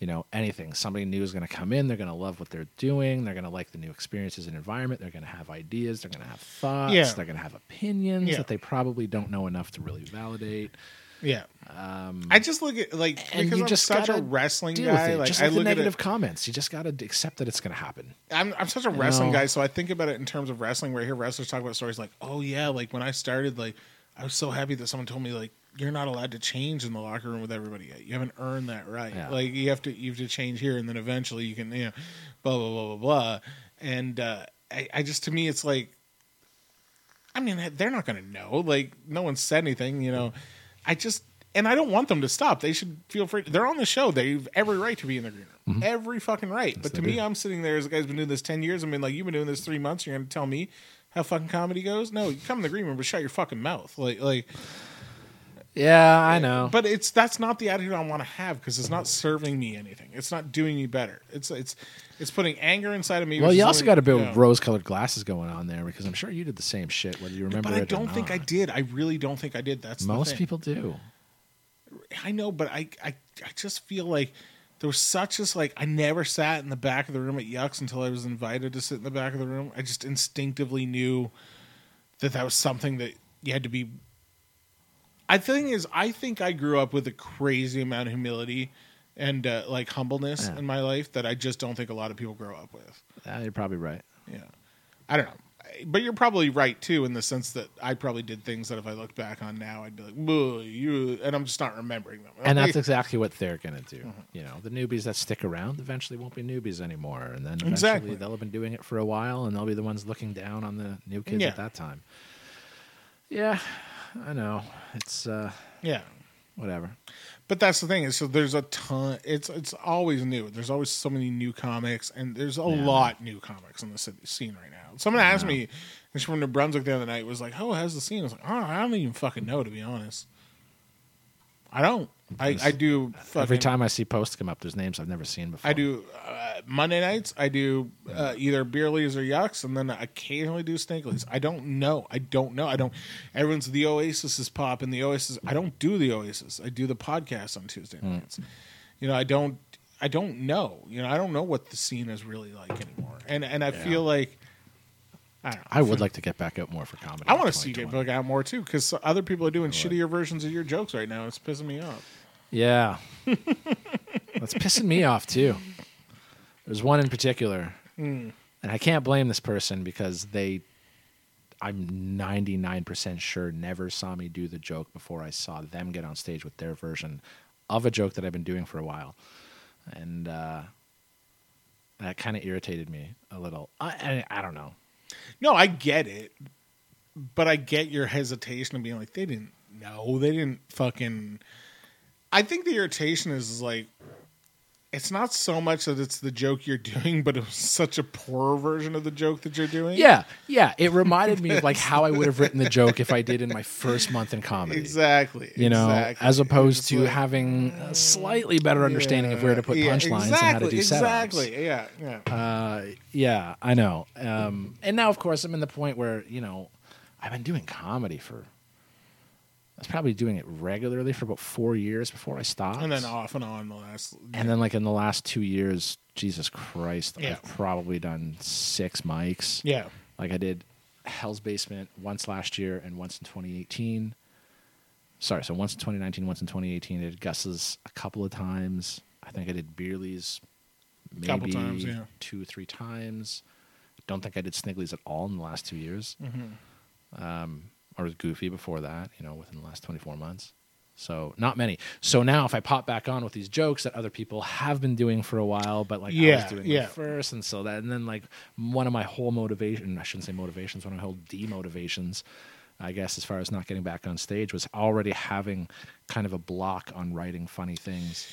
You know, anything. Somebody new is going to come in. They're going to love what they're doing. They're going to like the new experiences and environment. They're going to have ideas. They're going to have thoughts. Yeah. They're going to have opinions Yeah. that they probably don't know enough to really validate. yeah. I just look at like Um, and because I'm such a wrestling guy. Like just I like look at negative it. comments. You just got to accept that it's going to happen. I'm I'm such a wrestling know? guy, so I think about it in terms of wrestling. Where I hear wrestlers talk about stories like, "Oh yeah, like when I started, like I was so happy that someone told me like you're not allowed to change in the locker room with everybody yet. You haven't earned that right. Yeah. Like you have to you have to change here, and then eventually you can you know, blah blah blah blah blah. And uh, I, I just to me it's like, I mean they're not going to know. Like no one said anything. You know, I just. And I don't want them to stop. They should feel free. They're on the show. They've every right to be in the green room. Every fucking right. but to Mm-hmm. me, do. I'm sitting there as a guy's been doing this 10 years. I mean, like, you've been doing this three months. You're going to tell me how fucking comedy goes? No, you come in the green room, but shut your fucking mouth. Like, like, Yeah, I know. but it's that's not the attitude I want to have because it's not serving me anything. It's not doing me better. It's it's it's putting anger inside of me. well, you also got a bit of rose-colored glasses going on there because I'm sure you did the same shit, whether you remember But I don't think I did. I really don't think I did. That's Most people do. I know, but I, I I just feel like there was such as like I never sat in the back of the room at Yucks until I was invited to sit in the back of the room. I just instinctively knew that that was something that you had to be. I think is I think I grew up with a crazy amount of humility and uh, like humbleness Yeah. in my life that I just don't think a lot of people grow up with. You're probably right. Yeah, I don't know. But you're probably right too, in the sense that I probably did things that if I look back on now, I'd be like, "Whoa, you," and I'm just not remembering them. And that's (laughs) exactly what they're going to do. Mm-hmm. You know, the newbies that stick around eventually won't be newbies anymore, and then eventually Exactly. they'll have been doing it for a while, and they'll be the ones looking down on the new kids Yeah. at that time. Yeah, I know. It's uh, yeah. whatever. But that's the thing is, so there's a ton. It's it's always new. There's always so many new comics, and there's a lot new comics in the city scene right now. Someone asked me, she's from New Brunswick the other night, was like, "Oh, how's the scene?" I was like, "Oh, I don't even fucking know to be honest." I don't. I, I do. Fucking, Every time I see posts come up, there's names I've never seen before. I do uh, Monday nights. I do uh, either Beerleys or Yucks, and then I occasionally do Snakelys. I don't know. I don't know. I don't. Everyone's the Oasis is popping. The Oasis. I don't do the Oasis. I do the podcast on Tuesday nights. You know, I don't. I don't know. You know, I don't know what the scene is really like anymore. And and I feel like I don't know. I would like to get back out more for comedy. I want to see get 2020. back out more too because other people are doing shittier versions of your jokes right now. It's pissing me off. Yeah. That's pissing me off too. There's one in particular. Hmm. And I can't blame this person because they I'm 99% sure never saw me do the joke before I saw them get on stage with their version of a joke that I've been doing for a while. And uh that kind of irritated me a little. I, I I don't know. No, I get it, but I get your hesitation of being like they didn't know, they didn't fucking. I think the irritation is like, it's not so much that it's the joke you're (laughs) doing, but it was such a poor version of the joke that you're doing. Yeah, yeah. It reminded me of (laughs) like how I would have written the joke if I did in my first month in comedy. exactly. you know, exactly. as opposed to like- having a slightly better understanding of where to put Yeah, punchlines exactly, and how to do setups. Exactly. Yeah. Yeah. Uh, yeah, I know. Um, and now, of course, I'm in the point where you know I've been doing comedy for. I was probably doing it regularly for about four years before I stopped, and then off and on the last. and then like in the last two years, Jesus Christ, Yeah. I've probably done six mics. yeah. Like I did Hell's Basement once last year and once in 2018. Sorry, so once in 2019, once in 2018. I did Gus's a couple of times. I think I did Beerly's maybe Couple times, yeah. two or three times. Don't think I did Snigley's at all in the last two years. Mm-hmm. Um, was Goofy before that, you know, within the last 24 months. So not many. So now if I pop back on with these jokes that other people have been doing for a while, but like I Yeah, was doing yeah. first, and so that, and then like one of my whole motivation, I shouldn't say motivations, one of my whole demotivations, I guess, as far as not getting back on stage, was already having kind of a block on writing funny things.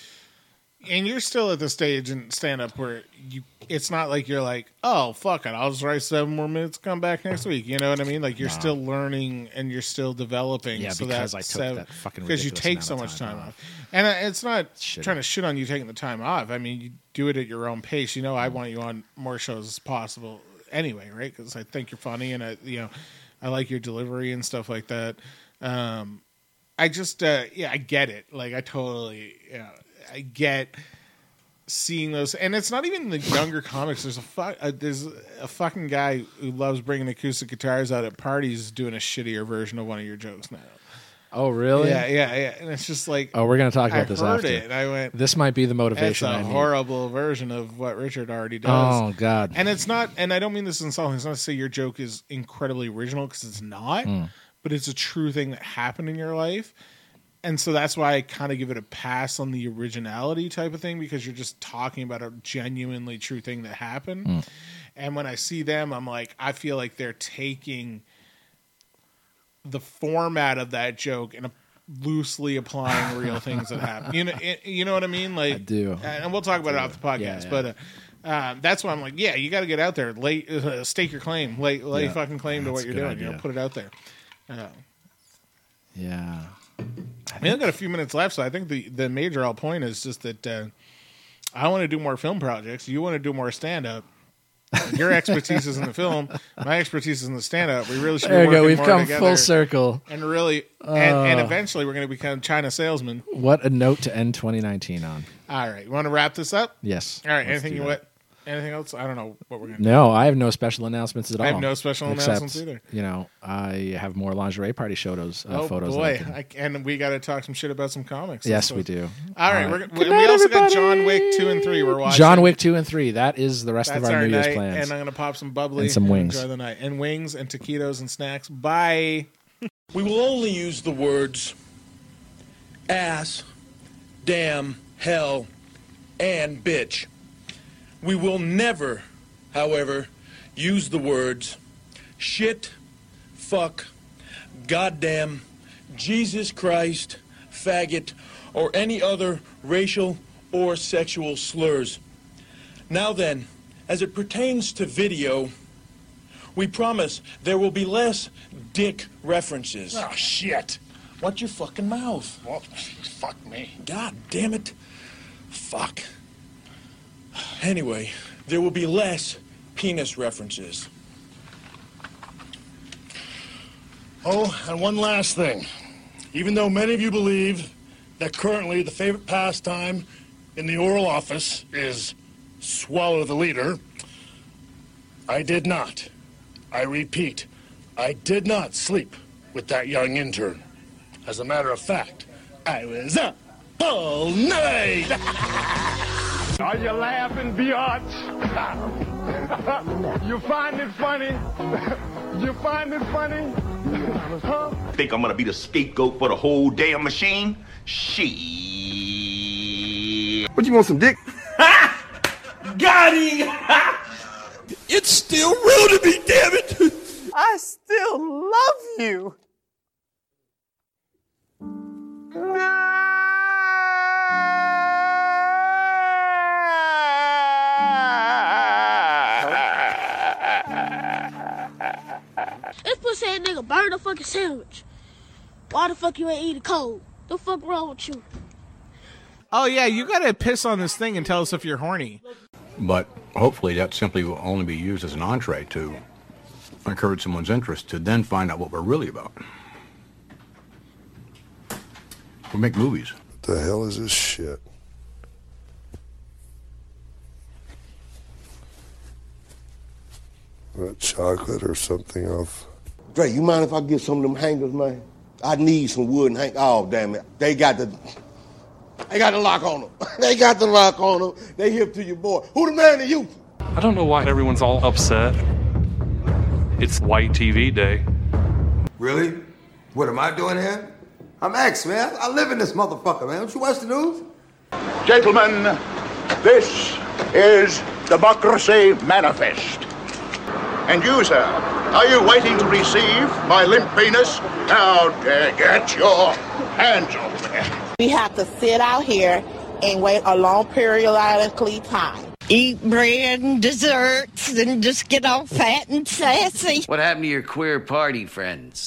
And you're still at the stage in stand up where you it's not like you're like oh fuck it i'll just write seven more minutes come back next week. You know what i mean? Like you're still learning and you're still developing Yeah, so because I took seven- that fucking because you take so much time time off. off. And uh, it's not Shitty. trying to shit on you taking the time off. I mean you do it at your own pace. You know i want you on more shows as possible anyway right? Because i think you're funny and i you know i like your delivery and stuff like that. Um i just uh yeah i get it. Like i totally yeah i get seeing those, and it's not even the younger comics. There's a fu- uh, there's a fucking guy who loves bringing acoustic guitars out at parties, doing a shittier version of one of your jokes now. Oh, really? Yeah, yeah, yeah. And it's just like, Oh, we're gonna talk I about this heard after. it, and I went, This might be the "That's motivation. a I need. horrible version of what Richard already does." Oh God. And it's not, and I don't mean this insulting. It's not to say your joke is incredibly original because it's not, Hmm. but it's a true thing that happened in your life. And so that's why I kind of give it a pass on the originality type of thing because you're just talking about a genuinely true thing that happened. Hmm. And when I see them, I'm like, I feel like they're taking the format of that joke and loosely applying real things that happen. You know, it- (laughs) you know what I mean? Like, I do. and we'll talk about it off the podcast. Yeah, yeah. But uh, uh, that's why I'm like, yeah, you got to get out there, lay, uh, stake your claim, lay, lay Yeah. fucking claim to what you're doing. You know, put it out there. Uh, Yeah. we only got a few minutes left, so I think the the major all point is just that uh, I want to do more film projects. You want to do more stand up. Your expertise is in the film. My expertise is in the stand up. We really should. There be we go. We've come full circle. And really, and, and eventually, we're going to become China salesmen. What a note to end 2019 on. All right, you want to wrap this up? Yes. All right. anything you that. What? Anything else? I don't know what we're going to. No, I have no special announcements at all. I have no special except, announcements either. You know, I have more lingerie party photos. Uh, Oh photos. that I boy! can- I, and we got to talk some shit about some comics. yes, So- we do. All right, All we're, right. we, we also got John Wick two and three. We're watching John Wick two and three. That is the rest That's of our, our New night, Year's plans. and I'm gonna pop some bubbly And some wings. Enjoy the night and wings and taquitos and snacks. Bye. We will only use the words ass, damn, hell, and bitch. We will never, however, use the words shit, fuck, goddamn, Jesus Christ, faggot, or any other racial or sexual slurs. Now then, as it pertains to video, we promise there will be less dick references. Oh, shit. Watch your fucking mouth. Well, (laughs) fuck me. God damn it. Fuck. Anyway, there will be less penis references. Oh, and one last thing. Even though many of you believe that currently the favorite pastime in the oral office is swallow the leader, I did not. I repeat, I did not sleep with that young intern. As a matter of fact, I was up all night. (laughs) Are you laughing, biatch? (laughs) you find it funny? (laughs) you find it funny? (laughs) huh? Think I'm gonna be the scapegoat for the whole damn machine? Shit. What you want some dick? Got him! It's still real to me, damn it! I still love you. This pussy ass nigga burn the fucking sandwich. Why the fuck you ain't eating cold? The fuck wrong with you? Oh yeah, you gotta piss on this thing and tell us if you're horny. But hopefully that simply will only be used as an entree to encourage someone's interest to then find out what we're really about. We make movies. What the hell is this shit? That chocolate or something off? Dre, you mind if I get some of them hangers, man? I need some wood and hang. Oh, damn it. They got the. They got the lock on them. (laughs) they got the lock on them. They hip to your boy. Who the man to you? I don't know why everyone's all upset. It's white TV day. Really? What am I doing here? I'm X, man. I live in this motherfucker, man. Don't you watch the news? Gentlemen, this is Democracy Manifest. And you, sir, are you waiting to receive my limp penis? Now, uh, get your hands off me. We have to sit out here and wait a long periodically time. Eat bread and desserts and just get all fat and sassy. What happened to your queer party friends?